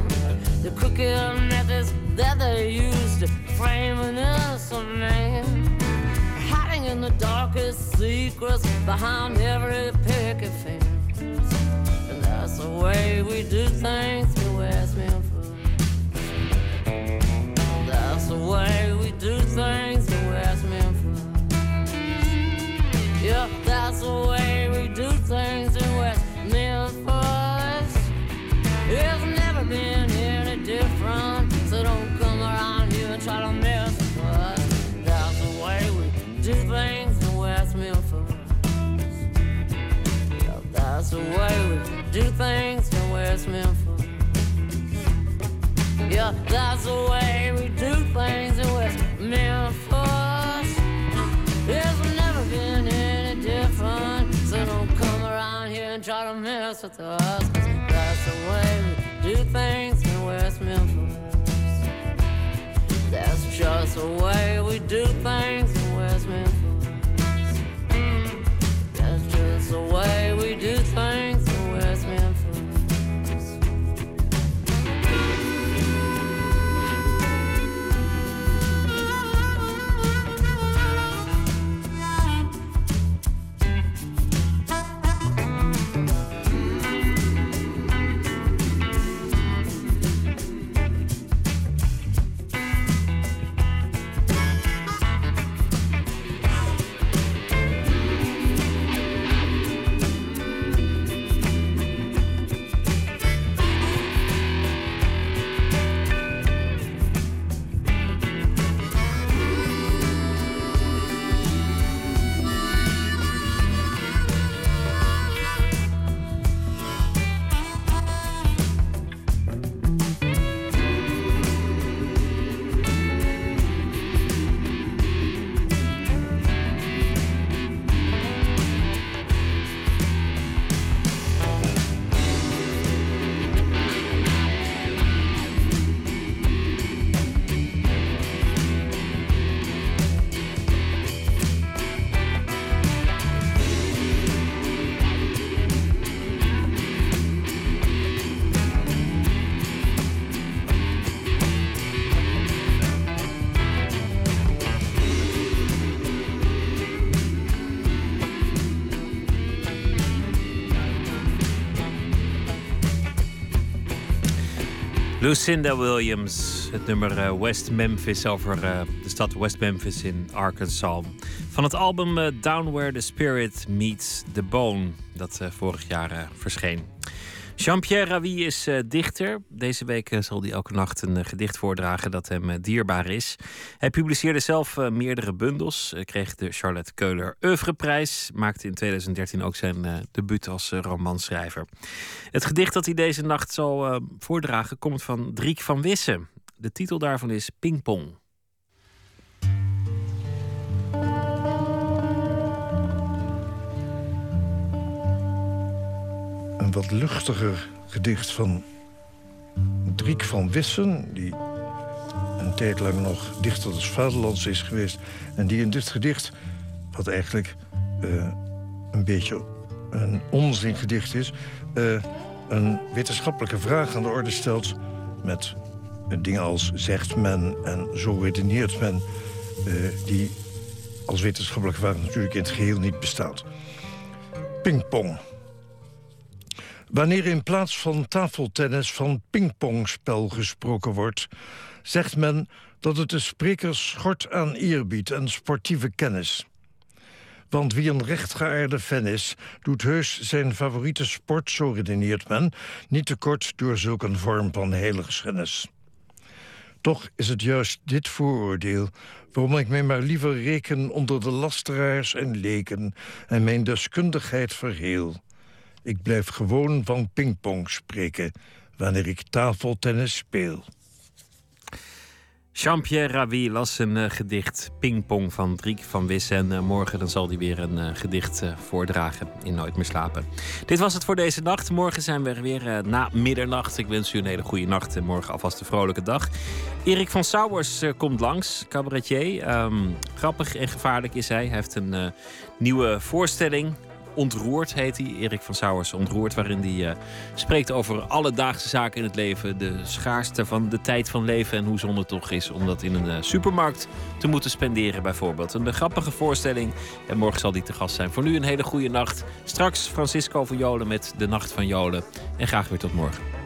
The crooked methods that they used to frame an innocent man. Hiding in the darkest secrets behind every picket fence. And that's the way we do things in West Memphis. That's the way we do things in West Memphis. Yeah, that's the way we do things in West Memphis. It's never been any so don't come around here and try to mess with us. That's the way we do things in West Memphis. Yeah, that's the way we do things in West Memphis. Yeah, that's the way we do things in West Memphis. It's never been any different, so don't come around here and try to mess with us. 'cause that's the way we do things in West Memphis. That's just the way we do things in West Memphis. That's just the way we do Lucinda Williams, het nummer eh, West Memphis over eh, de stad West Memphis in Arkansas. Van het album eh, Down Where the Spirit Meets the Bone, dat vorig jaar verscheen. Jean-Pierre Ravi is eh, dichter. Deze week eh, zal hij elke nacht een eh, gedicht voordragen dat hem dierbaar is. Hij publiceerde zelf meerdere bundels, kreeg de Charlotte Keuler Oeuvreprijs, maakte in 2013 ook zijn debuut als romanschrijver. Het gedicht dat hij deze nacht zal voordragen komt van Driek van Wissen. De titel daarvan is Pingpong. Een wat luchtiger gedicht van Driek van Wissen... die een tijd lang nog dichter des Vaderlands is geweest... en die in dit gedicht, wat eigenlijk eh, een beetje een onzingedicht is... eh, een wetenschappelijke vraag aan de orde stelt... met eh, dingen als zegt men en zo redeneert men... die als wetenschappelijke vraag natuurlijk in het geheel niet bestaat. Pingpong. Wanneer in plaats van tafeltennis van pingpongspel gesproken wordt... zegt men dat het de sprekers schort aan eerbied en sportieve kennis. Want wie een rechtgeaarde fan is, doet heus zijn favoriete sport, zo redeneert men... niet tekort door zulk een vorm van heiligschennis. Toch is het juist dit vooroordeel waarom ik mij maar liever reken onder de lasteraars en leken en mijn deskundigheid verheel. Ik blijf gewoon van pingpong spreken wanneer ik tafeltennis speel. Jean-Pierre Ravi las een eh, gedicht Pingpong van Driek van Wis. En eh, morgen dan zal hij weer een eh, gedicht voordragen in Nooit meer slapen. Dit was het voor deze nacht. Morgen zijn we er weer na middernacht. Ik wens u een hele goede nacht en morgen alvast een vrolijke dag. Erik van Sauwers komt langs, cabaretier. Ehm, grappig en gevaarlijk is hij. Hij heeft een nieuwe voorstelling. Ontroerd heet hij, Erik van Sauwers Ontroerd, waarin hij eh, spreekt over alledaagse zaken in het leven. De schaarste van de tijd van leven en hoe zonde het toch is om dat in een eh, supermarkt te moeten spenderen, bijvoorbeeld. Een eh, grappige voorstelling en morgen zal hij te gast zijn. Voor nu een hele goede nacht. Straks Francisco van Jolen met De Nacht van Jolen. En graag weer tot morgen.